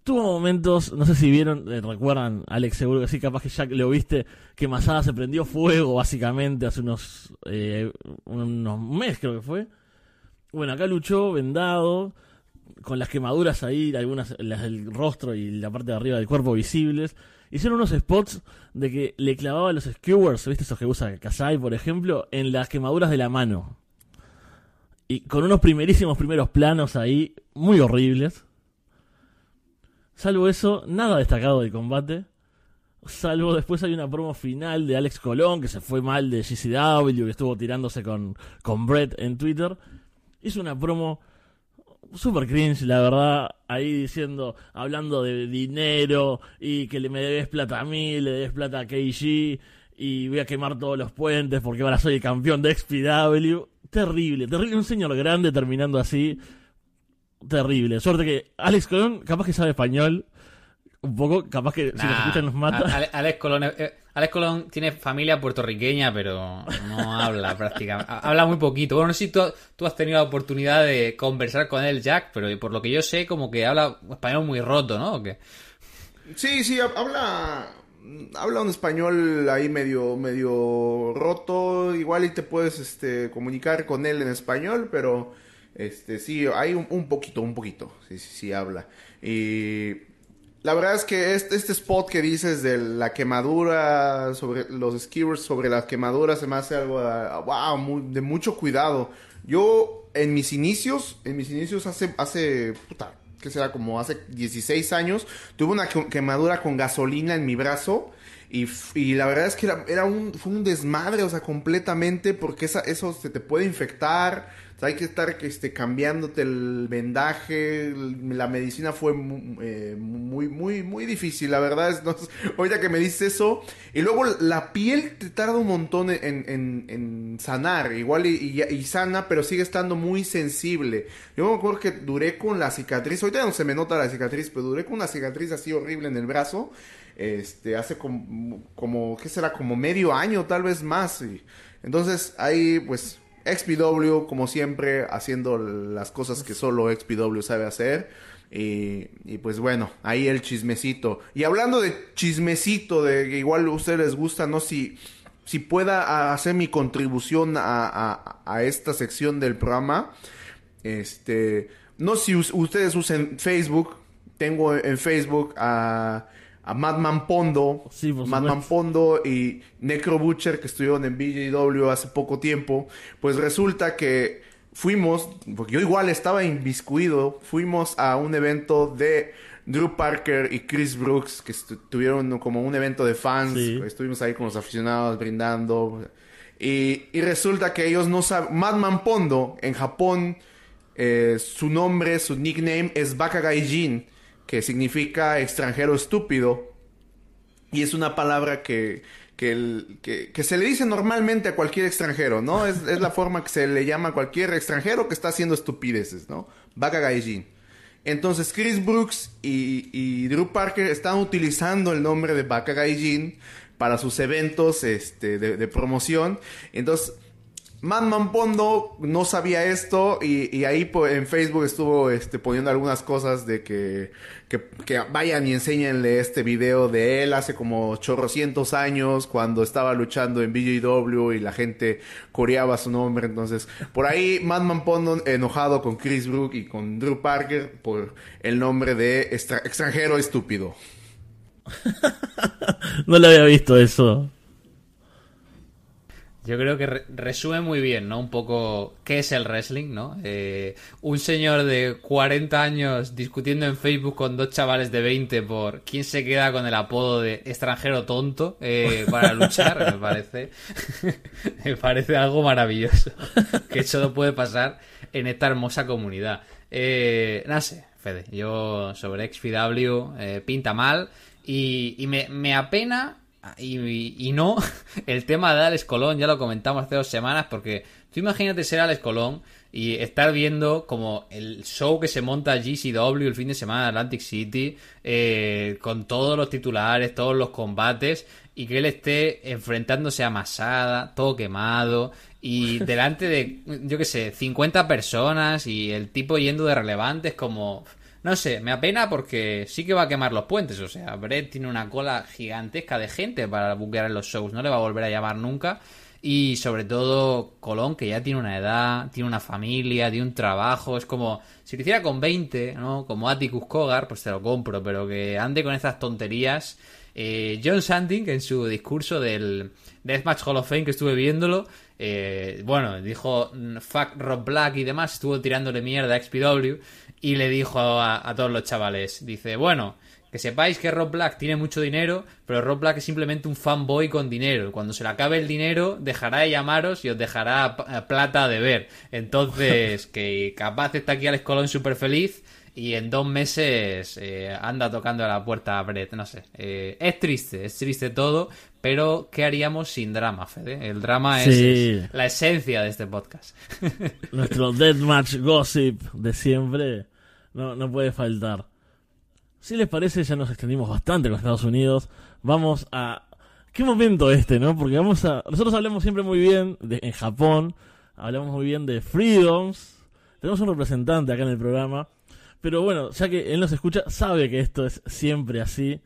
Speaker 2: Tuvo momentos, no sé si vieron, eh, recuerdan, Alex, seguro que sí, capaz que ya lo viste, que Masada se prendió fuego básicamente hace unos, eh, unos meses creo que fue. Bueno, acá luchó vendado, con las quemaduras ahí, algunas, las del rostro y la parte de arriba del cuerpo visibles. Hicieron unos spots de que le clavaba los skewers, ¿viste esos que usa Kasai, por ejemplo, en las quemaduras de la mano. Y con unos primerísimos primeros planos ahí, muy horribles Salvo eso, nada destacado del combate. Salvo después hay una promo final de Alex Colón, que se fue mal de GCW, que estuvo tirándose con, con Brett en Twitter. Hizo una promo super cringe, la verdad, ahí diciendo, hablando de dinero y que le me debes plata a mí, le debes plata a KG y voy a quemar todos los puentes porque ahora soy el campeón de XPW. Terrible, terrible, un señor grande terminando así terrible. Suerte que Alex Colón, capaz que sabe español. Un poco, capaz que si nos escuchan nos mata.
Speaker 3: Alex Colón, eh, Alex Colón tiene familia puertorriqueña, pero no habla prácticamente. Habla muy poquito. Bueno, no sé si tú, has tenido la oportunidad de conversar con él, Jack, pero por lo que yo sé, como que habla español muy roto, ¿no?
Speaker 4: Sí, sí, habla habla un español ahí medio medio roto igual y te puedes este comunicar con él en español pero este, sí, hay un, poquito, un poquito, sí, sí, sí habla. Y la verdad es que este, spot que dices de la quemadura, sobre los skewers, sobre la quemadura, se me hace algo, wow, de mucho cuidado. Yo, en mis inicios, en mis inicios hace, hace, puta, que será como hace 16 años, tuve una quemadura con gasolina en mi brazo. Y, y, la verdad es que era, era, un, fue un desmadre, o sea, completamente, porque esa, eso se te puede infectar hay que estar este, cambiándote el vendaje, la medicina fue eh, muy, muy, muy difícil, la verdad es, no, ahorita que me dices eso, y luego la piel te tarda un montón en, sanar, igual y, sana, pero sigue estando muy sensible. Yo me acuerdo que duré con la cicatriz, ahorita no se me nota la cicatriz, pero duré con una cicatriz así horrible en el brazo, este, hace como, como ¿qué será? Como medio año, tal vez más, y entonces ahí pues XPW, como siempre, haciendo las cosas que solo XPW sabe hacer. Y, pues bueno, ahí el chismecito. Y hablando de chismecito, de que igual a ustedes les gusta, no si, si pueda hacer mi contribución a, a, esta sección del programa. Este, no si ustedes usen Facebook. Tengo en Facebook a a Madman Pondo, Madman Pondo y Necro Butcher que estuvieron en BJW hace poco tiempo, pues resulta que fuimos, porque yo igual estaba inviscuido, fuimos a un evento de Drew Parker y Chris Brooks que tuvieron como un evento de fans, estuvimos ahí con los aficionados brindando y, resulta que ellos no saben, Madman Pondo en Japón, eh, su nombre, su nickname es Bakagaijin que significa extranjero estúpido. Y es una palabra que, que, que, se le dice normalmente a cualquier extranjero, ¿no? Es, la forma que se le llama a cualquier extranjero que está haciendo estupideces, ¿no? Baka Gaijin. Entonces Chris Brooks y, y, Drew Parker están utilizando el nombre de Baka Gaijin para sus eventos este, de, de promoción. Entonces Madman Pondo no sabía esto y, ahí en Facebook estuvo este, poniendo algunas cosas de que, vayan y enséñenle este video de él hace como chorrocientos años cuando estaba luchando en BJW y la gente coreaba su nombre. Entonces, por ahí Madman Pondo enojado con Chris Brook y con Drew Parker por el nombre de extranjero estúpido.
Speaker 2: no le había visto eso.
Speaker 3: Yo creo que re- resume muy bien, ¿no? Un poco qué es el wrestling, ¿no? Eh, un señor de 40 años discutiendo en Facebook con dos chavales de 20 por quién se queda con el apodo de extranjero tonto eh, para luchar, me parece. me parece algo maravilloso. que solo puede pasar en esta hermosa comunidad. Eh, no sé, Fede, yo sobre XPW eh, pinta mal y, y me, me apena y, y no el tema de Alex Colón, ya lo comentamos hace dos semanas, porque tú imagínate ser Alex Colón y estar viendo como el show que se monta GCW el fin de semana en Atlantic City, eh, con todos los titulares, todos los combates, y que él esté enfrentándose a Masada, todo quemado, y delante de, yo qué sé, 50 personas y el tipo yendo de relevantes como... No sé, me apena porque sí que va a quemar los puentes. O sea, Brett tiene una cola gigantesca de gente para buquear en los shows. No le va a volver a llamar nunca. Y sobre todo Colón, que ya tiene una edad, tiene una familia, tiene un trabajo. Es como, si lo hiciera con 20, ¿no? Como Atticus Cogar, pues te lo compro. Pero que ande con estas tonterías. Eh, John Sanding, en su discurso del Deathmatch Hall of Fame, que estuve viéndolo, eh, bueno, dijo mm, fuck Rob Black y demás, estuvo tirándole mierda a XPW y le dijo a, a todos los chavales, dice, bueno, que sepáis que Rob Black tiene mucho dinero, pero Rob Black es simplemente un fanboy con dinero. Cuando se le acabe el dinero, dejará de llamaros y os dejará p- plata de ver. Entonces, que capaz está aquí Alex Colón súper feliz y en dos meses eh, anda tocando a la puerta a Brett, no sé. Eh, es triste, es triste todo, pero ¿qué haríamos sin drama, Fede? El drama es,
Speaker 2: Sí.
Speaker 3: es la esencia de este podcast.
Speaker 2: Nuestro Deathmatch Gossip de siempre no, no puede faltar. Si les parece, ya nos extendimos bastante con Estados Unidos. Vamos a... ¿Qué momento este, no? Porque vamos a... Nosotros hablamos siempre muy bien de... en Japón, hablamos muy bien de Freedoms. Tenemos un representante acá en el programa. Pero bueno, ya que él nos escucha, sabe que esto es siempre así.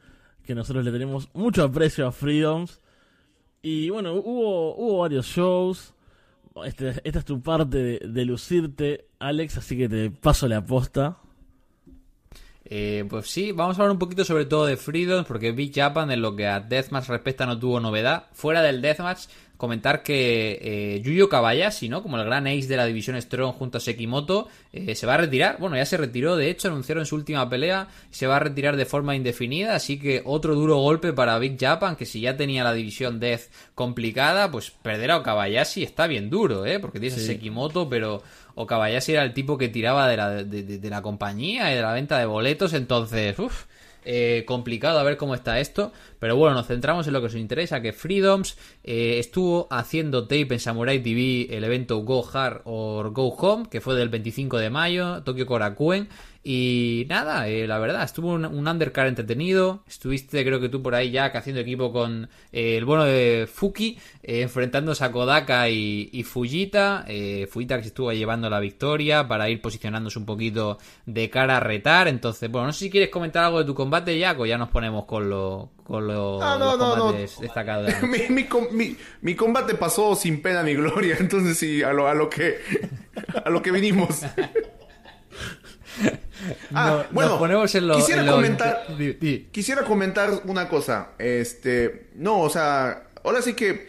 Speaker 2: Que nosotros le tenemos mucho aprecio a Freedoms. Y bueno, hubo, hubo varios shows. Este- esta es tu parte de, de lucirte, Alex, así que te paso la aposta.
Speaker 3: Eh, pues sí, vamos a hablar un poquito sobre todo de Freedom, porque Big Japan en lo que a Deathmatch respecta no tuvo novedad. Fuera del Deathmatch, comentar que eh, Yuyo Kabayashi, ¿no? Como el gran ace de la división Strong junto a Sekimoto, eh, se va a retirar. Bueno, ya se retiró, de hecho, anunciaron su última pelea, se va a retirar de forma indefinida, así que otro duro golpe para Big Japan, que si ya tenía la división Death complicada, pues perder a Okabayashi está bien duro, ¿eh? Porque tienes a. Sekimoto, pero Okabayashi era el tipo que tiraba de la, de la compañía y de la venta de boletos, entonces, uff, eh, complicado a ver cómo está esto. Pero bueno, nos centramos en lo que os interesa, que Freedoms eh, estuvo haciendo tape en Samurai TV el evento Go Hard or Go Home, que fue del 25 de mayo, Tokio Korakuen. Y nada, eh, la verdad, estuvo un, un undercard entretenido. Estuviste, creo que tú por ahí ya haciendo equipo con eh, el bueno de Fuki, eh, enfrentándose a Kodaka y, y Fujita. Eh, Fujita que se estuvo llevando la victoria para ir posicionándose un poquito de cara a retar. Entonces, bueno, no sé si quieres comentar algo de tu combate, Jack, o ya nos ponemos con, lo, con lo-
Speaker 4: Ah, no,
Speaker 3: los
Speaker 4: no, no.
Speaker 3: combates destacados. de
Speaker 4: mi, mi, mi- mi combate pasó sin pena ni gloria, entonces sí, a lo, a lo que a lo que vinimos. Ah,
Speaker 3: No-
Speaker 4: bueno,
Speaker 3: nos ponemos en lo-
Speaker 4: quisiera
Speaker 3: en lo-
Speaker 4: comentar, quisiera comentar una cosa. Este, no, o sea, ahora sí que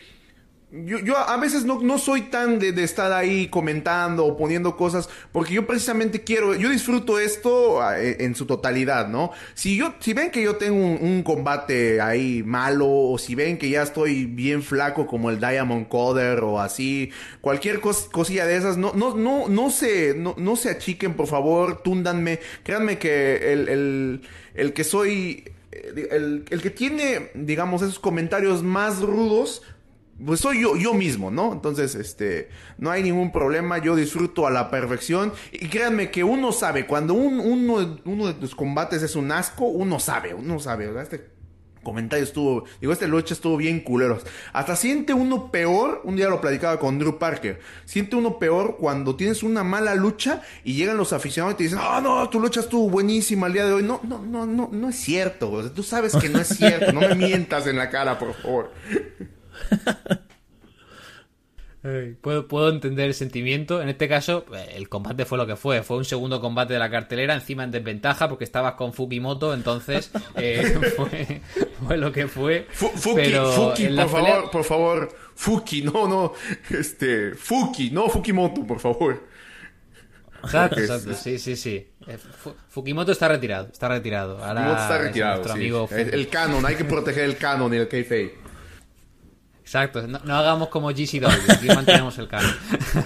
Speaker 4: yo, yo a veces no, no soy tan de, de estar ahí comentando o poniendo cosas, porque yo precisamente quiero, yo disfruto esto ah, eh, en su totalidad, ¿no? Si yo, si ven que yo tengo un, un combate ahí malo, o si ven que ya estoy bien flaco como el Diamond Coder o así, cualquier cos- cosilla de esas, no, no, no, no se, no, no se achiquen, por favor, túndanme, créanme que el, el, el que soy, eh, el, el que tiene, digamos, esos comentarios más rudos, pues soy yo, yo mismo, ¿no? Entonces, este, no hay ningún problema, yo disfruto a la perfección. Y créanme que uno sabe, cuando un- uno, uno de tus combates es un asco, uno sabe, uno sabe, ¿verdad? Este comentario estuvo, digo, este lucha estuvo bien culeros. Hasta siente uno peor, un día lo platicaba con Drew Parker, siente uno peor cuando tienes una mala lucha y llegan los aficionados y te dicen, ah, no, tu lucha estuvo buenísima el día de hoy. No, no, no, no, no es cierto, o sea, tú sabes que no es cierto, no me mientas en la cara, por favor.
Speaker 3: Puedo, puedo entender el sentimiento. En este caso, eh, el combate fue lo que fue. Fue un segundo combate de la cartelera, encima en desventaja, porque estabas con Fukimoto, entonces eh, fue, fue, lo que fue.
Speaker 4: Fuki, Pero Fuki por favor, por favor. Fuki, no, no. Este, Fuki, no Fukimoto, por favor.
Speaker 3: Exacto, exacto, sí, sí, sí. Eh, Fukimoto está retirado, está retirado. Ahora Fukimoto está retirado, amigo
Speaker 4: el, el, canon, hay que proteger el canon y el kayfabe.
Speaker 3: Exacto, no, hagamos como GCW, aquí mantenemos el canon.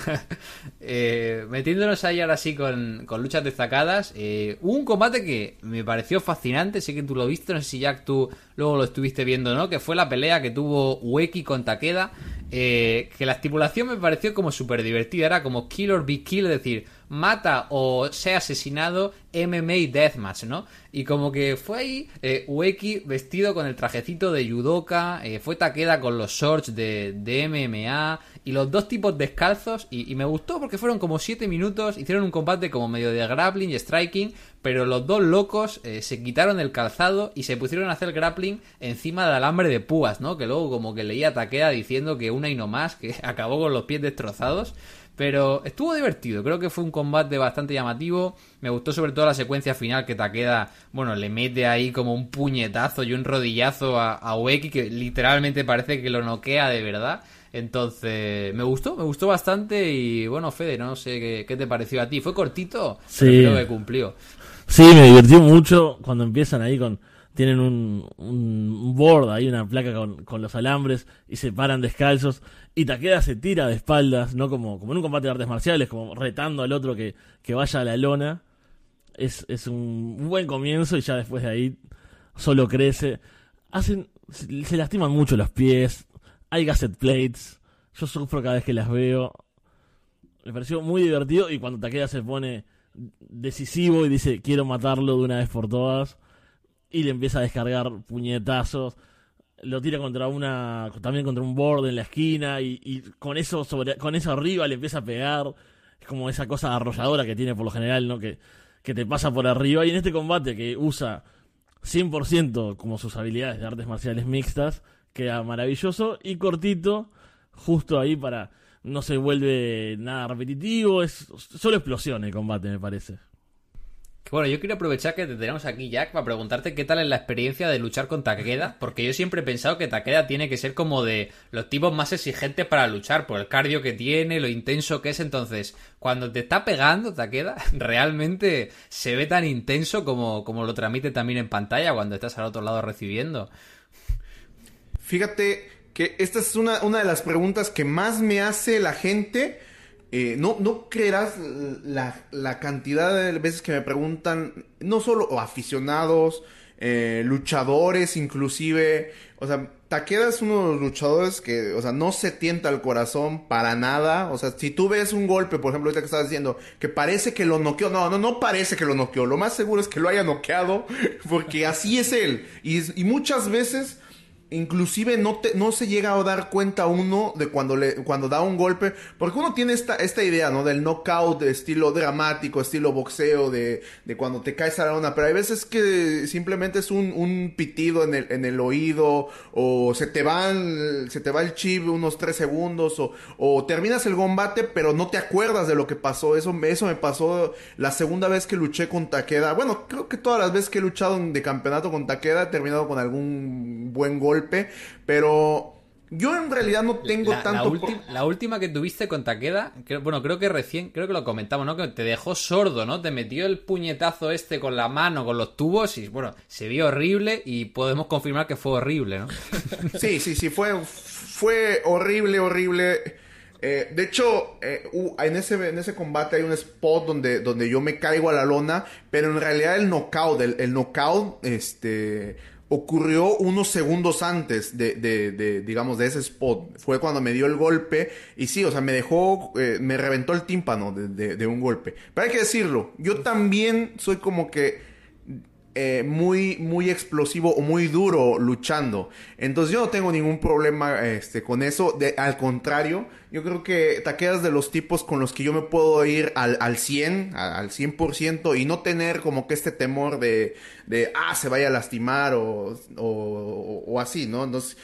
Speaker 3: eh, metiéndonos ahí ahora sí con, luchas destacadas, eh, hubo un combate que me pareció fascinante, sé que tú lo viste, no sé si Jack tú luego lo estuviste viendo, ¿no? Que fue la pelea que tuvo Ueki con Takeda, eh, que la estipulación me pareció como súper divertida, era como kill or be kill, es decir, mata o sea asesinado MMA Deathmatch, ¿no? Y como que fue ahí eh, Ueki vestido con el trajecito de judoka, eh, fue Takeda con los shorts de, de MMA y los dos tipos descalzos y, me gustó porque fueron como 7 minutos, hicieron un combate como medio de grappling y striking, pero los dos locos eh, se quitaron el calzado y se pusieron a hacer grappling encima del alambre de púas, ¿no? Que luego como que leía Takeda diciendo que una y no más, que acabó con los pies destrozados. Pero estuvo divertido, creo que fue un combate bastante llamativo. Me gustó sobre todo la secuencia final que Takeda, bueno, le mete ahí como un puñetazo y un rodillazo a, a Ueki que literalmente parece que lo noquea de verdad. Entonces, me gustó, me gustó bastante y bueno, Fede, no sé qué, te pareció a ti. Fue cortito, sí. pero creo que cumplió.
Speaker 2: Sí, me divirtió mucho cuando empiezan ahí con... Tienen un, un board ahí, una placa con, con los alambres y se paran descalzos y Takeda se tira de espaldas, no como, como en un combate de artes marciales, como retando al otro que, que vaya a la lona. Es, es un buen comienzo y ya después de ahí solo crece. Hacen, se lastiman mucho los pies. Hay gasset plates. Yo sufro cada vez que las veo. Me pareció muy divertido y cuando Takeda se pone decisivo y dice quiero matarlo de una vez por todas y le empieza a descargar puñetazos lo tira contra una también contra un board en la esquina y, con eso sobre con eso arriba le empieza a pegar. Es como esa cosa arrolladora que tiene por lo general no que, que te pasa por arriba. Y en este combate que usa 100% como sus habilidades de artes marciales mixtas queda maravilloso y cortito justo ahí para no se vuelve nada repetitivo es solo explosión el combate me parece
Speaker 3: bueno, yo quiero aprovechar que te tenemos aquí, Jack, para preguntarte qué tal es la experiencia de luchar con Takeda, porque yo siempre he pensado que Takeda tiene que ser como de los tipos más exigentes para luchar, por el cardio que tiene, lo intenso que es, entonces, cuando te está pegando Takeda, realmente se ve tan intenso como, como lo transmite también en pantalla cuando estás al otro lado recibiendo.
Speaker 4: Fíjate que esta es una, una de las preguntas que más me hace la gente eh, no, no creerás la, cantidad de veces que me preguntan, no solo aficionados, eh, luchadores inclusive, o sea, Takeda es uno de los luchadores que, o sea, no se tienta el corazón para nada, o sea, si tú ves un golpe, por ejemplo, ahorita que estás diciendo, que parece que lo noqueó, no, no, no parece que lo noqueó, lo más seguro es que lo haya noqueado, porque así es él, y, y muchas veces inclusive no, te, no se llega a dar cuenta uno de cuando, le, cuando da un golpe, porque uno tiene esta, esta idea, ¿no? Del knockout de estilo dramático, estilo boxeo, de, de cuando te caes a la lona, pero hay veces que simplemente es un, un pitido en el, en el oído, o se te, van, se te va el chip unos tres segundos, o, o terminas el combate, pero no te acuerdas de lo que pasó, eso, eso me pasó la segunda vez que luché con Takeda, bueno, creo que todas las veces que he luchado de campeonato con Takeda he terminado con algún buen golpe, pero yo en realidad no tengo tanto...
Speaker 3: La, última que tuviste con Takeda, bueno, creo que recién, creo que lo comentamos, ¿no? Que te dejó sordo, ¿no? Te metió el puñetazo este con la mano, con los tubos y, bueno, se vio horrible y podemos confirmar que fue horrible, ¿no?
Speaker 4: sí, sí, sí, fue, fue horrible, horrible. Eh, de hecho, eh, en, ese, en ese combate hay un spot donde, donde yo me caigo a la lona, pero en realidad el knockout, el, el knockout, este ocurrió unos segundos antes de, de, de, digamos, de ese spot. Fue cuando me dio el golpe y sí, o sea, me dejó, eh, me reventó el tímpano de, de, un golpe. Pero hay que decirlo, yo también soy como que eh, muy, muy explosivo o muy duro luchando. Entonces yo no tengo ningún problema este, con eso. Al contrario, yo creo que taqueas de los tipos con los que yo me puedo ir al, al 100, al 100% y no tener como que este temor de, de ah, se vaya a lastimar o, o, o así, ¿no? Entonces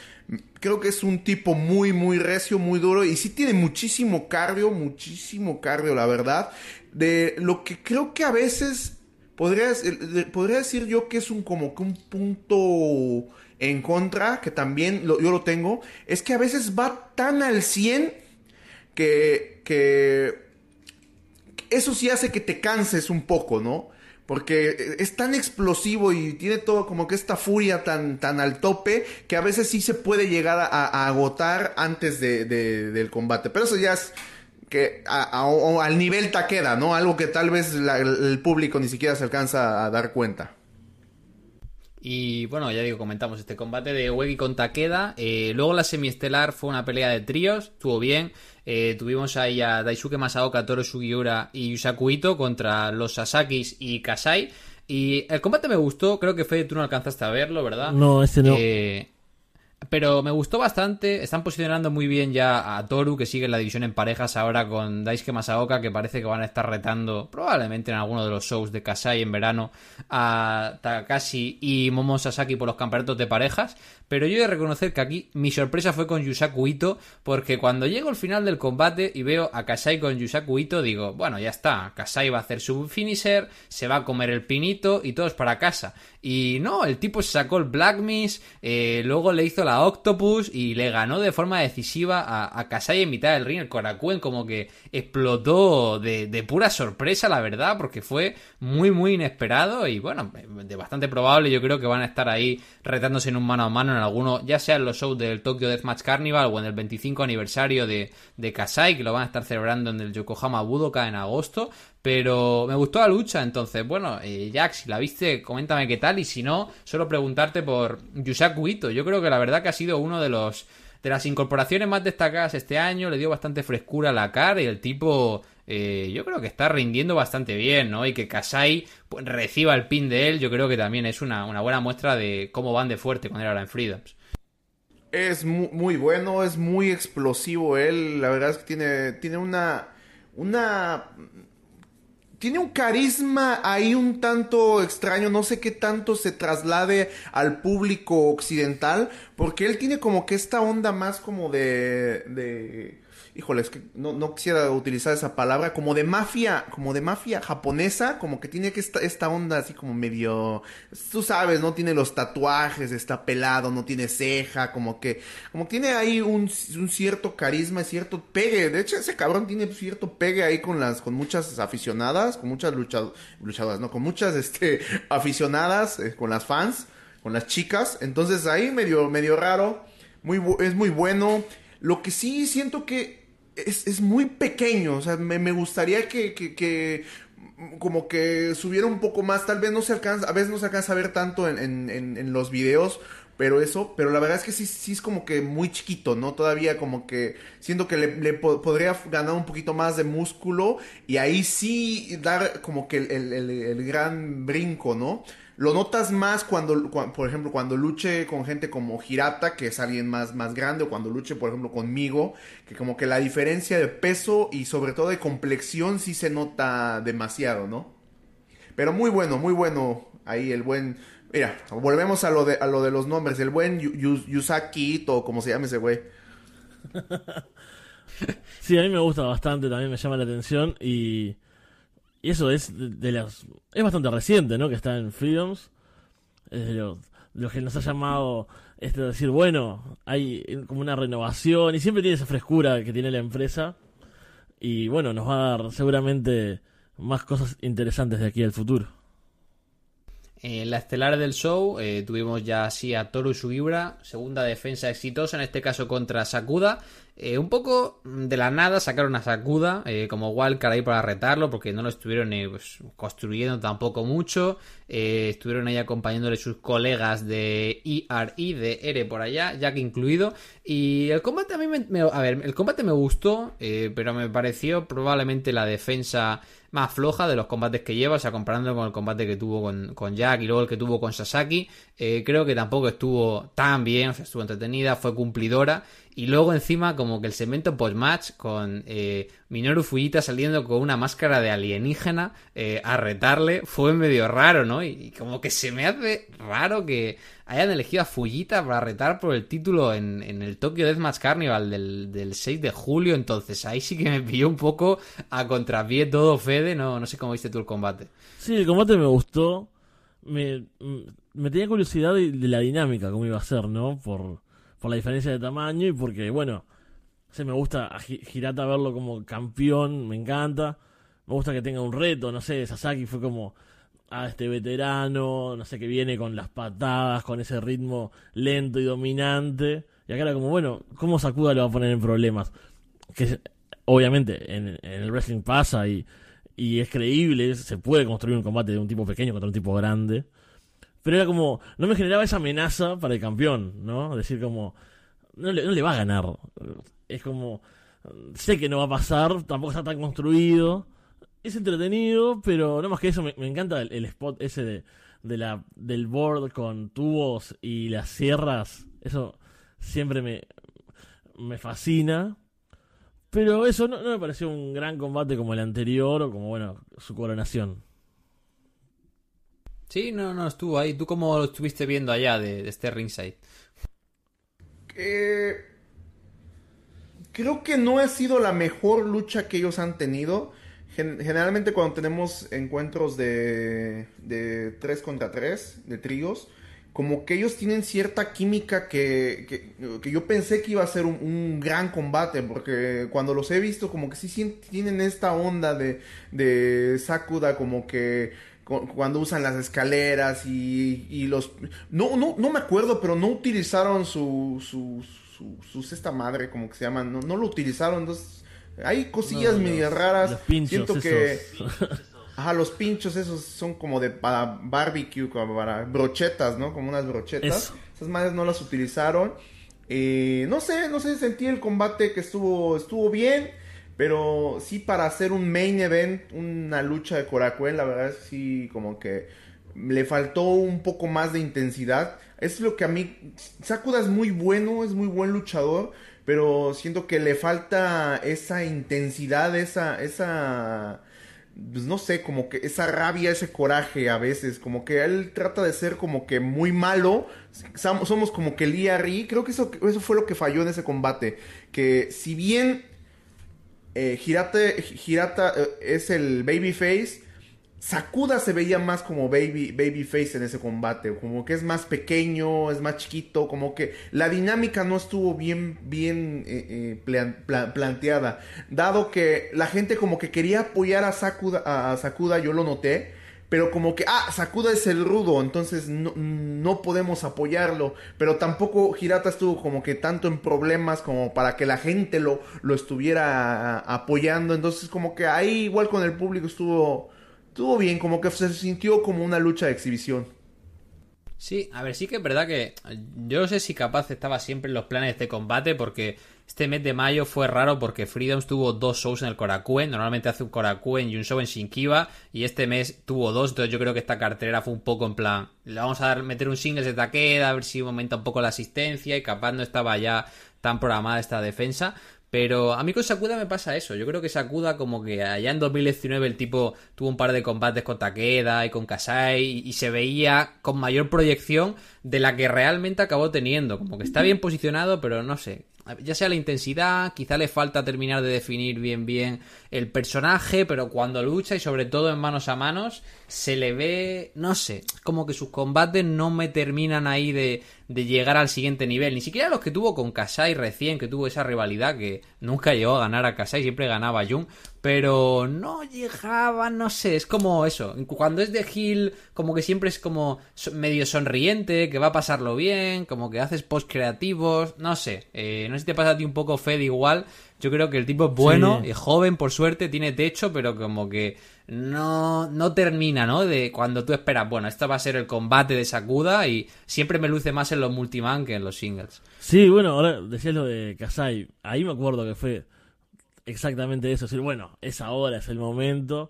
Speaker 4: Creo que es un tipo muy, muy recio, muy duro y sí tiene muchísimo cardio, muchísimo cardio, la verdad. De lo que creo que a veces podría, decir yo que es un como que un punto en contra, que también yo lo tengo, es que a veces va tan al 100 que, que eso sí hace que te canses un poco, ¿no? Porque es tan explosivo y tiene todo como que esta furia tan, tan al tope que a veces sí se puede llegar a, agotar antes de, del combate. Pero eso ya es que al nivel taqueda, ¿no? Algo que tal vez el público ni siquiera se alcanza a dar cuenta.
Speaker 3: Y bueno, ya digo, comentamos este combate de Wegi con Takeda. Eh, luego la semiestelar fue una pelea de tríos, estuvo bien. Eh, tuvimos ahí a Daisuke Masaoka, Toro Sugiura y Yusaku Ito contra los Sasakis y Kasai. Y el combate me gustó, creo que Fede tú no alcanzaste a verlo, ¿verdad?
Speaker 2: No, este no.
Speaker 3: Eh, pero me gustó bastante. Están posicionando muy bien ya a Toru, que sigue en la división en parejas ahora con Daisuke Masaoka, que parece que van a estar retando probablemente en alguno de los shows de Kasai en verano a Takashi y Momo Sasaki por los campeonatos de parejas. Pero yo he de reconocer que aquí mi sorpresa fue con Yusaku Ito, porque cuando llego al final del combate y veo a Kasai con Yusaku Ito, digo, bueno, ya está, Kasai va a hacer su finisher, se va a comer el pinito y todos para casa. Y no, el tipo se sacó el Black Miss, eh, luego le hizo la Octopus y le ganó de forma decisiva a, a Kasai en mitad del ring. El Korakuen como que explotó de, pura sorpresa, la verdad, porque fue muy, muy inesperado y bueno, de bastante probable. Yo creo que van a estar ahí retándose en un mano a mano en alguno, ya sea en los shows del Tokyo Deathmatch Carnival o en el 25 aniversario de, de Kasai, que lo van a estar celebrando en el Yokohama Budoka en agosto. Pero me gustó la lucha, entonces, bueno, eh, Jack, si la viste, coméntame qué tal. Y si no, solo preguntarte por Yusaku Ito. Yo creo que la verdad que ha sido uno de los de las incorporaciones más destacadas este año. Le dio bastante frescura a la cara y el tipo, eh, yo creo que está rindiendo bastante bien, ¿no? Y que Kasai pues, reciba el pin de él, yo creo que también es una, buena muestra de cómo van de fuerte cuando era en Freedoms.
Speaker 4: Es muy, muy bueno, es muy explosivo él. La verdad es que tiene, tiene una. Una tiene un carisma ahí un tanto extraño, no sé qué tanto se traslade al público occidental, porque él tiene como que esta onda más como de... de híjole, es que no, quisiera utilizar esa palabra, como de mafia, como de mafia japonesa, como que tiene que esta, esta onda así como medio, tú sabes, no tiene los tatuajes, está pelado, no tiene ceja, como que, como tiene ahí un, un cierto carisma, cierto pegue, de hecho ese cabrón tiene cierto pegue ahí con las, con muchas aficionadas, con muchas luchadoras, no, con muchas, este, aficionadas, eh, con las fans, con las chicas, entonces ahí medio, medio raro, muy, es muy bueno, lo que sí siento que es, muy pequeño. O sea, me, gustaría que, que, como que subiera un poco más. Tal vez no se alcanza, a veces no se alcanza a ver tanto en, en, los videos. Pero eso, pero la verdad es que sí, sí es como que muy chiquito, ¿no? Todavía como que siento que le, podría ganar un poquito más de músculo y ahí sí dar como que el, el gran brinco, ¿no? Lo notas más cuando, por ejemplo, cuando luche con gente como Hirata, que es alguien más, más grande, o cuando luche, por ejemplo, conmigo, que como que la diferencia de peso y sobre todo de complexión sí se nota demasiado, ¿no? Pero muy bueno, muy bueno ahí el buen... Mira, volvemos a lo de, a lo de los nombres. El buen Yusaki o como se llame ese güey.
Speaker 2: sí, a mí me gusta bastante, también me llama la atención y y eso es de, las. Es bastante reciente, ¿no? Que está en Freedoms. Es de lo, que nos ha llamado. Este, decir, bueno, hay como una renovación. Y siempre tiene esa frescura que tiene la empresa. Y bueno, nos va a dar seguramente más cosas interesantes de aquí al futuro.
Speaker 3: En la estelar del show eh, tuvimos ya así a Toru Sugiura, segunda defensa exitosa, en este caso contra Sakuda. Eh, un poco de la nada sacaron a Sakuda eh, como wildcard ahí para retarlo, porque no lo estuvieron pues, construyendo tampoco mucho. estuvieron ahí acompañándole sus colegas de ERI, de ERE por allá, Jack incluido. Y el combate a mí me, a ver, el combate me gustó, pero me pareció probablemente la defensa más floja de los combates que lleva, o sea, comparándolo con el combate que tuvo con, con Jack y luego el que tuvo con Sasaki, eh, creo que tampoco estuvo tan bien, estuvo entretenida, fue cumplidora. Y luego encima como que el segmento post-match con eh, Minoru Fujita saliendo con una máscara de alienígena eh, a retarle fue medio raro, ¿no? Y, como que se me hace raro que hayan elegido a Fujita para retar por el título en, en el Tokyo Deathmatch Carnival del, del 6 de julio. Entonces ahí sí que me pilló un poco a contrapié todo, Fede. No, no sé cómo viste tú el combate.
Speaker 2: Sí, el combate me gustó. Me, me tenía curiosidad de, de la dinámica, cómo iba a ser, ¿no? Por, por la diferencia de tamaño y porque, bueno, se me gusta a Hirata verlo como campeón, me encanta. Me gusta que tenga un reto, no sé, Sasaki fue como a este veterano, no sé, que viene con las patadas, con ese ritmo lento y dominante. Y acá era como, bueno, ¿cómo Sakuda lo va a poner en problemas? Que obviamente en, el wrestling pasa y, y es creíble, se puede construir un combate de un tipo pequeño contra un tipo grande. Pero era como, no me generaba esa amenaza para el campeón, ¿no? Decir como, no le, no le va a ganar. Es como, sé que no va a pasar, tampoco está tan construido es entretenido, pero no más que eso, me, encanta el, spot ese de, de, la, del board con tubos y las sierras. Eso siempre me, me fascina. Pero eso no, me pareció un gran combate como el anterior o como, bueno, su coronación.
Speaker 3: Sí, no, no, estuvo ahí. ¿Tú cómo lo estuviste viendo allá de, este ringside?
Speaker 4: Creo que no ha sido la mejor lucha que ellos han tenido generalmente cuando tenemos encuentros de, de 3 contra 3, de tríos, como que ellos tienen cierta química que, que, yo pensé que iba a ser un, gran combate, porque cuando los he visto como que sí tienen esta onda de, de Sakuda como que cuando usan las escaleras y, y, los... No, no, no me acuerdo, pero no utilizaron su, su, su, su, madre, como que se llama, no, no lo utilizaron, entonces hay cosillas medio raras. Los pinchos, Siento que. Ajá, los pinchos esos son como de para barbecue, como para brochetas, ¿no? Como unas brochetas. Esas madres no las utilizaron. Eh, no sé, no sé, sentí el combate que estuvo, estuvo bien. Pero sí para hacer un main event, una lucha de Korakuen, la verdad sí como que le faltó un poco más de intensidad. Es lo que a mí... Sakuda es muy bueno, es muy buen luchador, pero siento que le falta esa intensidad, esa, esa, pues no sé, como que esa rabia, ese coraje a veces, como que él trata de ser como que muy malo, somos como que Lia Ri, creo que eso, eso fue lo que falló en ese combate, que si bien eh, Hirata eh, es el babyface, Sakuda se veía más como baby, babyface en ese combate, como que es más pequeño, es más chiquito, como que la dinámica no estuvo bien, bien eh, eh, planteada. Dado que la gente como que quería apoyar a Sakuda, a, Sakuda, yo lo noté, pero como que, ah, Sakuda es el rudo, entonces no, no, podemos apoyarlo. Pero tampoco Hirata estuvo como que tanto en problemas como para que la gente lo, lo estuviera apoyando. Entonces como que ahí igual con el público estuvo estuvo bien, como que se sintió como una lucha de exhibición.
Speaker 3: Sí, a ver, sí que es verdad que yo no sé si capaz estaba siempre en los planes de combate porque este mes de mayo fue raro porque Freedoms tuvo dos shows en el Korakuen, normalmente hace un Korakuen y un show en Shinkiba y este mes tuvo dos, entonces yo creo que esta cartera fue un poco en plan, le vamos a dar, meter un singles de Takeda, a ver si aumenta un poco la asistencia y capaz no estaba ya tan programada esta defensa, pero a mí con Sakuda me pasa eso. Yo creo que Sakuda, como que allá en 2019 el tipo tuvo un par de combates con Takeda y con Kasai y, se veía con mayor proyección de la que realmente acabó teniendo. Como que está bien posicionado, pero no sé ya sea la intensidad, quizá le falta terminar de definir bien bien el personaje, pero cuando lucha y sobre todo en manos a manos, se le ve, no sé, como que sus combates no me terminan ahí de, de llegar al siguiente nivel, ni siquiera los que tuvo con Kasai recién, que tuvo esa rivalidad que nunca llegó a ganar a Kasai, siempre ganaba a Jung, pero no llegaba, no sé, es como eso. Cuando es de Hill, como que siempre es como medio sonriente, que va a pasarlo bien, como que haces post creativos, no sé. Eh, no sé si te pasa a ti un poco Fed igual. Yo creo que el tipo es bueno, es joven, por suerte, tiene techo, pero como que no, no termina, ¿no? De cuando tú esperas, bueno, esto va a ser el combate de Sakuda y siempre me luce más en los multiman que en los singles.
Speaker 2: Sí, bueno, ahora decías lo de Kasai. Ahí me acuerdo que fue exactamente eso, decir, bueno, es ahora, es el momento.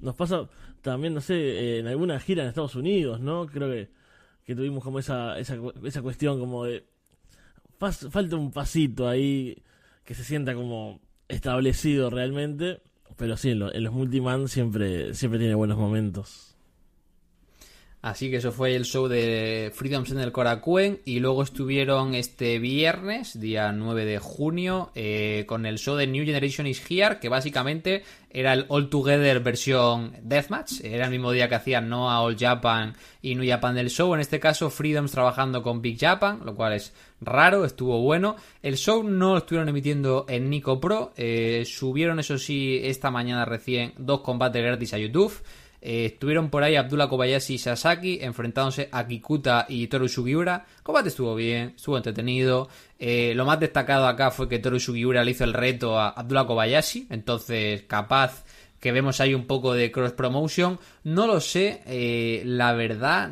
Speaker 2: Nos pasa también, no sé, eh, en alguna gira en Estados Unidos, ¿no? Creo que, que tuvimos como esa, esa, esa cuestión como de... falta un pasito ahí que se sienta como establecido realmente, pero sí, en, los multiman siempre, siempre tiene buenos momentos.
Speaker 3: Así que eso fue el show de Freedoms en el Korakuen. Y luego estuvieron este viernes, día 9 de junio, eh, con el show de New Generation is Here, que básicamente era el All Together versión Deathmatch. Era el mismo día que hacían Noah All Japan y New Japan del show. En este caso, Freedoms trabajando con Big Japan, lo cual es raro, estuvo bueno. El show no lo estuvieron emitiendo en Nico Pro. Eh, subieron, eso sí, esta mañana recién dos combates gratis a YouTube. Eh, estuvieron por ahí Abdullah Kobayashi y Sasaki enfrentándose a Kikuta y Toru Sugiura. combate estuvo bien, estuvo entretenido. Eh, lo más destacado acá fue que Toru Sugiura le hizo el reto a Abdullah Kobayashi. Entonces, capaz que vemos ahí un poco de cross promotion. No lo sé, eh, la verdad.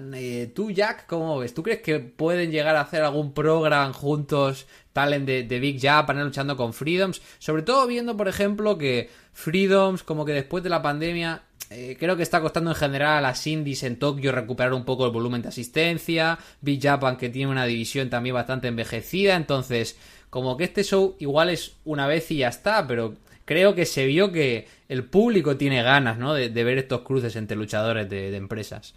Speaker 3: tú, Jack, ¿cómo ves? ¿Tú crees que pueden llegar a hacer algún program juntos, talent de, de Big Japan, luchando con Freedoms? Sobre todo viendo, por ejemplo, que Freedoms, como que después de la pandemia, eh, creo que está costando en general a las indies en Tokio recuperar un poco el volumen de asistencia. Big Japan que tiene una división también bastante envejecida. Entonces, como que este show igual es una vez y ya está, pero creo que se vio que el público tiene ganas, ¿no? De, ver estos cruces entre luchadores de, empresas.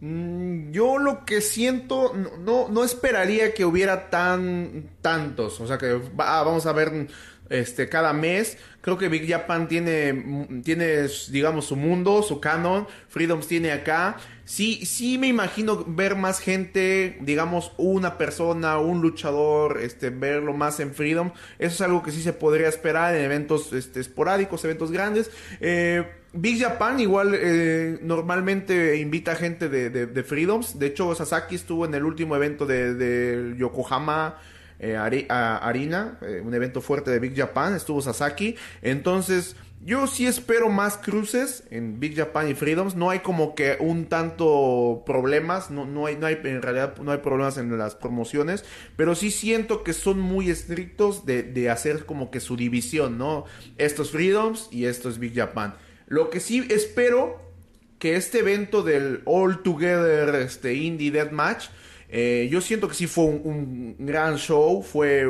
Speaker 4: Mm, yo lo que siento, no, no, esperaría que hubiera tan tantos. O sea que vamos a ver este, cada mes. Creo que Big Japan tiene, tiene, digamos, su mundo, su canon. Freedoms tiene acá. Sí, sí me imagino ver más gente, digamos, una persona, un luchador, este, verlo más en Freedom. Eso es algo que sí se podría esperar en eventos este, esporádicos, eventos grandes. Eh, Big Japan igual eh, normalmente invita gente de, de, Freedoms. De hecho, Sasaki estuvo en el último evento de, de Yokohama eh, Arena, eh, un evento fuerte de Big Japan, estuvo Sasaki. Entonces, yo sí espero más cruces en Big Japan y Freedoms. No hay como que un tanto problemas, no, no, hay, no hay, en realidad no hay problemas en las promociones, pero sí siento que son muy estrictos de, de hacer como que su división, ¿no? Estos Freedoms y estos Big Japan. Lo que sí espero que este evento del All Together este, Indie Death Match eh, yo siento que sí fue un, gran show, fue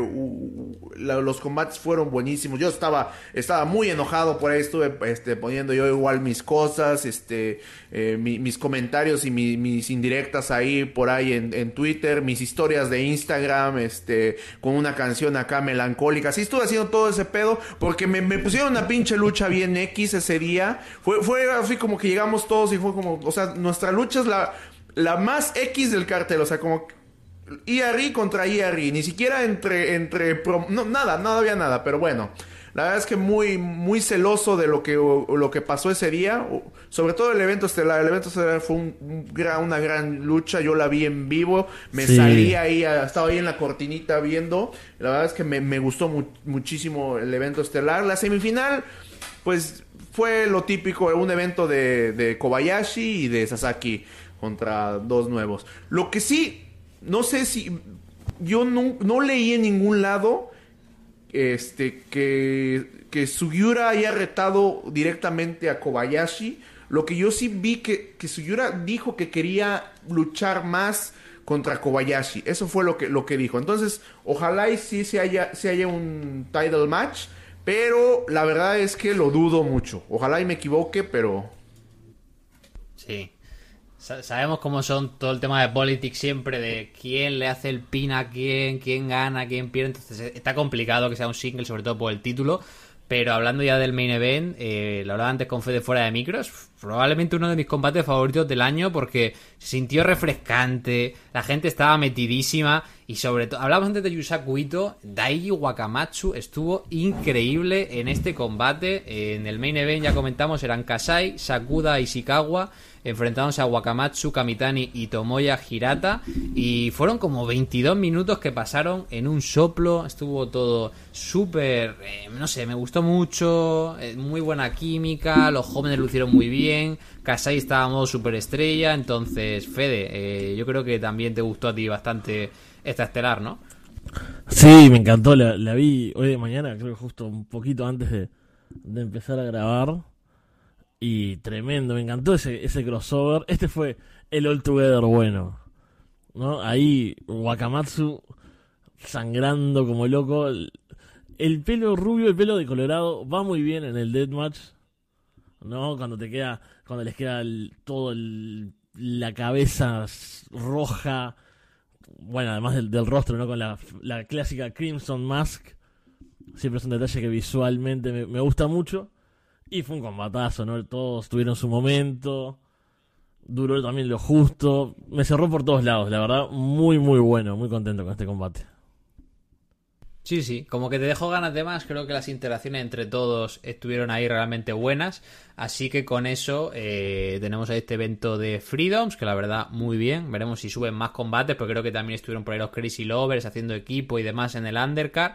Speaker 4: los combates fueron buenísimos. Yo estaba estaba muy enojado por ahí, estuve este, poniendo yo igual mis cosas, este eh, mis comentarios y mis indirectas ahí por ahí en, Twitter, mis historias de Instagram, este con una canción acá melancólica. Sí estuve haciendo todo ese pedo porque me, me pusieron una pinche lucha bien X ese día. Fue fue así como que llegamos todos y fue como, o sea, nuestra lucha es la la más X del cartel, o sea, como IRI contra IRI, ni siquiera entre, entre, no, nada, nada había nada, pero bueno, la verdad es que muy, muy celoso de lo que, lo que pasó ese día, sobre todo el evento estelar, el evento estelar fue un, una gran lucha, yo la vi en vivo, me salí ahí, estaba ahí en la cortinita viendo, la verdad es que me, gustó muchísimo el evento estelar, la semifinal, pues fue lo típico, un evento de, de Kobayashi y de Sasaki contra dos nuevos. Lo que sí, no sé si yo no, leí en ningún lado este que, que Sugiura haya retado directamente a Kobayashi. Lo que yo sí vi que, que Sugiura dijo que quería luchar más contra Kobayashi. Eso fue lo que, lo que dijo. Entonces, ojalá y sí se haya, se haya un title match. Pero la verdad es que lo dudo mucho. Ojalá y me equivoque, pero...
Speaker 3: Sí. Sabemos cómo son todo el tema de politics siempre, de quién le hace el pin a quién, quién gana, quién pierde. Entonces eh, está complicado que sea un single, sobre todo por el título. Pero hablando ya del main event, eh, lo hablaba antes con Fede fuera de micros, probablemente uno de mis combates favoritos del año porque se sintió refrescante, la gente estaba metidísima y sobre todo, hablamos antes de Yusaku Ito, Daiji Wakamatsu estuvo increíble en este combate. En el main event ya comentamos, eran Kasai, Sakuda y Shikawa enfrentándose a Wakamatsu, Kamitani y Tomoya Hirata. Y fueron como 22 minutos que pasaron en un soplo. Estuvo todo súper, eh, no sé, me gustó mucho. Eh, muy buena química, los jóvenes lucieron muy bien. Kasai estaba a modo superestrella. Entonces, Fede, eh, yo creo que también te gustó a ti bastante esta estelar, ¿no?
Speaker 2: Sí, me encantó. La, vi hoy de mañana, creo que justo un poquito antes de, de empezar a grabar. Y tremendo, me encantó ese, ese crossover. Este fue el All Together bueno. ¿no? Ahí Wakamatsu sangrando como loco. El, pelo rubio, el pelo de Colorado va muy bien en el Deathmatch. ¿No? Cuando te queda, cuando les queda todo el la cabeza roja, bueno, además del, rostro, ¿no? Con la, la, clásica Crimson Mask. Siempre es un detalle que visualmente me, me, gusta mucho. Y fue un combatazo, ¿no? Todos tuvieron su momento. Duró también lo justo. Me cerró por todos lados, la verdad. Muy, muy bueno. Muy contento con este combate.
Speaker 3: Sí, sí, como que te dejó ganas de más, creo que las interacciones entre todos estuvieron ahí realmente buenas, así que con eso eh, tenemos este evento de Freedoms, que la verdad muy bien, veremos si suben más combates, porque creo que también estuvieron por ahí los Crazy Lovers haciendo equipo y demás en el Undercard,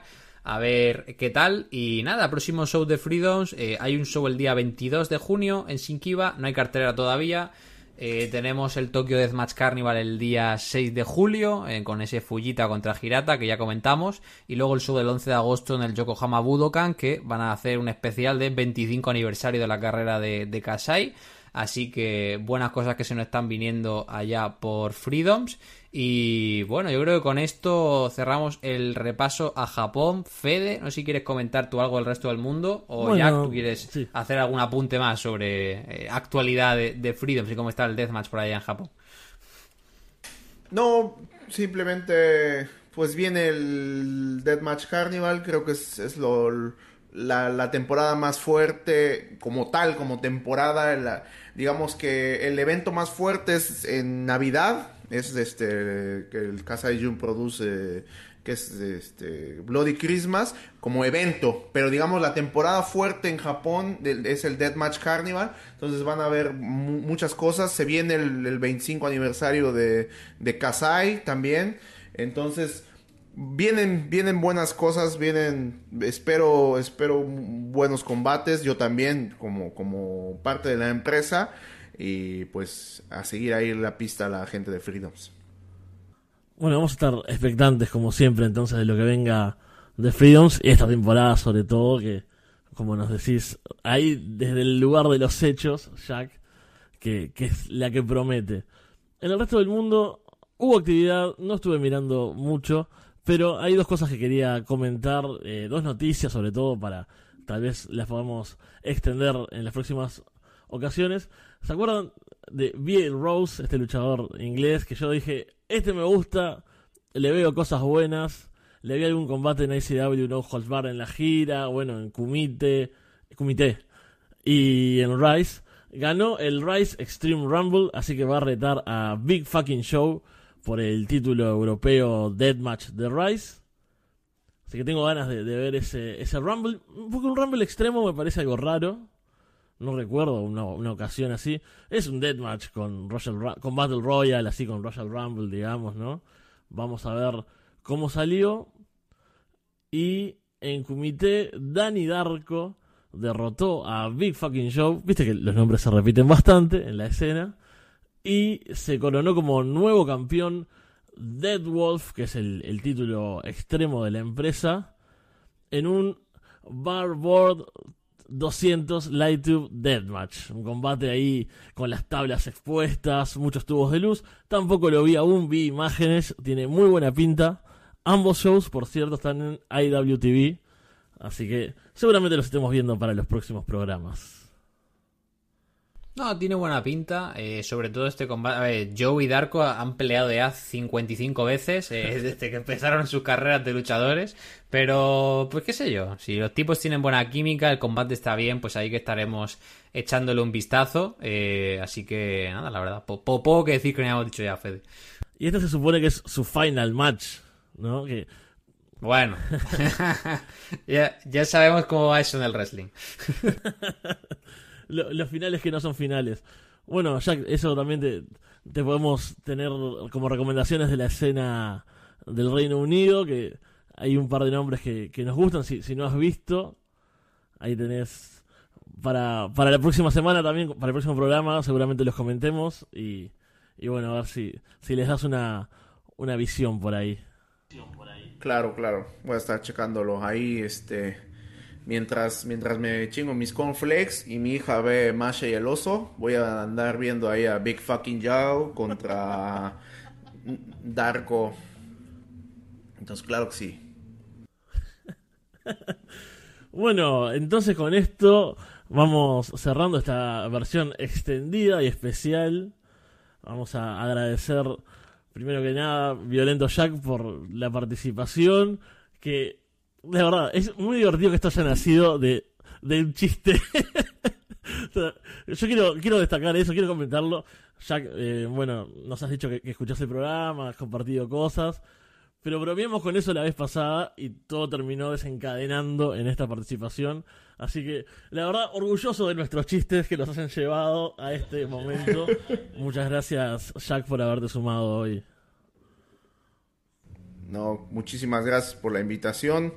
Speaker 3: a ver qué tal, y nada, próximo show de Freedoms, eh, hay un show el día 22 de junio en Shinkiba, no hay cartelera todavía, eh, tenemos el Tokyo Deathmatch Carnival el día 6 de julio, eh, con ese Fujita contra Hirata que ya comentamos. Y luego el show del 11 de agosto en el Yokohama Budokan, que van a hacer un especial de 25 aniversario de la carrera de, de Kasai. Así que buenas cosas que se nos están viniendo allá por Freedoms. Y bueno, yo creo que con esto cerramos el repaso a Japón. Fede, no sé si quieres comentar tú algo del resto del mundo o
Speaker 2: Bueno,
Speaker 3: Jack, tú quieres
Speaker 2: sí.
Speaker 3: hacer algún apunte más sobre eh, actualidad de, de Freedoms y cómo está el Deathmatch por allá en Japón.
Speaker 4: No, simplemente pues viene el Deathmatch Carnival, creo que es, es lo, la, la temporada más fuerte como tal, como temporada, la- digamos que el evento más fuerte es en Navidad, es este que el Kasai Jun produce que es este Bloody Christmas como evento, pero digamos la temporada fuerte en Japón es el Deathmatch Carnival, entonces van a ver mu- muchas cosas, se viene el, el 25 aniversario de, de Kasai también, entonces vienen vienen buenas cosas, vienen espero espero buenos combates, yo también como como parte de la empresa y pues a seguir ahí la pista a la gente de Freedoms.
Speaker 2: Bueno, vamos a estar expectantes como siempre entonces de lo que venga de Freedoms y esta temporada sobre todo que, como nos decís, ahí desde el lugar de los hechos, Jack, que, que es la que promete. En el resto del mundo hubo actividad, no estuve mirando mucho, pero hay dos cosas que quería comentar, eh, dos noticias sobre todo para tal vez las podamos extender en las próximas ocasiones. ¿Se acuerdan de B.L. Rose, este luchador inglés, que yo dije, este me gusta, le veo cosas buenas, le vi algún combate en ICW No Holds Barred en la gira, bueno, en Kumite, Kumite y en Rise. Ganó el Rise Extreme Rumble, así que va a retar a Big Fucking Show por el título europeo Deathmatch de Rise. Así que tengo ganas de, ver ese, ese Rumble. Porque un Rumble extremo me parece algo raro. No recuerdo una, una ocasión así. Es un deathmatch con, con Battle Royale, así con Royal Rumble, digamos, ¿no? Vamos a ver cómo salió. Y en Kumite, Danny Darko derrotó a Big Fucking Show. Viste que los nombres se repiten bastante en la escena. Y se coronó como nuevo campeón Dead Wolf, que es el, título extremo de la empresa, en un Barboard 200 Lighttube Deathmatch. Un combate ahí con las tablas expuestas, muchos tubos de luz. Tampoco lo vi aún, vi imágenes, tiene muy buena pinta. Ambos shows, por cierto, están en IWTV. Así que seguramente los estemos viendo para los próximos programas.
Speaker 3: No, tiene buena pinta. eh, sobre todo este combate. A ver, Joe y Darko han peleado ya 55 veces eh, desde que empezaron sus carreras de luchadores. Pero, pues qué sé yo. Si los tipos tienen buena química, el combate está bien, pues ahí que estaremos echándole un vistazo. eh, así que, nada, la verdad. po- po- Poco que decir que no hayamos dicho ya, Fede.
Speaker 2: Y este se supone que es su final match, ¿no? Que
Speaker 3: Bueno, ya, ya sabemos cómo va eso en el wrestling.
Speaker 2: Lo- los finales que no son finales. Bueno, Jack, eso también te, podemos tener como recomendaciones de la escena del Reino Unido, que hay un par de nombres que, que nos gustan. Si, si no has visto, ahí tenés para, para la próxima semana también, para el próximo programa, seguramente los comentemos y, y bueno, a ver si, si les das una, una visión por ahí.
Speaker 4: Claro, claro. Voy a estar checándolo ahí, este, mientras, mientras me chingo mis cornflakes y mi hija ve Masha y el oso, voy a andar viendo ahí a Big Fucking Yao contra Darko. Entonces, claro que sí.
Speaker 2: Bueno, entonces con esto vamos cerrando esta versión extendida y especial Vamos a agradecer, primero que nada, Violento Jack por la participación. Que, de verdad, es muy divertido que esto haya nacido de, de un chiste. yo quiero, quiero destacar eso, quiero comentarlo. Jack, eh, bueno, nos has dicho que, que escuchaste el programa, has compartido cosas. Pero bromeamos con eso la vez pasada y todo terminó desencadenando en esta participación. Así que, la verdad, orgulloso de nuestros chistes que nos hayan llevado a este momento. Muchas gracias, Jack, por haberte sumado hoy.
Speaker 4: No, muchísimas gracias por la invitación.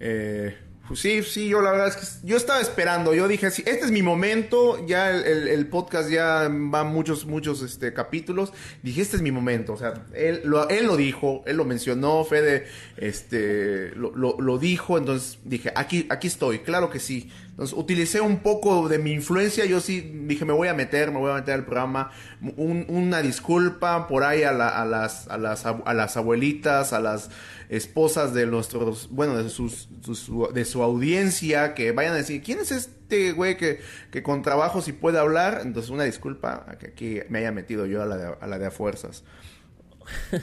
Speaker 4: Eh, pues sí, sí, yo la verdad es que yo estaba esperando, yo dije, sí, este es mi momento, ya el, podcast ya va muchos, muchos este, capítulos, dije, este es mi momento, o sea, él lo, él lo dijo, él lo mencionó, Fede este, lo, lo, lo dijo, entonces dije, aquí, aquí estoy, claro que sí. Entonces utilicé un poco de mi influencia, yo sí dije, me voy a meter, me voy a meter al programa, un, una disculpa por ahí a, la, a, las, a, las, a las abuelitas, a las esposas de nuestros, bueno, de, sus, sus, de su audiencia, que vayan a decir, ¿quién es este güey que, que con trabajo si puede hablar? Entonces, una disculpa a que aquí me haya metido yo a la de a, la de fuerzas.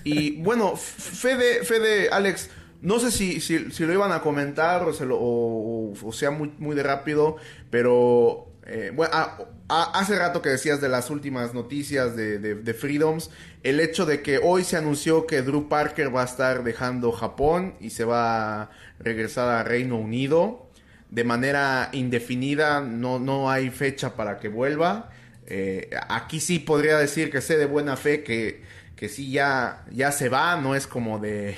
Speaker 4: Y bueno, Fede, Fede, Alex, no sé si, si, lo iban a comentar o, se lo, sea muy, muy de rápido, pero eh, bueno, a, a, hace rato que decías de las últimas noticias de, de, de, Freedoms, el hecho de que hoy se anunció que Drew Parker va a estar dejando Japón y se va a regresar a Reino Unido de manera indefinida, no, no hay fecha para que vuelva. Eh, aquí sí podría decir que sé de buena fe que, que sí ya, ya se va, no es como de,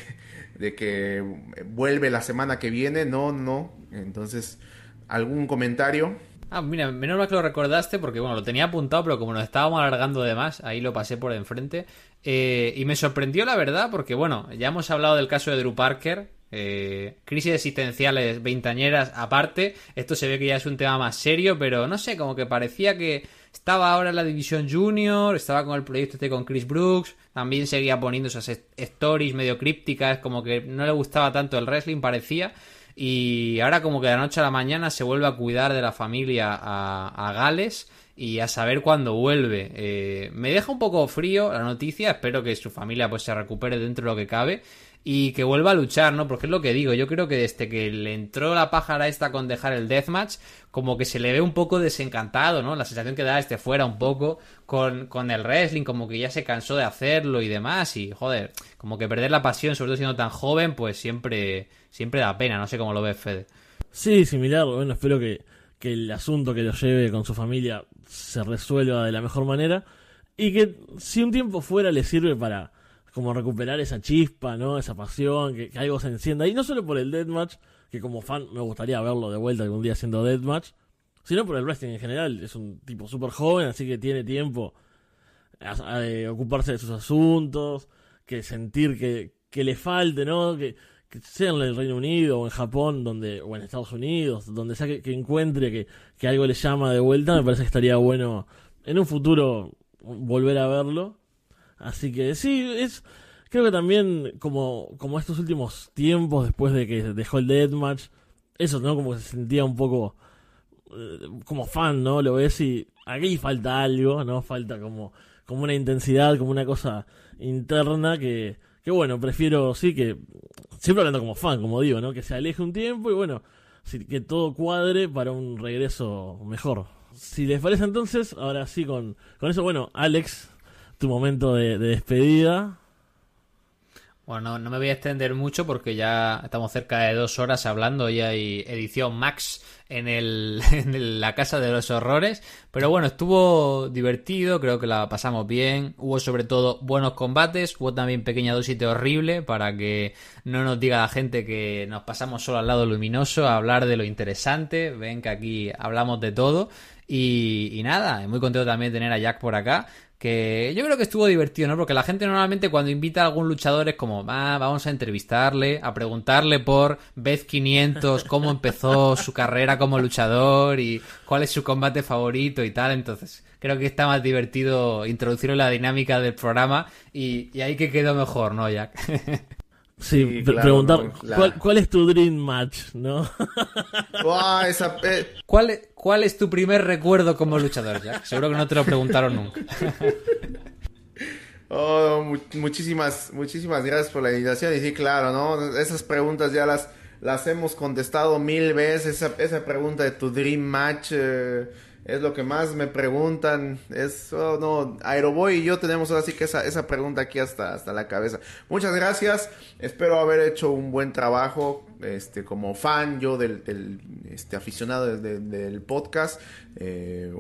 Speaker 4: de que vuelve la semana que viene, no, no. Entonces, ¿algún comentario?
Speaker 3: Ah, mira, menos mal que lo recordaste porque, bueno, lo tenía apuntado, pero como nos estábamos alargando de más, ahí lo pasé por enfrente. Eh, y me sorprendió, la verdad, porque, bueno, ya hemos hablado del caso de Drew Parker. Eh, crisis existenciales veintañeras aparte. Esto se ve que ya es un tema más serio, pero no sé, como que parecía que estaba ahora en la división junior, estaba con el proyecto este con Chris Brooks, también seguía poniendo esas stories medio crípticas, como que no le gustaba tanto el wrestling, parecía. Y ahora como que de la noche a la mañana se vuelve a cuidar de la familia a, a Gales y a saber cuándo vuelve. Eh, me deja un poco frío la noticia, espero que su familia pues se recupere dentro de lo que cabe y que vuelva a luchar, ¿no? Porque es lo que digo, yo creo que desde que le entró la pájara esta con dejar el deathmatch, como que se le ve un poco desencantado, ¿no? La sensación que da este fuera un poco con, con el wrestling, como que ya se cansó de hacerlo y demás, y joder, como que perder la pasión, sobre todo siendo tan joven, pues siempre, siempre da pena, no sé cómo lo ves, Fede.
Speaker 2: Sí, similar, bueno, espero que, que el asunto que lo lleve con su familia se resuelva de la mejor manera, y que si un tiempo fuera le sirve para como recuperar esa chispa, ¿no? Esa pasión, que, algo se encienda. Y no solo por el Deathmatch, que como fan me gustaría verlo de vuelta algún día haciendo Deathmatch, sino por el wrestling en general. Es un tipo súper joven, así que tiene tiempo a, a, ocuparse de sus asuntos, que sentir que, que le falte, ¿no? Que, que, sea en el Reino Unido o en Japón, donde o en Estados Unidos, donde sea que, que encuentre que, que algo le llama de vuelta, me parece que estaría bueno en un futuro volver a verlo. Así que sí, es creo que también como, como estos últimos tiempos después de que dejó el Deathmatch, eso, ¿no? Como que se sentía un poco eh, como fan, ¿no? Lo ves y aquí falta algo, ¿no? Falta como, como una intensidad, como una cosa interna que, que bueno, prefiero, sí, que siempre hablando como fan, como digo, ¿no? Que se aleje un tiempo y bueno, que todo cuadre para un regreso mejor. Si les parece entonces, ahora sí con, con eso, bueno, Alex, tu momento de, de despedida.
Speaker 3: Bueno, no, no, me voy a extender mucho porque ya estamos cerca de dos horas hablando y hay edición Max en, el, en la Casa de los Horrores. Pero bueno, estuvo divertido, creo que la pasamos bien. Hubo sobre todo buenos combates, hubo también pequeña dosis de horrible para que no nos diga la gente que nos pasamos solo al lado luminoso a hablar de lo interesante. Ven que aquí hablamos de todo. Y, y nada, muy contento también de tener a Jack por acá que yo creo que estuvo divertido, ¿no? Porque la gente normalmente cuando invita a algún luchador es como, ah, vamos a entrevistarle, a preguntarle por Beth 500, cómo empezó su carrera como luchador y cuál es su combate favorito y tal. Entonces, creo que está más divertido introducirlo en la dinámica del programa y, y ahí que quedó mejor, ¿no, Jack?
Speaker 2: Sí, sí claro, preguntar no, claro. ¿cuál, ¿cuál, es tu dream match, ¿no?
Speaker 3: Wow, esa, eh. ¿Cuál, es, ¿Cuál es tu primer recuerdo como luchador, Jack? Seguro que no te lo preguntaron nunca.
Speaker 4: Oh, muchísimas, muchísimas gracias por la invitación. Y sí, claro, ¿no? Esas preguntas ya las, las hemos contestado mil veces. Esa, esa pregunta de tu Dream Match eh, es lo que más me preguntan. Es, oh, no, Aeroboy y yo tenemos ahora sí que esa, esa pregunta aquí hasta, hasta la cabeza. Muchas gracias. Espero haber hecho un buen trabajo. Este, como fan yo del, del este, aficionado del, del podcast. Eh,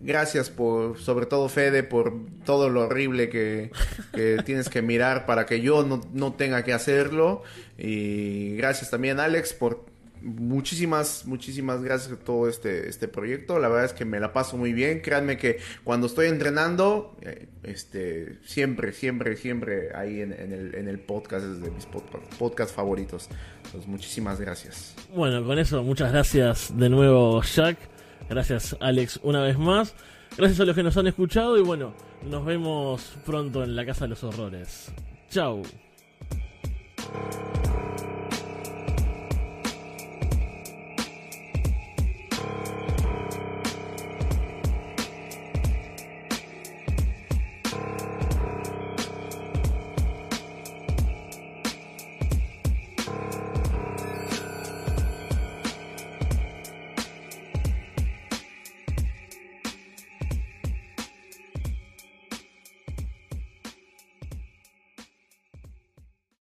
Speaker 4: gracias por, sobre todo Fede, por todo lo horrible que, tienes que mirar para que yo no, tenga que hacerlo. Y gracias también Alex por muchísimas, muchísimas gracias por todo este, este proyecto. La verdad es que me la paso muy bien. Créanme que cuando estoy entrenando, eh, este, siempre, siempre, siempre ahí en, el, en el podcast es de mis podcast, favoritos. muchísimas gracias.
Speaker 2: Bueno, con eso, muchas gracias de nuevo, Jack. Gracias Alex una vez más. Gracias a los que nos han escuchado y bueno, nos vemos pronto en la Casa de los Horrores. Chao.